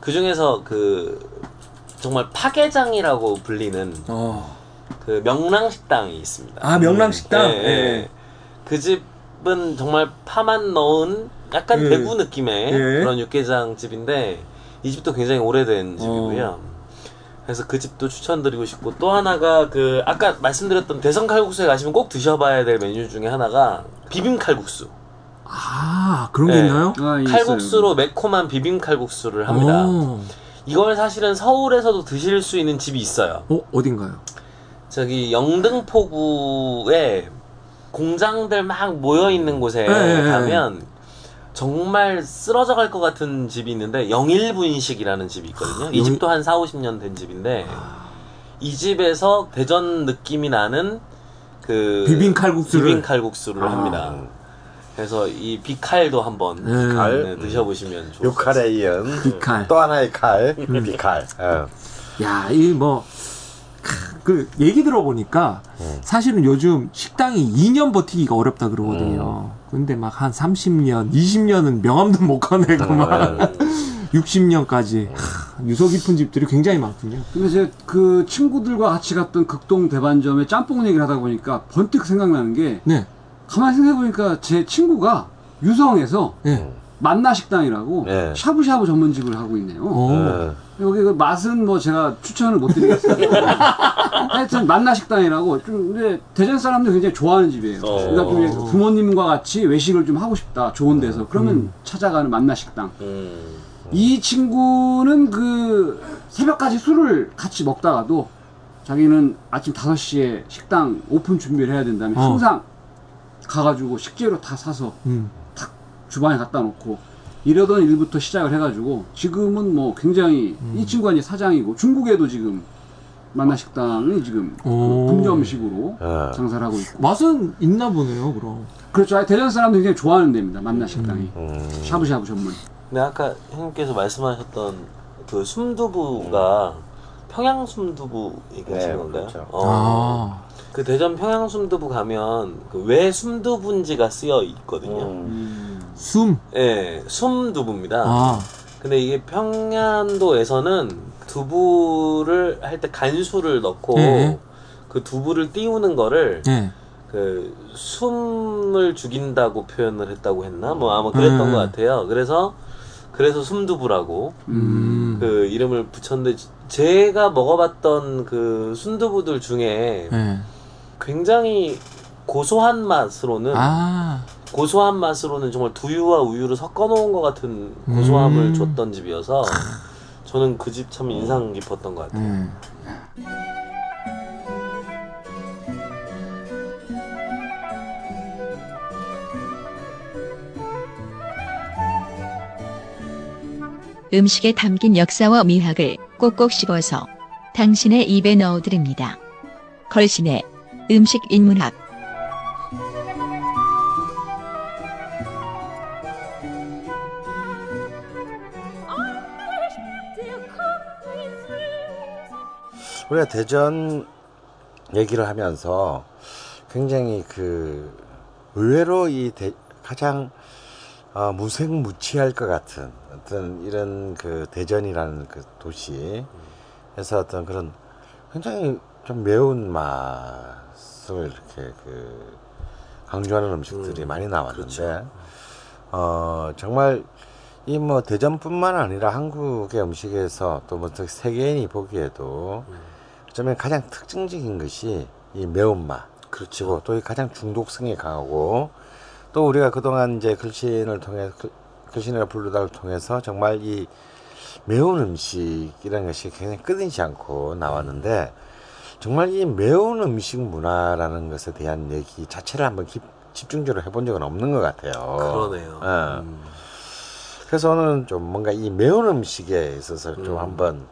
그 중에서 그 정말 파게장이라고 불리는 어. 그 명랑식당이 있습니다. 아, 명랑식당? 예, 예. 예. 그 집은 정말 파만 넣은 약간 예. 대구 느낌의 예. 그런 육개장 집인데 이 집도 굉장히 오래된 집이고요. 어. 그래서 그 집도 추천드리고 싶고 또 하나가 그 아까 말씀드렸던 대성 칼국수에 가시면 꼭 드셔봐야 될 메뉴 중에 하나가 비빔 칼국수. 아, 그런 게 네. 있나요? 아, 있어요. 칼국수로 매콤한 비빔 칼국수를 합니다. 오. 이걸 사실은 서울에서도 드실 수 있는 집이 있어요. 어, 어딘가요? 저기 영등포구에 공장들 막 모여 있는 곳에 네, 네, 가면 정말 쓰러져 갈 것 같은 집이 있는데 영일분식이라는 집이 있거든요. 이 영- 집도 한 4, 50년 된 집인데 이 집에서 대전 느낌이 나는 그 비빔 칼국수를? 비빔 칼국수를 아. 합니다. 그래서 이 비칼도 한번 네. 비칼? 네, 드셔보시면 좋을 것 육칼에 이은 비칼. 또 하나의 칼, 비칼. 어. 야, 이 뭐, 그, 얘기 들어보니까, 사실은 요즘 식당이 2년 버티기가 어렵다 그러거든요. 근데 막 한 30년, 20년은 명함도 못 꺼내고 막, 60년까지. 유서 깊은 집들이 굉장히 많군요. 근데 제가 그 친구들과 같이 갔던 극동 대반점의 짬뽕 얘기를 하다 보니까 번뜩 생각나는 게 네. 가만히 생각해보니까 제 친구가 유성에서 네. 만나 식당이라고 네. 샤브샤브 전문집을 하고 있네요. 오. 어. 여기 그 맛은 뭐 제가 추천을 못 드리겠어요. 하여튼 만나 식당이라고 좀 근데 대전 사람들 굉장히 좋아하는 집이에요. 어. 그러니까 좀 부모님과 같이 외식을 좀 하고 싶다 좋은 데서 그러면 음. 찾아가는 만나 식당. 음. 이 친구는 그 새벽까지 술을 같이 먹다가도 자기는 아침 5시에 식당 오픈 준비를 해야 된다면 어. 항상 가가지고 식재료 다 사서 음. 주방에 갖다 놓고 이러던 일부터 시작을 해가지고 지금은 뭐 굉장히 음. 이 친구가 이제 사장이고 중국에도 지금 만나 식당이 지금 그 오. 분점식으로 어. 장사를 하고 있고 맛은 있나 보네요, 그럼. 그렇죠 대전 사람들이 굉장히 좋아하는 데입니다 만나 식당이 음. 샤브샤브 전문 근데 아까 형님께서 말씀하셨던 그 순두부가 평양 순두부 얘기하시는 네, 건가요? 그렇죠. 어. 아. 그 대전 평양 순두부 가면 그 왜 순두부인지가 쓰여 있거든요. 음. 숨. 예, 숨두부입니다. 아. 근데 이게 평양도에서는 두부를 할 때 간수를 넣고 네. 그 두부를 띄우는 거를 네. 그 숨을 죽인다고 표현을 했다고 했나? 뭐 아마 그랬던 음. 것 같아요. 그래서 그래서 숨두부라고 음. 그 이름을 붙였는데 제가 먹어봤던 그 순두부들 중에 네. 굉장히 고소한 맛으로는 아. 고소한 맛으로는 정말 두유와 우유를 섞어 놓은 것 같은 고소함을 음. 줬던 집이어서 저는 그 집 참 인상 깊었던 것 같아요. 음. 음식에 담긴 역사와 미학을 꼭꼭 씹어서 당신의 입에 넣어드립니다. 걸신의 음식 인문학. 우리가 대전 얘기를 하면서 굉장히 그 의외로 이 대- 가장 어, 무색무취할 것 같은 어떤 이런 그 대전이라는 그 도시에서 어떤 그런 굉장히 좀 매운 맛 을 이렇게 그 강조하는 음식들이 많이 나왔는데 어 정말 이 뭐 대전뿐만 아니라 한국의 음식에서 또 뭐 세계인이 보기에도 어쩌면 가장 특징적인 것이 이 매운맛. 그렇죠. 또이 가장 중독성이 강하고 또 우리가 그동안 이제 글신을 통해 글- 글신이라 불르다를 통해서 정말 이 매운 음식이라는 것이 굉장히 끊이지 않고 나왔는데 정말 이 매운 음식 문화라는 것에 대한 얘기 자체를 한번 깊- 집중적으로 해본 적은 없는 것 같아요. 그러네요. 예. 그래서 오늘은 좀 뭔가 이 매운 음식에 있어서 좀 한번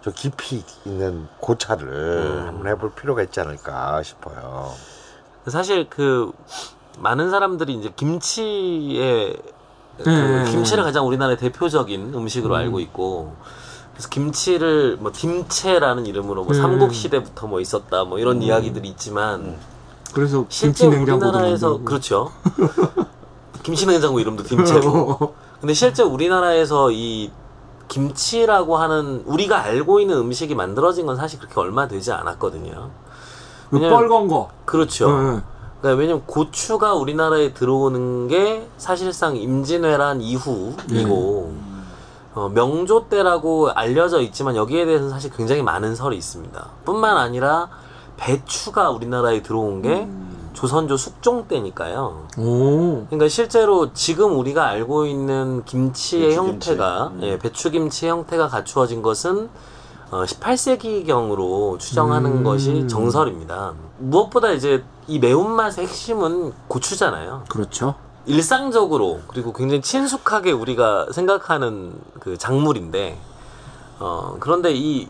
좀 깊이 있는 고찰을 음. 한번 해볼 필요가 있지 않을까 싶어요. 사실 그 많은 사람들이 이제 김치에 그 네. 김치를 가장 우리나라의 대표적인 음식으로 음. 알고 있고 그래서 김치를 뭐 김채라는 이름으로 뭐 네. 삼국 시대부터 뭐 있었다 뭐 이런 이야기들이 있지만 그래서 실제 우리나라에서. 그렇죠. 김치 냉장고 이름도 김채고. 근데 실제 우리나라에서 이 김치라고 하는 우리가 알고 있는 음식이 만들어진 건 사실 그렇게 얼마 되지 않았거든요. 그 뻘건 거. 그렇죠. 네. 그러니까 왜냐면 고추가 우리나라에 들어오는 게 사실상 임진왜란 이후이고 어, 명조 때라고 알려져 있지만 여기에 대해서는 사실 굉장히 많은 설이 있습니다. 뿐만 아니라 배추가 우리나라에 들어온 게 조선조 숙종 때니까요. 오. 그러니까 실제로 지금 우리가 알고 있는 김치의 배추김치. 형태가 예, 배추 김치 형태가 갖추어진 것은 어, 18세기경으로 추정하는 음. 것이 정설입니다. 무엇보다 이제 이 매운맛의 핵심은 고추잖아요. 그렇죠. 일상적으로 그리고 굉장히 친숙하게 우리가 생각하는 그 작물인데 어 그런데 이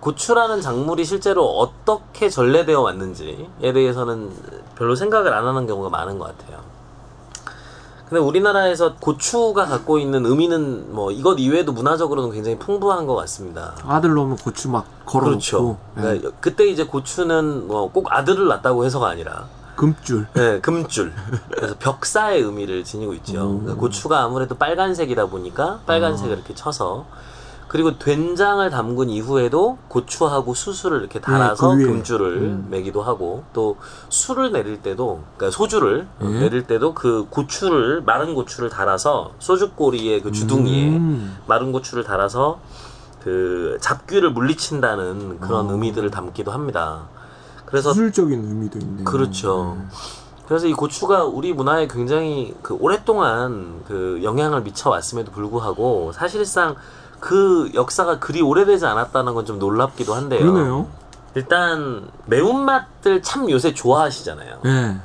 고추라는 작물이 실제로 어떻게 전래되어 왔는지에 대해서는 별로 생각을 안 하는 경우가 많은 것 같아요. 근데 우리나라에서 고추가 갖고 있는 의미는 뭐 이것 이외에도 문화적으로는 굉장히 풍부한 것 같습니다. 아들 넣으면 고추 막 걸어놓고. 그렇죠. 네. 그러니까 그때 이제 고추는 뭐 꼭 아들을 낳았다고 해서가 아니라 금줄. 네, 금줄. 그래서 벽사의 의미를 지니고 있죠. 음. 그러니까 고추가 아무래도 빨간색이다 보니까 빨간색을 아. 이렇게 쳐서 그리고 된장을 담근 이후에도 고추하고 수수를 이렇게 달아서 그 위에. 금줄을 음. 매기도 하고 또 술을 내릴 때도 그러니까 소주를 예. 내릴 때도 그 고추를 마른 고추를 달아서 소주꼬리의 그 주둥이에 음. 마른 고추를 달아서 그 잡귀를 물리친다는 그런 어. 의미들을 담기도 합니다. 그래서 수술적인 의미도 있네. 그렇죠. 그래서 이 고추가 우리 문화에 굉장히 그 오랫동안 그 영향을 미쳐 왔음에도 불구하고 사실상 그 역사가 그리 오래되지 않았다는 건 좀 놀랍기도 한데요. 그러네요. 일단 매운맛들 참 요새 좋아하시잖아요. 네.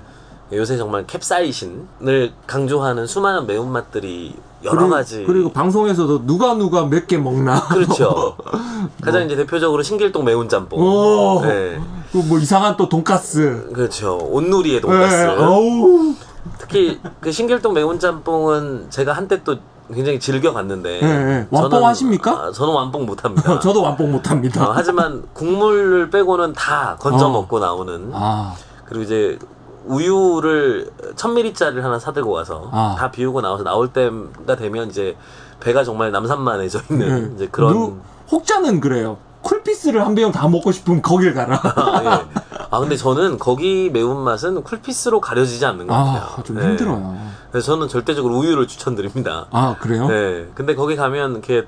요새 정말 캡사이신을 강조하는 수많은 매운맛들이 여러 그리고, 가지 그리고 방송에서도 누가 누가 몇 개 먹나. 그렇죠. 가장 이제 대표적으로 신길동 매운 짬뽕. 오. 네. 그뭐 이상한 또 돈가스. 그렇죠. 온누리의 돈가스. 네. 특히 그 신길동 매운 짬뽕은 제가 한때 또 굉장히 즐겨 갔는데. 네, 네. 완뽕 저는- 하십니까? 아, 저는 완뽕 못 합니다. 저도 완뽕 못합니다. 어, 하지만 국물을 빼고는 다 건져 어. 먹고 나오는. 아. 그리고 이제 우유를 1000ml짜리를 하나 사들고 와서 아. 다 비우고 나와서 나올 때가 되면 이제 배가 정말 남산만해져 있는 네. 이제 그런 누- 혹자는 그래요. 쿨피스를 한 병 다 먹고 싶으면 거길 가라. 아, 예. 아 근데 저는 거기 매운맛은 쿨피스로 가려지지 않는 것 같아요. 아, 좀 네. 힘들어요. 그래서 저는 절대적으로 우유를 추천드립니다. 아, 그래요? 네. 근데 거기 가면 이렇게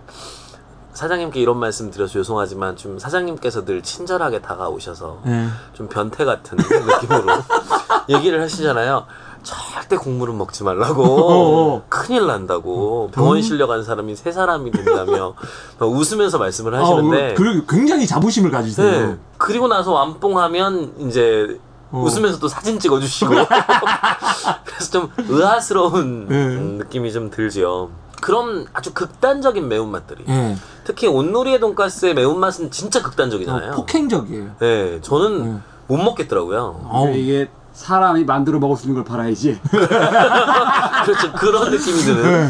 사장님께 이런 말씀 드려서 죄송하지만 좀 사장님께서 늘 친절하게 다가오셔서 네. 좀 변태 같은 느낌으로 얘기를 하시잖아요. 절대 국물은 먹지 어, 말라고 어. 큰일 난다고 병원 실려간 사람이 세 사람이 된다며 막 웃으면서 말씀을 아, 하시는데 그리고 굉장히 자부심을 가지세요. 네. 그리고 나서 완뽕하면 이제 어. 웃으면서 또 사진 찍어주시고 그래서 좀 의아스러운 네. 음, 느낌이 좀 들죠. 그런 아주 극단적인 매운맛들이 예. 특히 온누리의 돈가스의 매운맛은 진짜 극단적이잖아요. 어, 폭행적이에요. 네, 저는 못 먹겠더라고요. 어우. 이게 사람이 만들어 먹을 수 있는 걸 팔아야지. 그렇죠. 그런 느낌이 드는. 네.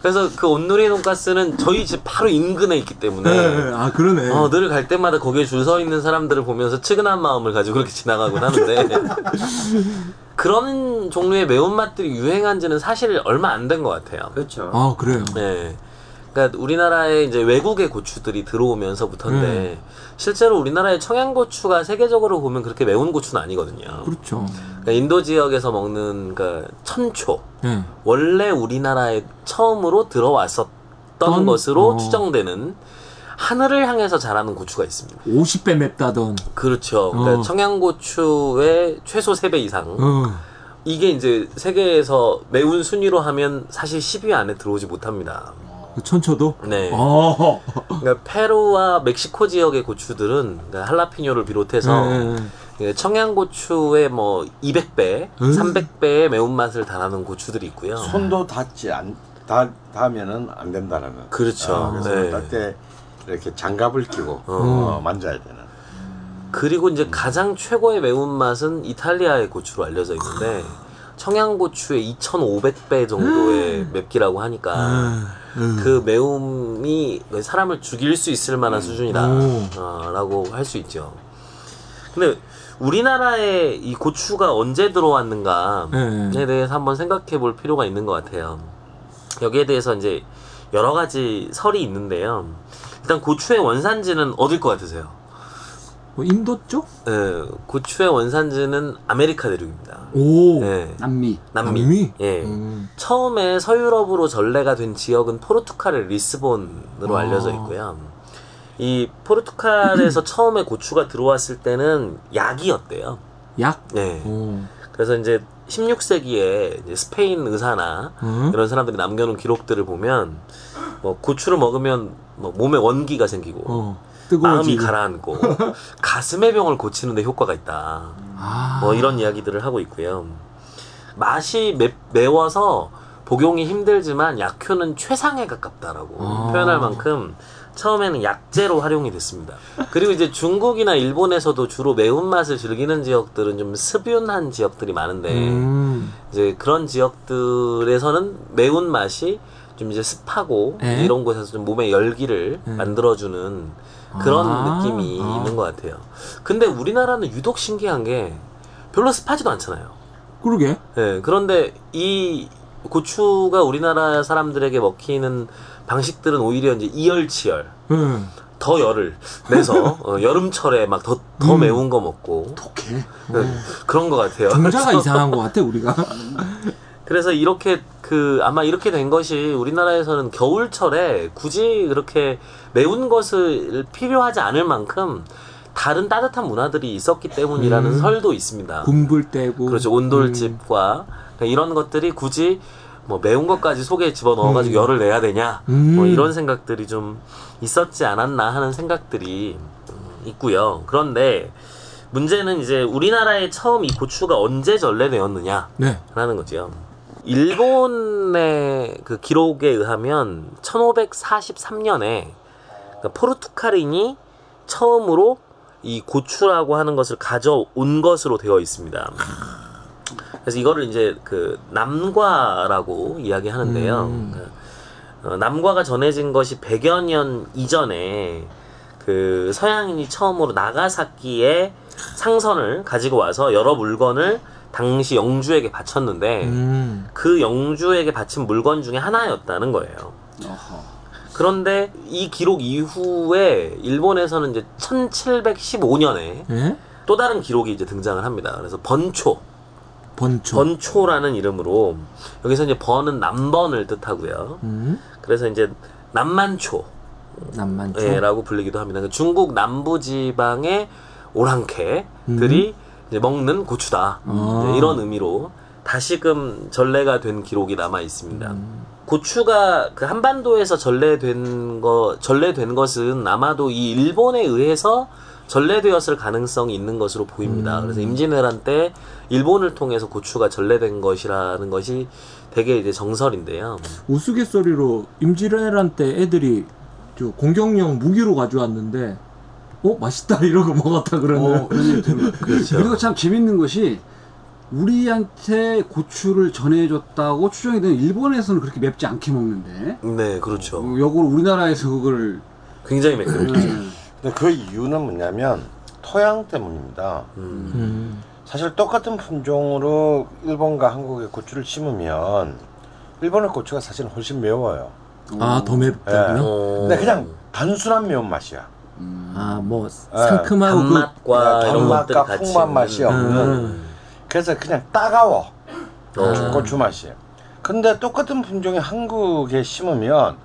그래서 그 온누리 돈가스는 저희 집 바로 인근에 있기 때문에 네, 아 그러네. 어, 늘 갈 때마다 거기에 줄 서 있는 사람들을 보면서 측은한 마음을 가지고 그렇게 지나가곤 하는데 그런 종류의 매운맛들이 유행한 지는 사실 얼마 안 된 것 같아요. 그렇죠. 아 그래요. 네. 그러니까 우리나라에 이제 외국의 고추들이 들어오면서부터인데 네. 실제로 우리나라의 청양고추가 세계적으로 보면 그렇게 매운 고추는 아니거든요. 그렇죠. 그러니까 인도 지역에서 먹는 그 천초 예. 원래 우리나라에 처음으로 들어왔었던 던- 것으로 어. 추정되는 하늘을 향해서 자라는 고추가 있습니다. 50배 맵다던. 그렇죠. 그러니까 어. 청양고추의 최소 3배 이상. 어. 이게 이제 세계에서 매운 순위로 하면 사실 10위 안에 들어오지 못합니다. 그 천초도. 네. 어. 그러니까 페루와 멕시코 지역의 고추들은 그러니까 할라피뇨를 비롯해서 네. 예, 청양고추의 뭐 200배, 음. 300배의 매운맛을 달하는 고추들이 있고요. 손도 닿지 안 닿, 닿으면은 안 된다는 거. 그렇죠. 어, 그래서 네. 때 이렇게 장갑을 끼고 어. 어, 만져야 되는. 그리고 이제 가장 최고의 매운맛은 이탈리아의 고추로 알려져 있는데 청양고추의 2,500배 정도의 맵기라고 하니까 아, 음. 그 매움이 사람을 죽일 수 있을 만한 수준이다 오. 어, 라고 할 수 있죠. 근데 우리나라에 이 고추가 언제 들어왔는가에 네. 대해서 한번 생각해 볼 필요가 있는 것 같아요. 여기에 대해서 이제 여러 가지 설이 있는데요. 일단 고추의 원산지는 어딜 것 같으세요? 뭐 인도 쪽? 예, 고추의 원산지는 아메리카 대륙입니다. 오. 예, 남미. 남미. 남미? 예. 음. 처음에 서유럽으로 전래가 된 지역은 포르투갈의 리스본으로 아. 알려져 있고요. 이 포르투갈에서 처음에 고추가 들어왔을 때는 약이었대요. 약? 네. 오. 그래서 이제 16세기에 이제 스페인 의사나 음. 이런 사람들이 남겨놓은 기록들을 보면 뭐 고추를 먹으면 뭐 몸에 원기가 생기고 어. 마음이. 가라앉고 가슴의 병을 고치는데 효과가 있다. 아. 뭐 이런 이야기들을 하고 있고요. 맛이 매, 매워서 복용이 힘들지만 약효는 최상에 가깝다라고 아. 표현할 만큼 처음에는 약재로 활용이 됐습니다. 그리고 이제 중국이나 일본에서도 주로 매운맛을 즐기는 지역들은 좀 습윤한 지역들이 많은데 음. 이제 그런 지역들에서는 매운맛이 좀 이제 습하고 에? 이런 곳에서 좀 몸에 열기를 네. 만들어주는 그런 아. 느낌이 아. 있는 것 같아요. 근데 우리나라는 유독 신기한 게 별로 습하지도 않잖아요. 그러게. 예, 그런데 이 고추가 우리나라 사람들에게 먹히는 방식들은 오히려 이제 이열치열, 응. 더 열을 내서 어, 여름철에 막더더 음. 매운 거 먹고 독해. 네, 그런 것 같아요. 종자가 이상한 것 같아 우리가. 그래서 이렇게 그 아마 이렇게 된 것이 우리나라에서는 겨울철에 굳이 그렇게 매운 것을 필요하지 않을 만큼 다른 따뜻한 문화들이 있었기 때문이라는 음. 설도 있습니다. 군불 떼고. 그렇죠. 온돌집과 그러니까 이런 것들이 굳이 뭐 매운 것까지 속에 집어 넣어가지고 음. 열을 내야 되냐 음. 뭐 이런 생각들이 좀 있었지 않았나 하는 생각들이 음, 있고요. 그런데 문제는 이제 우리나라에 처음 이 고추가 언제 전래되었느냐라는 네. 거죠. 일본의 그 기록에 의하면 1543년에 그러니까 포르투갈인이 처음으로 이 고추라고 하는 것을 가져온 것으로 되어 있습니다. 그래서 이거를 이제 그 남과라고 이야기하는데요. 음. 그, 어, 남과가 전해진 것이 100여 년 이전에 그 서양인이 처음으로 나가사키에 상선을 가지고 와서 여러 물건을 당시 영주에게 바쳤는데 음. 그 영주에게 바친 물건 중에 하나였다는 거예요. 그런데 이 기록 이후에 일본에서는 이제 1715년에 예? 또 다른 기록이 이제 등장을 합니다. 그래서 번초, 번초. 번초라는 이름으로 여기서 이제 번은 남번을 뜻하고요. 음. 그래서 이제 남만초. 남만초. 예, 라고 불리기도 합니다. 그 중국 남부 지방의 오랑캐들이 이제 먹는 고추다. 아. 이런 의미로 다시금 전래가 된 기록이 남아 있습니다. 고추가 그 한반도에서 전래된 거 전래된 것은 아마도 이 일본에 의해서 전래되었을 가능성이 있는 것으로 보입니다. 그래서 임진왜란 때 일본을 통해서 고추가 전래된 것이라는 것이 되게 이제 정설인데요. 우스갯소리로 임진왜란 때 애들이 저 공격용 무기로 가져왔는데 어 맛있다 이러고 먹었다 그러는. 어, 들어요. 그리고 참 재밌는 것이 우리한테 고추를 전해줬다고 추정이 되는 일본에서는 그렇게 맵지 않게 먹는데 네, 그렇죠. 어, 역으로 우리나라에서 그걸 굉장히 매끄럽죠. 근데 그 이유는 뭐냐면 토양 때문입니다. 음. 사실 똑같은 품종으로 일본과 한국의 고추를 심으면 일본의 고추가 사실 훨씬 매워요. 아 더 맵다고요? 어. 근데 그냥 단순한 매운 맛이야. 아뭐 상큼하고 그 단맛과 이런 것들이 단맛과 같이 풍만 맛이 있는. 없는 음. 그래서 그냥 따가워 어. 고추 맛이. 근데 똑같은 품종의 한국에 심으면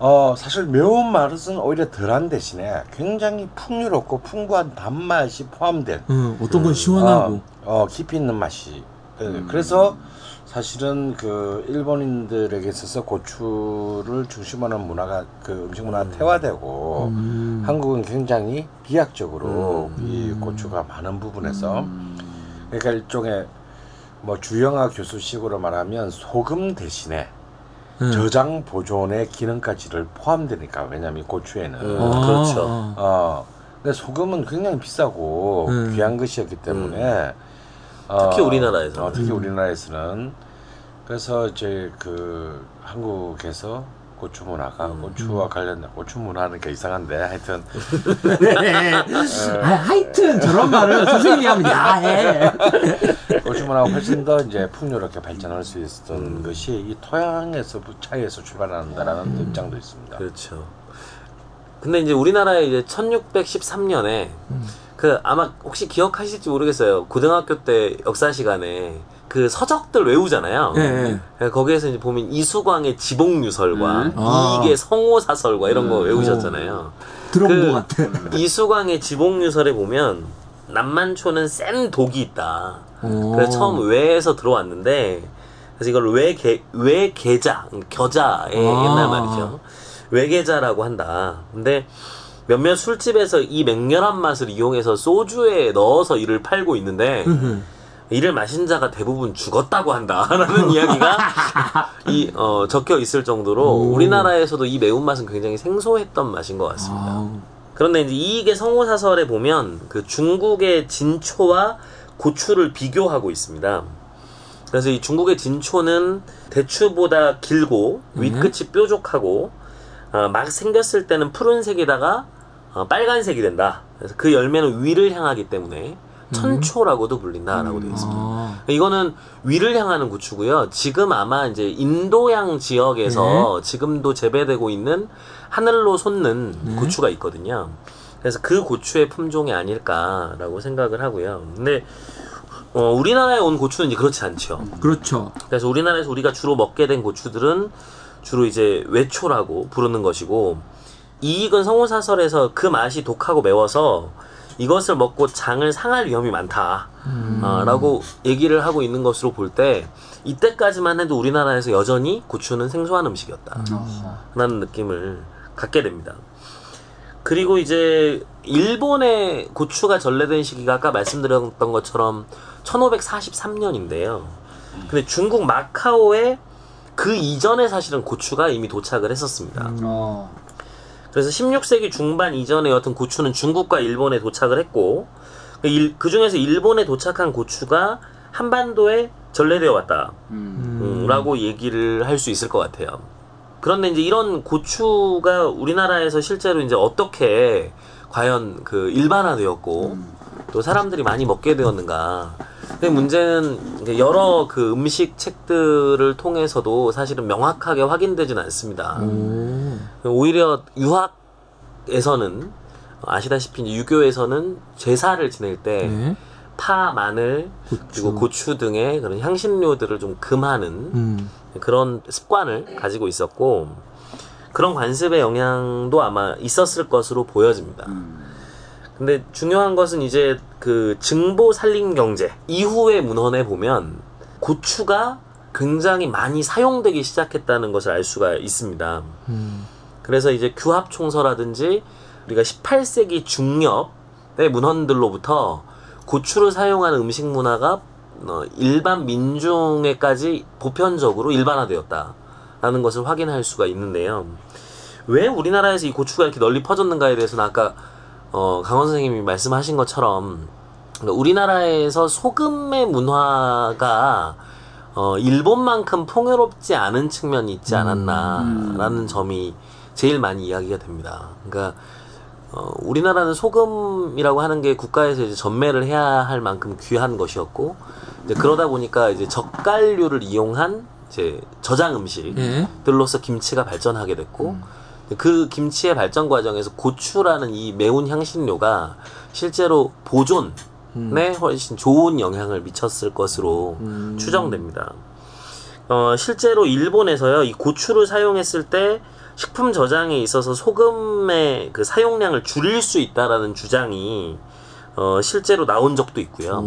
어 사실 매운 맛은 오히려 덜한 대신에 굉장히 풍요롭고 풍부한 단맛이 포함된 음, 어떤 건 시원하고. 어, 어, 깊이 있는 맛이. 그- 그래서 사실은 그 일본인들에게 있어서 고추를 중심하는 문화가 그 음식 문화가 태화되고 음. 한국은 굉장히 비약적으로 이 고추가 많은 부분에서 그러니까 일종의 뭐 주영아 교수식으로 말하면 소금 대신에 음. 저장 보존의 기능까지를 포함되니까 왜냐면 이 고추에는 음, 아, 그렇죠. 아. 어 근데 소금은 굉장히 비싸고 음. 귀한 것이었기 때문에 어, 특히 우리나라에서는. 어, 특히 우리나라에서는 그래서 이제 그 한국에서 고추 문화가 음. 고추와 관련된 고추 문화니까 이상한데 하여튼 아, 하여튼 저런 말을 선생님이 하면 야해. 고추 문화가 훨씬 더 이제 풍요롭게 발전할 수 있었던 것이 이 토양에서 차이에서 출발한다라는 입장도 있습니다. 그렇죠. 근데 이제 우리나라에 이제 1613년에 그 아마 혹시 기억하실지 모르겠어요. 고등학교 때 역사 시간에 그 서적들 외우잖아요. 예, 예. 거기에서 이제 보면 이수광의 지복유설과 음. 아. 이익의 성호사설과 이런 거 외우셨잖아요. 들어본 그- 것 같아. 이수광의 지복유설에 보면 남만초는 센 독이 있다. 오. 그래서 처음 외에서 들어왔는데 그래서 이걸 외계 외계자 겨자의 아. 옛날 말이죠. 외계자라고 한다. 근데 몇몇 술집에서 이 맹렬한 맛을 이용해서 소주에 넣어서 이를 팔고 있는데 이를 마신 자가 대부분 죽었다고 한다라는 이야기가 이 어, 적혀 있을 정도로 오. 우리나라에서도 이 매운맛은 굉장히 생소했던 맛인 것 같습니다. 아우. 그런데 이제 이익의 성호사설에 보면 그 중국의 진초와 고추를 비교하고 있습니다. 그래서 이 중국의 진초는 대추보다 길고 윗끝이 뾰족하고 어, 막 생겼을 때는 푸른색에다가 어, 빨간색이 된다. 그래서 그 열매는 위를 향하기 때문에 천초라고도 불린다라고 되어 있습니다. 아. 이거는 위를 향하는 고추고요. 지금 아마 이제 인도양 지역에서 지금도 재배되고 있는 하늘로 솟는 고추가 있거든요. 그래서 그 고추의 품종이 아닐까라고 생각을 하고요. 근데 어, 우리나라에 온 고추는 이제 그렇지 않죠. 그렇죠. 그래서 우리나라에서 우리가 주로 먹게 된 고추들은 주로 이제 외초라고 부르는 것이고 이익은 성호사설에서 그 맛이 독하고 매워서 이것을 먹고 장을 상할 위험이 많다라고 얘기를 하고 있는 것으로 볼 때 이때까지만 해도 우리나라에서 여전히 고추는 생소한 음식이었다라는 느낌을 갖게 됩니다. 그리고 이제 일본의 고추가 전래된 시기가 아까 말씀드렸던 것처럼 1543년인데요. 근데 중국 마카오에 그 이전에 사실은 고추가 이미 도착을 했었습니다. 어. 그래서 16세기 중반 이전에 여튼 고추는 중국과 일본에 도착을 했고 그 중에서 일본에 도착한 고추가 한반도에 전래되어 왔다. 음, 라고 얘기를 할 수 있을 것 같아요. 그런데 이제 이런 고추가 우리나라에서 실제로 이제 어떻게 과연 그 일반화되었고 또 사람들이 많이 먹게 되었는가. 근데 문제는 여러 그 음식 책들을 통해서도 사실은 명확하게 확인되진 않습니다. 오히려 유학에서는 아시다시피 유교에서는 제사를 지낼 때 네. 파, 마늘, 그리고 고추 등의 그런 향신료들을 좀 금하는 음. 그런 습관을 가지고 있었고 그런 관습의 영향도 아마 있었을 것으로 보여집니다. 근데 중요한 것은 이제 그 증보 살림 경제 이후의 문헌에 보면 고추가 굉장히 많이 사용되기 시작했다는 것을 알 수가 있습니다. 그래서 이제 규합 총서라든지 우리가 18세기 중엽의 문헌들로부터 고추를 사용하는 음식 문화가 어, 일반 민중에까지 보편적으로 일반화되었다라는 것을 확인할 수가 있는데요. 왜 우리나라에서 이 고추가 이렇게 널리 퍼졌는가에 대해서는 아까 어, 강원 선생님이 말씀하신 것처럼 그러니까 우리나라에서 소금의 문화가 어, 일본만큼 풍요롭지 않은 측면이 있지 않았나라는 점이 제일 많이 이야기가 됩니다. 그러니까 어, 우리나라는 소금이라고 하는 게 국가에서 이제 전매를 해야 할 만큼 귀한 것이었고 이제 그러다 보니까 이제 젓갈류를 이용한 이제 저장 음식들로서 김치가 발전하게 됐고 그 김치의 발전 과정에서 고추라는 이 매운 향신료가 실제로 보존에 훨씬 좋은 영향을 미쳤을 것으로 추정됩니다. 어, 실제로 일본에서요, 이 고추를 사용했을 때 식품 저장에 있어서 소금의 그 사용량을 줄일 수 있다라는 주장이 어, 실제로 나온 적도 있고요.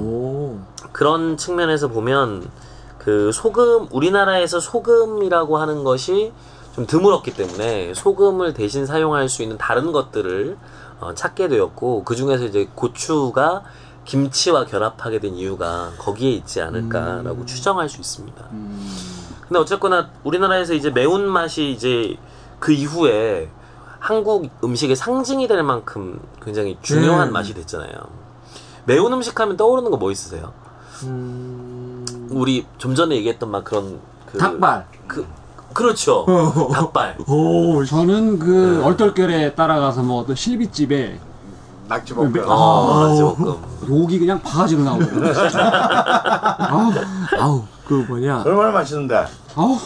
그런 측면에서 보면 그 소금 우리나라에서 소금이라고 하는 것이 좀 드물었기 때문에 소금을 대신 사용할 수 있는 다른 것들을 어, 찾게 되었고 그 중에서 이제 고추가 김치와 결합하게 된 이유가 거기에 있지 않을까라고 추정할 수 있습니다. 근데 어쨌거나 우리나라에서 이제 매운 맛이 이제 그 이후에 한국 음식의 상징이 될 만큼 굉장히 중요한 네. 맛이 됐잖아요. 매운 음식 하면 떠오르는 거 뭐 있으세요? 우리 좀 전에 얘기했던 막 그런 그 닭발. 그 그렇죠. 닭발. 오, 저는 그 얼떨결에 따라가서 먹었던 실비집에 낙지볶음. 매- 어, 아, 낙지볶음. 욕이 그냥 바가지로 나오더라고요. 아우, 아우 그 뭐냐 얼마나 맛있는데. 아우.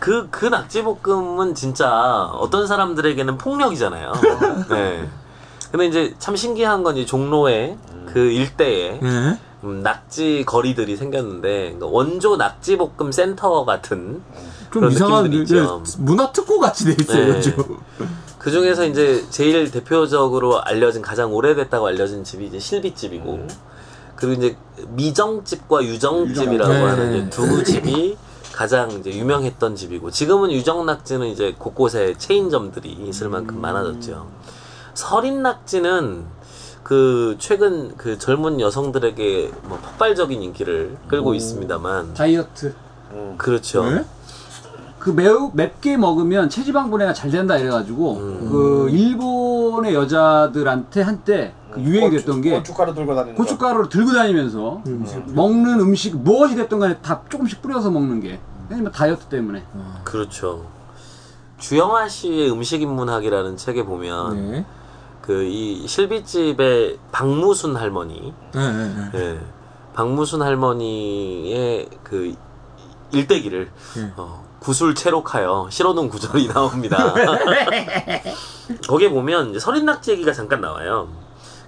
그, 그 낙지볶음은 진짜 어떤 사람들에게는 폭력이잖아요. 네. 근데 이제 참 신기한 건 이 종로에 그 일대에 예? 음, 낙지 거리들이 생겼는데 그러니까 원조 낙지 볶음 센터 같은 좀 그런 이상한 느낌들이 네, 있죠. 문화 특구 같이 돼 있어요 네. 그 중에서 이제 제일 대표적으로 알려진 가장 오래됐다고 알려진 집이 이제 실비집이고 그리고 이제 미정집과 유정집이라고 유정. 하는 네. 이제 두 집이 가장 이제 유명했던 집이고 지금은 유정낙지는 이제 곳곳에 체인점들이 있을 만큼 많아졌죠. 서린낙지는 그 최근 그 젊은 여성들에게 뭐 폭발적인 인기를 끌고 있습니다만 다이어트. 그렇죠. 네? 그 매우 맵게 먹으면 체지방 분해가 잘 된다 이래가지고 그 일본의 여자들한테 한때 그 유행이 됐던 게 고춧가루 들고 다니는 고춧가루를 들고 다니면서 먹는 음식 무엇이 됐든 간에 다 조금씩 뿌려서 먹는 게 왜냐면 다이어트 때문에 그렇죠. 주영아 씨의 음식 인문학이라는 책에 보면 네. 그 이 실비집의 박무순 할머니, 네, 네, 네. 예, 박무순 할머니의 그 일대기를 예. 어, 구술 체록하여 실어놓은 구절이 나옵니다. 거기에 보면 이제 서린낙지 얘기가 잠깐 나와요.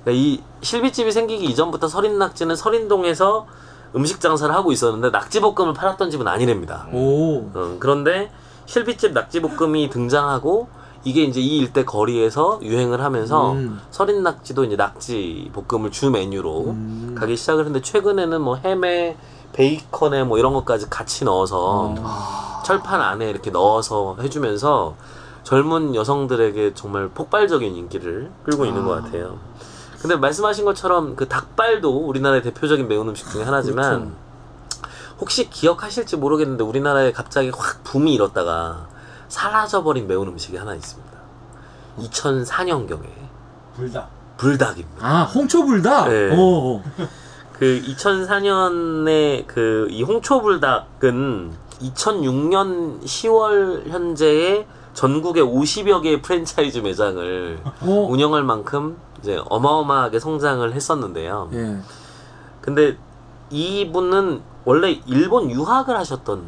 그러니까 이 실비집이 생기기 이전부터 서린낙지는 서린동에서 음식 장사를 하고 있었는데 낙지볶음을 팔았던 집은 아니랍니다. 오. 어, 그런데 실비집 낙지볶음이 등장하고 이게 이제 이 일대 거리에서 유행을 하면서 음. 서린 낙지도 이제 낙지 볶음을 주 메뉴로 가기 시작을 했는데 최근에는 뭐 햄에 베이컨에 뭐 이런 것까지 같이 넣어서 철판 안에 이렇게 넣어서 해주면서 젊은 여성들에게 정말 폭발적인 인기를 끌고 있는 것 같아요. 근데 말씀하신 것처럼 그 닭발도 우리나라의 대표적인 매운 음식 중에 하나지만 혹시 기억하실지 모르겠는데 우리나라에 갑자기 확 붐이 일었다가 사라져버린 매운 음식이 하나 있습니다. 2004년경에 불닭. 불닭입니다. 아 홍초불닭. 네. 오. 그 2004년에 그 이 홍초불닭은 2006년 10월 현재의 전국의 50여 개의 프랜차이즈 매장을 오. 운영할 만큼 이제 어마어마하게 성장을 했었는데요. 예. 근데 이분은 원래 일본 유학을 하셨던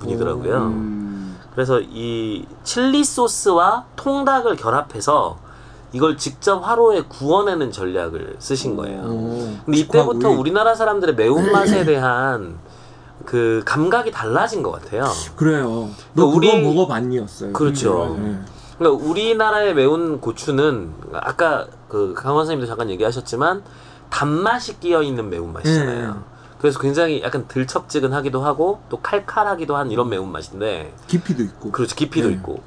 분이더라고요. 음. 그래서 이 칠리 소스와 통닭을 결합해서 이걸 직접 화로에 구워내는 전략을 쓰신 거예요. 오. 근데 이때부터. 우리나라 사람들의 매운맛에 대한 그 감각이 달라진 것 같아요. 그래요. 너 그거 우리- 먹어봤니였어요. 그렇죠. 예. 그러니까 우리나라의 매운 고추는 아까 그 강원 선생님도 잠깐 얘기하셨지만 단맛이 끼어 있는 매운맛이잖아요. 예. 그래서 굉장히 약간 들척지근하기도 하고 또 칼칼하기도 한 이런 매운맛인데 깊이도 있고. 그렇죠 깊이도 네. 있고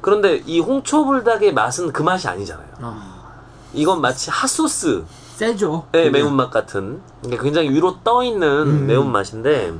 그런데 이 홍초불닭의 맛은 그 맛이 아니잖아요. 이건 마치 핫소스 세죠. 의 매운맛 같은 굉장히 위로 떠 있는 음. 매운맛인데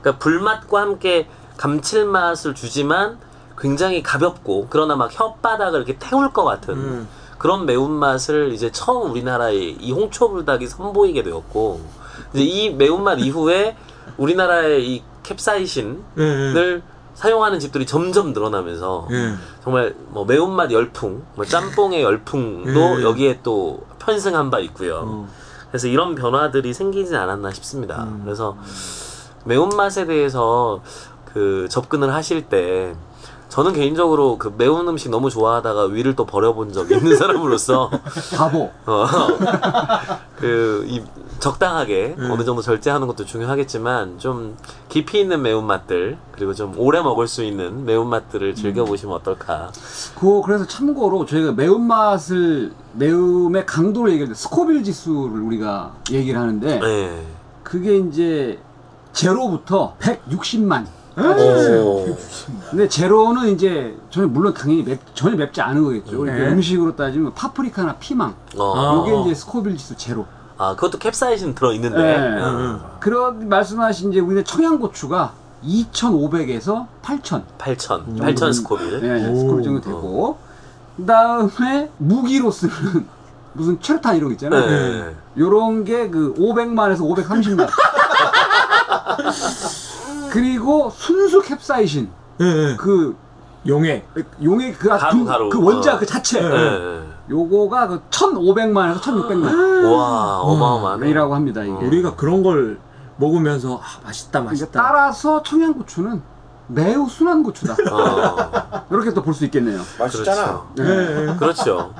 그러니까 불맛과 함께 감칠맛을 주지만 굉장히 가볍고 그러나 막 혓바닥을 이렇게 태울 것 같은 음. 그런 매운맛을 이제 처음 우리나라에 이 홍초불닭이 선보이게 되었고 이제 이 매운맛 이후에 우리나라의 이 캡사이신을 사용하는 집들이 점점 늘어나면서 예. 정말 뭐 매운맛 열풍, 뭐 짬뽕의 열풍도 예. 여기에 또 편승한 바 있고요. 어. 그래서 이런 변화들이 생기지 않았나 싶습니다. 음. 그래서 매운맛에 대해서 그 접근을 하실 때 저는 개인적으로 그 매운 음식 너무 좋아하다가 위를 또 버려본 적이 있는 사람으로서 바보. 어, 그, 이, 적당하게 음. 어느 정도 절제하는 것도 중요하겠지만, 좀 깊이 있는 매운 맛들, 그리고 좀 오래 먹을 수 있는 매운 맛들을 즐겨 보시면 어떨까. 그 그래서 참고로 저희가 매운 맛을 매움의 강도를 얘기할 때 스코빌 지수를 우리가 얘기를 하는데 네. 그게 이제 제로부터 160만. 오. 근데 제로는 이제 전혀 물론 당연히 맵, 전혀 맵지 않은 거겠죠. 네. 음식으로 따지면 파프리카나 피망. 어. 이게 이제 스코빌 지수 제로. 아, 그것도 캡사이신 들어 있는데. 네. 어. 그런 말씀하신 이제 우리는 청양고추가 2,500에서 8,000. 8,000. 8,000 스코빌. 네, 스코빌 정도 되고. 그 다음에 무기로 쓰는 무슨 체르탄 이런 거 있잖아요. 네. 요런 게 그 500만에서 530만. 그리고 순수 캡사이신. 예, 예. 그 용해. 용의 그, 가루, 그, 가루. 그 원자 어. 그 자체. 네. 요거가 그 1,500만에서 1,600만. 와, 어마어마하네. 이라고 합니다, 이게. 우리가 그런 걸 먹으면서 아, 맛있다 그러니까 맛있다. 따라서 청양고추는 매우 순한 고추다. 어. 이렇게 또 볼 수 있겠네요. 맛있잖아. 예, 예. 그렇죠.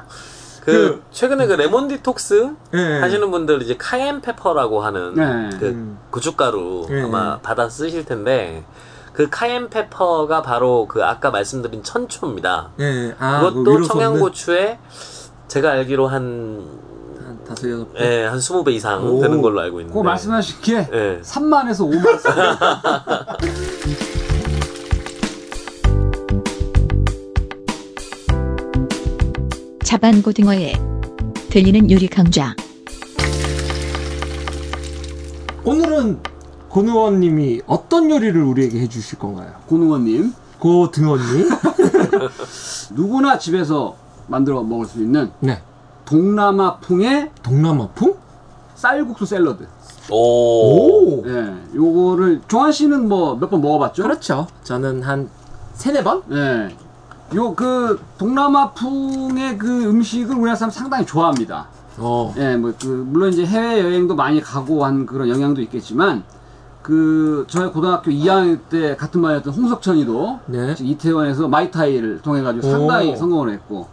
그, 그- 최근에 그 레몬 디톡스 예. 하시는 분들 이제 cayenne pepper라고 하는 네. 그 음. 고춧가루 예, 아마 받아 쓰실 텐데 그 cayenne pepper가 바로 그 아까 말씀드린 천초입니다. 예. 아, 그 그것도 청양고추에 제가 알기로 한, 한 다섯 여섯 개. 예, 한 20배 이상 오. 되는 걸로 알고 있는데. 그 말씀하신 게 예. 3만에서 5만. 자반고등어에 들리는 요리 강좌. 오늘은 고능원님이 어떤 요리를 우리에게 해주실 건가요? 고능원님. 고등원님. 누구나 집에서 만들어 먹을 수 있는 네. 동남아풍의 동남아풍? 쌀국수 샐러드. 오. 오. 예. 요거를 조한 씨는 뭐 몇 번 먹어봤죠? 그렇죠. 저는 한 세네 번? 예. 요 그 동남아풍의 그 음식을 우리나라 사람 상당히 좋아합니다. 어. 예, 뭐 그 물론 이제 해외 여행도 많이 가고 한 그런 영향도 있겠지만 그 저희 고등학교 2학년 때 같은 반이었던 홍석천이도 네. 이태원에서 마이타이를 통해 가지고 상당히 오. 성공을 했고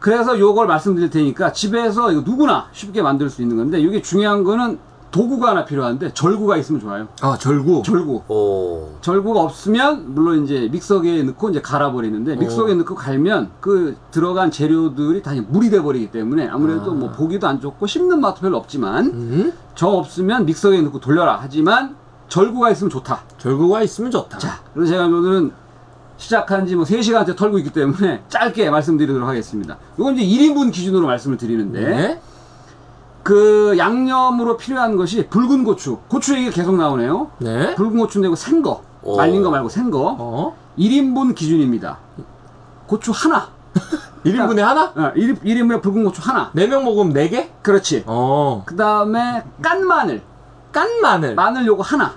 그래서 요걸 말씀드릴 테니까 집에서 이거 누구나 쉽게 만들 수 있는 건데 이게 중요한 거는 도구가 하나 필요한데 절구가 있으면 좋아요. 아, 절구. 절구. 오. 절구가 없으면 물론 이제 믹서기에 넣고 이제 갈아버리는데 믹서기에 넣고 갈면 그 들어간 재료들이 다 물이 돼 버리기 때문에 아무래도 뭐 보기도 안 좋고 씹는 맛도 별로 없지만 음? 저 없으면 믹서기에 넣고 돌려라 하지만 절구가 있으면 좋다. 절구가 있으면 좋다. 자, 그래서 제가 오늘은 시작한 지뭐 3시간째 털고 있기 때문에 짧게 말씀드리도록 하겠습니다. 이건 이제 1인분 기준으로 말씀을 드리는데 네. 그 양념으로 필요한 것이 붉은 고추. 고추 얘기가 계속 나오네요. 네. 붉은 고추인데 이거 생 거. 오. 말린 거 말고 생 거. 어. 1인분 기준입니다. 고추 하나. 1인분에 하나? 어, 1, 1인분에 붉은 고추 하나. 네명 먹으면 네 개? 그렇지. 어. 그 다음에 깐 마늘. 깐 마늘. 마늘 요거 하나.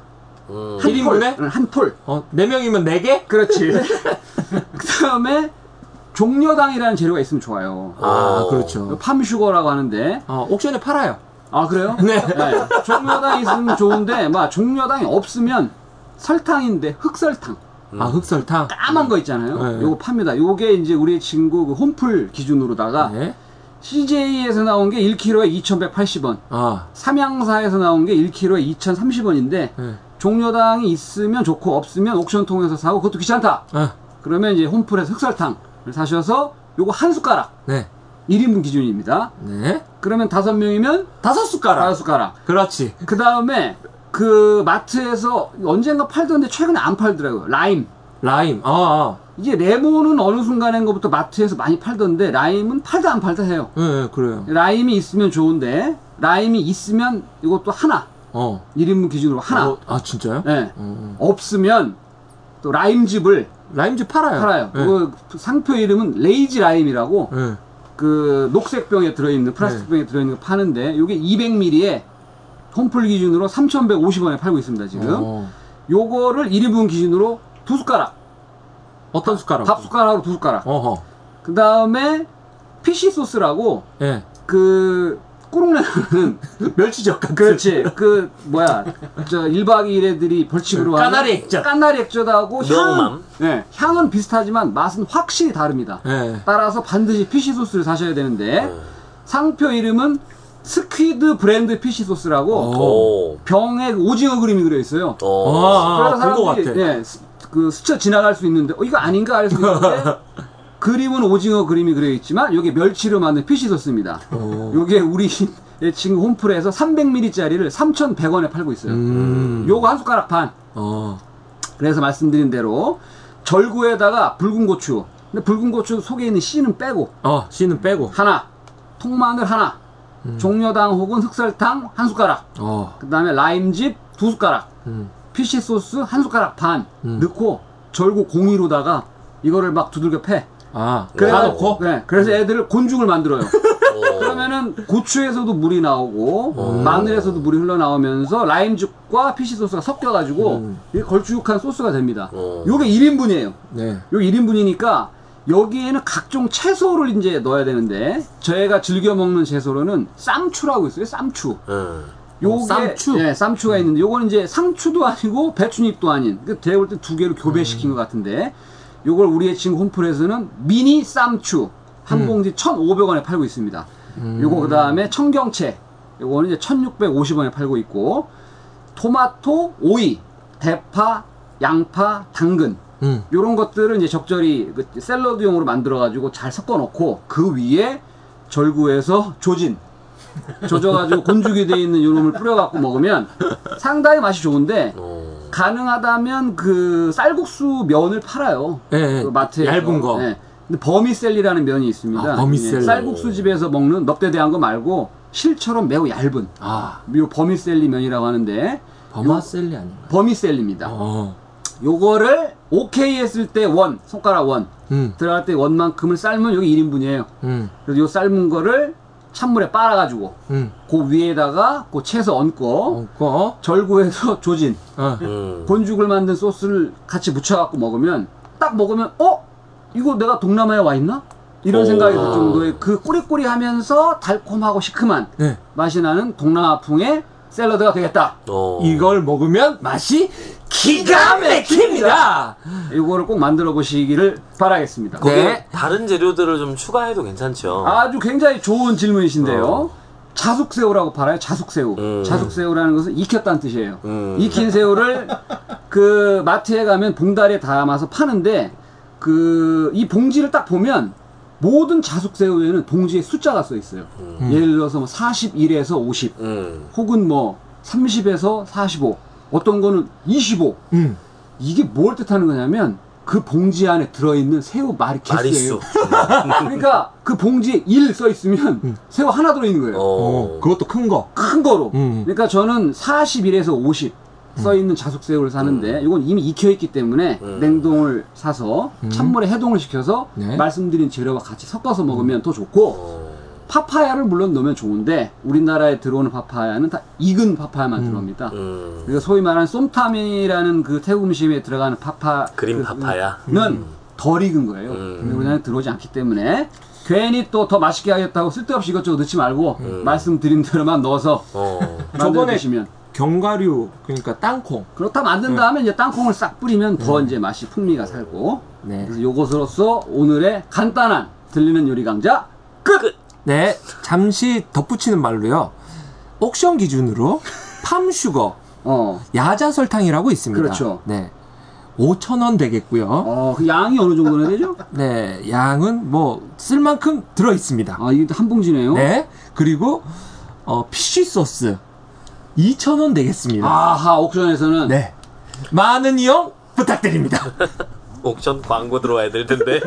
음. 한 1인분에? 폴. 응, 한 폴. 어, 네 명이면 네 개? 그렇지. 그 다음에 종려당이라는 재료가 있으면 좋아요. 아, 오. 그렇죠. 팜슈거라고 하는데. 어, 옥션에 팔아요. 아, 그래요? 네. 종려당이 있으면 좋은데, 막 종려당이 없으면 설탕인데 흑설탕. 아, 흑설탕. 까만 거 있잖아요. 네. 요거 팝니다. 요게 이제 우리 친구 그 홈플 기준으로다가 네. CJ에서 나온 게 1kg에 2,180원. 아. 삼양사에서 나온 게 1kg에 2,030원인데 네. 종려당이 있으면 좋고 없으면 옥션 통해서 사고 그것도 귀찮다. 아. 그러면 이제 홈플에서 흑설탕을 사셔서 요거 한 숟가락 네. 1인분 기준입니다. 네. 그러면 다섯 명이면 다섯 숟가락. 다섯 숟가락. 그렇지. 그 다음에 그 마트에서 언젠가 팔던데 최근에 안 팔더라고요. 라임. 라임. 아, 아. 이게 레몬은 어느 순간인가부터 마트에서 많이 팔던데 라임은 팔다 안 팔다 해요. 예, 네, 그래요. 라임이 있으면 좋은데 라임이 있으면 이것도 하나. 어. 1인분 기준으로 하나. 어, 아, 진짜요? 네. 어. 없으면 또 라임즙을 라임즙 팔아요. 팔아요. 네. 그 상표 이름은 Lazy Lime이라고 네. 그 녹색 병에 들어있는 플라스틱 병에 들어있는 거 파는데 이게 200ml에 홈플 기준으로 3,150원에 팔고 있습니다 지금. 어. 요거를 1인분 기준으로 두 숟가락. 어떤 숟가락? 밥 숟가락으로 두 숟가락. 어허. 그 다음에 fish sauce라고 예. 그 꾸릿내 나는 멸치젓 같은. 그렇지. 그 뭐야 저 1박 2일 애들이 벌칙으로 하는 까나리 액젓. 까나리 액젓 하고 향은 느억맘. 네, 향은 비슷하지만 맛은 확실히 다릅니다. 예. 따라서 반드시 fish sauce를 사셔야 되는데 상표 이름은 Squid Brand fish sauce라고 오. 병에 오징어 그림이 그려 있어요. 오. 아, 아, 그래서 본것 사람들이 같아. 예, 스- 그 스쳐 지나갈 수 있는데 어, 이거 아닌가 할 수 있는데 그림은 오징어 그림이 그려 있지만 이게 멸치로 만든 fish sauce입니다. 요게 우리 친구 홈플에서 300ml짜리를 3,100원에 팔고 있어요. 음. 요거 한 숟가락 반. 어. 그래서 말씀드린 대로 절구에다가 붉은 고추. 근데 붉은 고추 속에 있는 씨는 빼고 어, 씨는 빼고. 하나, 통마늘 하나, 종려당 혹은 흑설탕 한 숟가락. 어. 그 다음에 라임즙 두 숟가락. 음. fish sauce 한 숟가락 반 음. 넣고 절구 공이로다가 이거를 막 두들겨 패. 아, 그래 다 넣고? 네, 그래서 애들 곤죽을 만들어요. 오. 그러면은 고추에서도 물이 나오고 마늘에서도 물이 흘러나오면서 라임즙과 fish sauce가 섞여가지고 음. 이게 걸쭉한 소스가 됩니다. 오. 요게 1인분이에요. 네. 요 1인분이니까 여기에는 각종 채소를 이제 넣어야 되는데 저희가 즐겨 먹는 채소로는 쌈추라고 있어요. 쌈추. 음. 요게 쌈추? 예, 쌈추가 있는데 요거는 이제 상추도 아니고 배추잎도 아닌 그 제가 볼때 두 개를 교배시킨 것 같은데 요걸 우리의 친구 홈플에서는 미니 쌈추 한 봉지 1,500원에 팔고 있습니다. 요거 그다음에 청경채 요거는 이제 1,650원에 팔고 있고 토마토, 오이, 대파, 양파, 당근 음. 요런 것들을 이제 적절히 그 샐러드용으로 만들어 가지고 잘 섞어 놓고 그 위에 절구해서 조진 조져가지고 곤죽이 돼 있는 요놈을 뿌려갖고 먹으면 상당히 맛이 좋은데 오. 가능하다면 그 쌀국수 면을 팔아요. 예, 예. 그 마트에서. 얇은 거. 예. 근데 버미셀리라는 면이 있습니다. 아, 버미셀리. 예, 쌀국수 집에서 먹는 넙대대한 거 말고 실처럼 매우 얇은 아, 요 버미셀리 면이라고 하는데 vermicelli 아닌가? vermicelli입니다. 어. 요거를 오케이 했을 때 원, 손가락 원 음. 들어갈 때 원만큼을 삶으면 여기 1인분이에요. 음. 그래서 요 삶은 거를 찬물에 빨아가지고 음. 그 위에다가 그 채서 얹고 얹고. 절구해서 조진 어. 음. 곤죽을 만든 소스를 같이 무쳐갖고 먹으면 딱 먹으면 어 이거 내가 동남아에 와 있나 이런 오. 생각이 들 정도의 그 꾸리꾸리하면서 달콤하고 시큼한 네. 맛이 나는 동남아풍의 샐러드가 되겠다. 오. 이걸 먹으면 맛이 기가 막힙니다. 이거를 꼭 만들어 보시기를 바라겠습니다. 네. 다른 재료들을 좀 추가해도 괜찮죠. 아주 굉장히 좋은 질문이신데요. 자숙새우라고 팔아요. 자숙새우. 음. 자숙새우라는 것은 익혔다는 뜻이에요. 음. 익힌 새우를 그 마트에 가면 봉다리에 담아서 파는데 그 이 봉지를 딱 보면 모든 자숙새우에는 봉지에 숫자가 써 있어요. 예를 들어서 뭐 41에서 50 음. 혹은 뭐 30에서 45 어떤 거는 25 음. 이게 뭘 뜻하는 거냐면 그 봉지 안에 들어있는 새우 마리 개수예요. 그러니까 그 봉지에 1 써 있으면 새우 하나 들어있는 거예요. 어. 어. 그것도 큰 거. 큰 거로. 음. 그러니까 저는 41에서 50 써 있는 자숙새우를 사는데 이건 이미 익혀 있기 때문에 음. 냉동을 사서 찬물에 해동을 시켜서 네. 말씀드린 재료와 같이 섞어서 먹으면 더 좋고 어. 파파야를 물론 넣으면 좋은데 우리나라에 들어오는 파파야는 다 익은 파파야만 들어옵니다. 음. 그러니까 소위 말하는 쏨탐이라는 그 태국 음식에 들어가는 파파 그린 그- 파파야. 는 덜 익은 거예요. 음. 근데 우리나라에 들어오지 않기 때문에 괜히 또 더 맛있게 하겠다고 쓸데없이 이것저것 넣지 말고 말씀드린 대로만 넣어서 어. 만들어 저번에 드시면 견과류 그러니까 땅콩. 그렇다 만든 다음에 이제 땅콩을 싹 뿌리면 더 이제 맛이 풍미가 살고 네. 그래서 요것으로서 오늘의 간단한 들리는 요리 강좌 끝. 네. 잠시 덧붙이는 말로요. 옥션 기준으로 팜슈거, 어 야자 설탕이라고 있습니다. 그렇죠. 네. 5,000원 되겠고요. 어, 그 양이 어느 정도나 되죠? 네, 양은 뭐 쓸 만큼 들어 있습니다. 아, 이게 한 봉지네요. 네. 그리고 어, 피쉬 소스 2,000원 되겠습니다. 아하, 옥션에서는 네. 많은 이용 부탁드립니다. 옥션 광고 들어와야 될 텐데.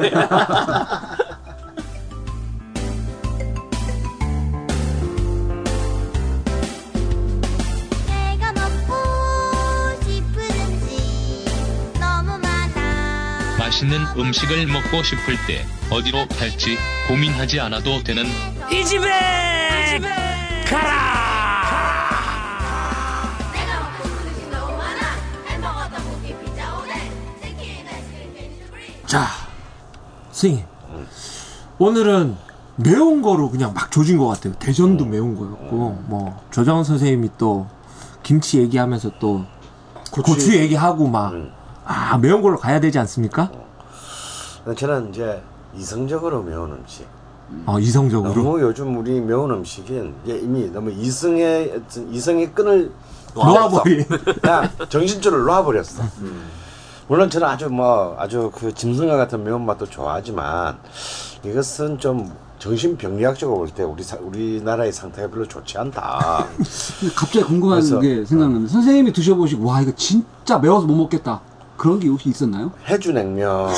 맛있는 음식을 먹고 싶을 때 어디로 갈지 고민하지 않아도 되는 이 집에 가라. 내가 자, 스님. 오늘은 매운 거로 그냥 막 조진 것 같아요. 대전도 매운 거였고, 뭐, 조정원 선생님이 또 김치 얘기하면서 또 고추, 얘기하고 막, 아, 매운 걸로 가야 되지 않습니까? 저는 이제 이성적으로 매운 음식. 어, 이성적으로. 너무 요즘 우리 매운 음식은 이미 너무 이성의 이성의 끈을 놓아버린. 그냥 정신줄을 놓아버렸어. 물론 저는 아주 뭐 아주 그 짐승과 같은 매운맛도 좋아하지만 이것은 좀 정신병리학적으로 볼 때 우리 사- 우리나라의 상태가 별로 좋지 않다. 갑자기 궁금한 그래서- 게 생각나는데 선생님이 드셔보시고 와 이거 진짜 매워서 못 먹겠다 그런 게 혹시 있었나요? 해주 냉면.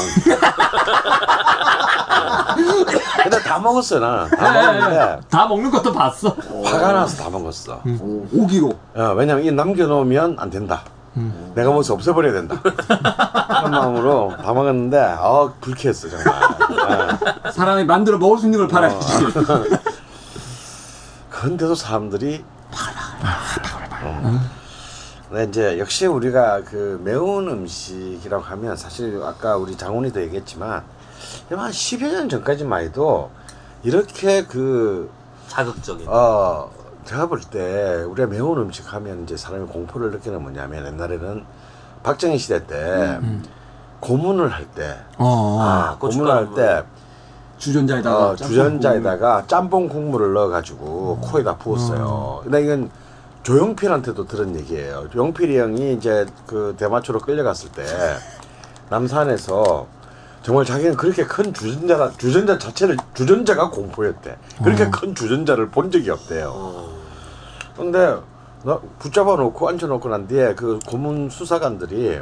근데 다 먹었어요 나는. 다 네, 먹었는데 다 먹는 것도 봤어. 화가 나서 다 먹었어. 오기로. 어, 왜냐면 이 남겨놓으면 안 된다. 내가 먹어서 없애버려야 된다. 그런 마음으로 다 먹었는데, 아, 불쾌했어, 정말. 예. 사람이 만들어 먹을 수 있는 걸 팔아야지. 그런데도 사람들이 어. 근데 이제 역시 우리가 그 매운 음식이라고 하면 사실 아까 우리 장훈이도 얘기했지만 한 10여 년 전까지만 해도 이렇게 그 자극적인. 어, 제가 볼 때 우리가 매운 음식 하면 이제 사람이 공포를 느끼는 뭐냐면 옛날에는 박정희 시대 때 고문을 할 때, 어. 아, 고문을 할 때 주전자에다가 어, 주전자에다가 짬뽕 국물을 넣어가지고 코에다 부었어요. 근데 이건 조용필한테도 들은 얘기예요. 조용필이 형이 이제 그 대마초로 끌려갔을 때 남산에서 정말 자기는 그렇게 큰 주전자 주전자 자체를 주전자가 공포였대. 그렇게 어. 큰 주전자를 본 적이 없대요. 근데 나 붙잡아 놓고 앉혀 놓고 난 뒤에 그 고문 수사관들이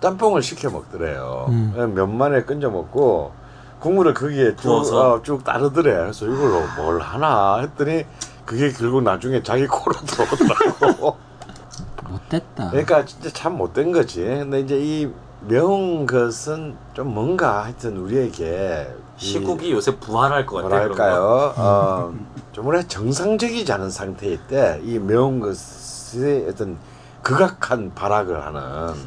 짬뽕을 시켜 먹더래요. 음. 면만에 끈져 먹고 국물을 거기에 쭉, 부어서? 어, 쭉 따르더래. 그래서 이걸로 뭘 하나 했더니 그게 결국 나중에 자기 코로 들어오더라고. 못됐다. 그러니까 진짜 참 못된 거지. 근데 이제 이 매운 것은 좀 뭔가 하여튼 우리에게 이 시국이 요새 부활할 것 같아요. 뭐랄까요? 어, 정상적이지 않은 상태일 때 이 매운 것의 어떤 극악한 발악을 하는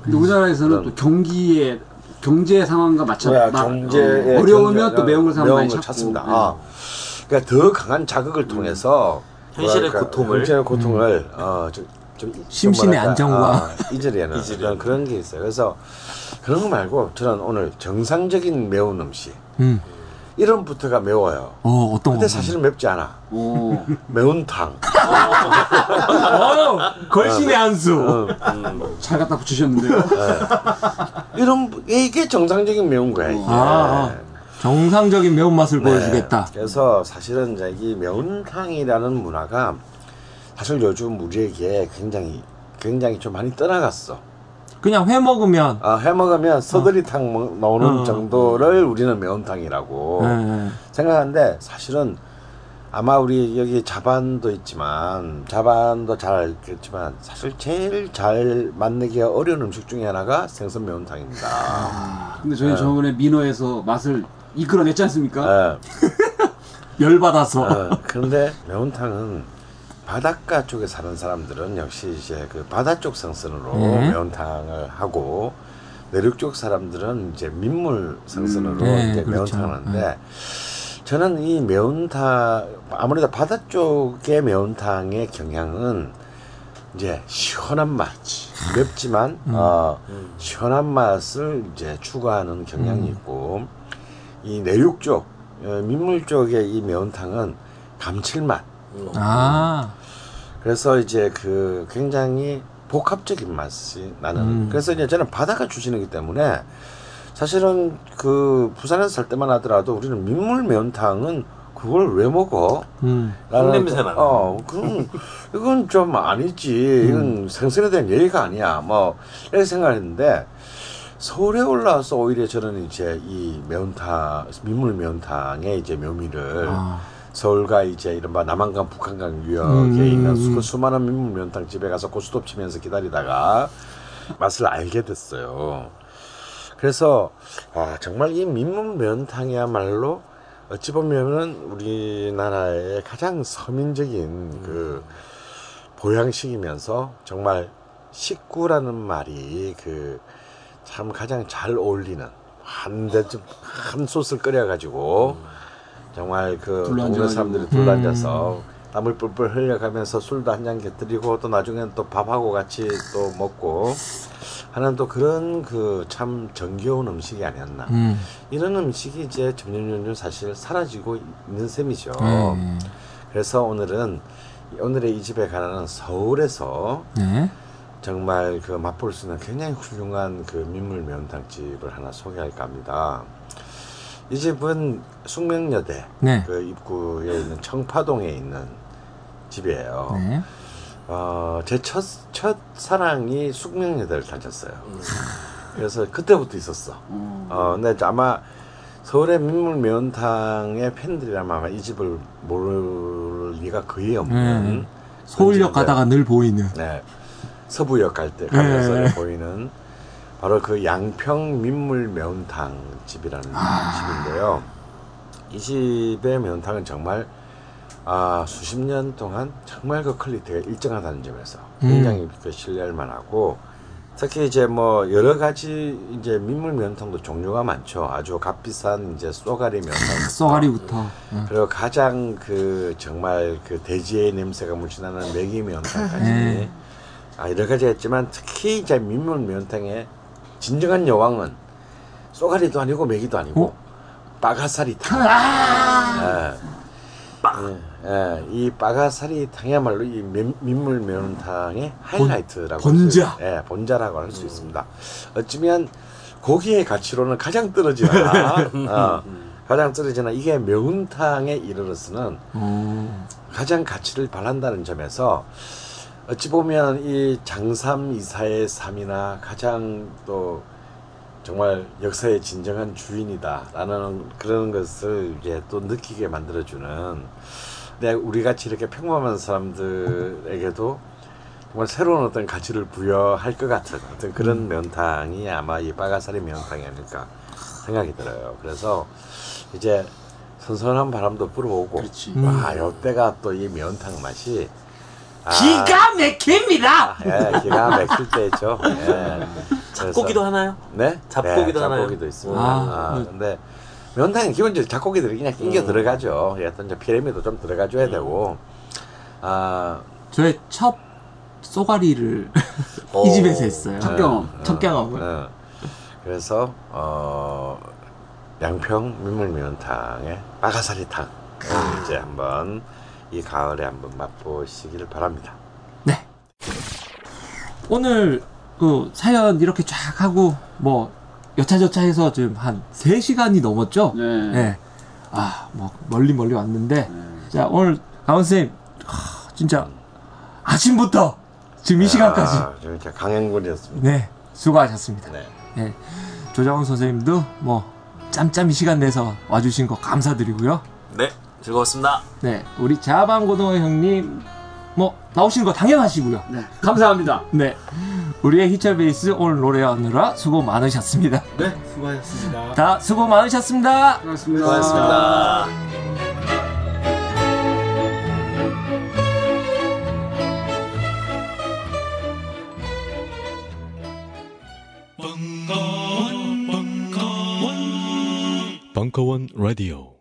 근데 우리나라에서는 또 경기의 경제 상황과 맞춰 경제에 어, 어려우면 경제- 또 매운 걸 사람 매운 많이 걸 찾고 찾습니다. 네. 아, 그러니까 더 강한 자극을 통해서 현실의 뭐랄까, 고통을. 현실의 고통을 어, 좀, 좀 심신의 뭐랄까, 안정과. 아, 잊으려는 그런 그런 게 있어요. 그래서 그런 거 말고 저는 오늘 정상적인 매운 음식 음. 이름부터가 매워요. 어, 어떤 근데 거? 사실 은 맵지 않아. 오. 매운탕. 어, 걸신의 한 수. 어, 잘 갖다 붙이셨는데요. 이런 이게 정상적인 매운 거야. 이게. 아, 정상적인 매운맛을 네. 보여주겠다. 그래서 사실은 이제 이 매운탕이라는 문화가 사실 요즘 우리에게 굉장히 굉장히 좀 많이 떠나갔어. 그냥 회 먹으면 아, 해 먹으면 서드리탕 먹- 나오는 어. 정도를 우리는 매운탕이라고 네. 생각하는데 사실은 아마 우리 여기 자반도 있지만 자반도 잘 알겠지만 사실 제일 잘 만들기가 어려운 음식 중에 하나가 생선 매운탕입니다. 아, 근데 저희 네. 저번에 민어에서 맛을 이끌어냈지 않습니까? 예. 열 받아서. 어, 그런데 매운탕은 바닷가 쪽에 사는 사람들은 역시 이제 그 바다 쪽 생선으로 네. 매운탕을 하고 내륙 쪽 사람들은 이제 민물 생선으로 음, 네, 이제 그렇죠. 매운탕을 하는데 저는 이 매운탕 아무래도 바다 쪽의 매운탕의 경향은 이제 시원한 맛 맵지만 음. 어, 시원한 맛을 이제 추구하는 경향이 음. 있고 이 내륙 쪽 어, 민물 쪽의 이 매운탕은 감칠맛 아, 그래서 이제 그 굉장히 복합적인 맛이 나는. 음. 그래서 이제 저는 바다가 출신이기 때문에 사실은 그 부산에서 살 때만 하더라도 우리는 민물 매운탕은 그걸 왜 먹어? 음. 또- 나네. 어, 그럼 이건 좀 아니지. 이건 생선에 대한 예의가 아니야. 뭐 이렇게 생각했는데 서울에 올라와서 오히려 저는 이제 이 매운탕 민물 매운탕의 이제 묘미를 아. 서울과 이제 이른바 남한강 북한강 유역에 음, 있는 음, 수, 음. 그 수많은 민물 매운탕 집에 가서 고스톱 치면서 기다리다가 맛을 알게 됐어요. 그래서 아 정말 이 민물 매운탕이야말로 어찌 보면은 우리나라의 가장 서민적인 그 보양식이면서 정말 식구라는 말이 그 참 가장 잘 어울리는 한 대쯤 한 솥을 끓여가지고 정말 그. 동네 사람들이 둘러앉아서 땀을 뿔뿔 흘려가면서 술도 한 잔 곁들이고 또 나중엔 또 밥하고 같이 또 먹고 하는 또 그런 그 참 정겨운 음식이 아니었나 음. 이런 음식이 이제 점점 점점 사실 사라지고 있는 셈이죠. 음. 그래서 오늘은 오늘의 이 집에 가는 서울에서 네. 정말 그 맛볼 수 있는 굉장히 훌륭한 그 민물 매운탕 집을 하나 소개할까 합니다. 이 집은 숙명여대 네. 그 입구에 있는 청파동에 있는 집이에요. 네. 어, 제 첫, 첫 사랑이 숙명여대를 다녔어요. 그래서 그때부터 있었어. 어, 근데 아마 서울의 민물 매운탕의 팬들이라면 아마 이 집을 모를 리가 거의 없는. 네. 서울역 가다가 늘 보이는. 네. 서부역 갈 때 가면서 네. 보이는 바로 그 양평 민물 매운탕 집이라는 아. 집인데요. 이 집의 매운탕은 정말 아, 수십 년 동안 정말 그 퀄리티가 일정하다는 점에서 음. 굉장히 그 신뢰할 만하고 특히 이제 뭐 여러 가지 이제 민물 매운탕도 종류가 많죠. 아주 값비싼 이제 쏘가리 매운탕. 쏘가리부터. 네. 그리고 가장 그 정말 그 돼지의 냄새가 물씬하는 메기 매운탕까지 네. 아 여러 가지 했지만 특히 이제 민물 매운탕의 진정한 여왕은 쏘가리도 아니고 메기도 아니고 어? 빠가사리탕. 아! 예, 예, 이 빠가사리탕이야말로 이 민- 민물 매운탕의 하이라이트라고 본자. 예, 본자라고 할수 있습니다. 어쩌면 고기의 가치로는 가장 떨어지나 어, 가장 떨어지나 이게 매운탕에 이르러서는 어. 가장 가치를 발한다는 점에서 어찌 보면 이 장삼 이사의 삶이나 가장 또 정말 역사의 진정한 주인이다라는 그런 것을 이제 또 느끼게 만들어주는 근데 우리 같이 이렇게 평범한 사람들에게도 정말 새로운 어떤 가치를 부여할 것 같은 어떤 그런 면탕이 아마 이 빠가사리 면탕이 아닐까 생각이 들어요. 그래서 이제 선선한 바람도 불어오고 와 이때가 또 이 면탕 맛이 아, 기가 막힙니다. 예, 기가 막힐 때죠. 예. 잡고기도 하나요? 네? 잡고기도 네, 하나요? 잡고기도 있습니다. 아, 아, 그- 근데 면탕은 기본적으로 잡고기들이 그냥 낑겨 들어가죠. 예, 어떤 이제 피레미도 좀 들어가줘야 되고. 아, 저의 첫 쏘가리를 오. 이 집에서 했어요. 첫 경험. 어, 첫 경험을. 어. 그래서 어, 양평 민물면탕의 빠가사리탕 을 이제 한번 이 가을에 한번 맛보시길 바랍니다. 네. 오늘 그 사연 이렇게 쫙 하고 뭐 여차저차 해서 지금 한 3시간이 넘었죠? 네. 아, 뭐 멀리 멀리 왔는데 자, 오늘 강원 쌤 진짜 아침부터 지금 이 시간까지 아, 진짜 강행군이었습니다. 네, 수고하셨습니다. 네. 네. 조정훈 선생님도 뭐 짬짬이 시간 내서 와주신 거 감사드리고요. 네, 즐거웠습니다. 네, 우리 자방고등어 형님 뭐 나오시는 거 당연하시고요. 네. 감사합니다. 네, 우리의 히처 베이스 오늘 노래하느라 수고 많으셨습니다. 네, 수고하셨습니다. 다 수고 많으셨습니다. 고맙습니다. 수고하셨습니다. 벙커원 라디오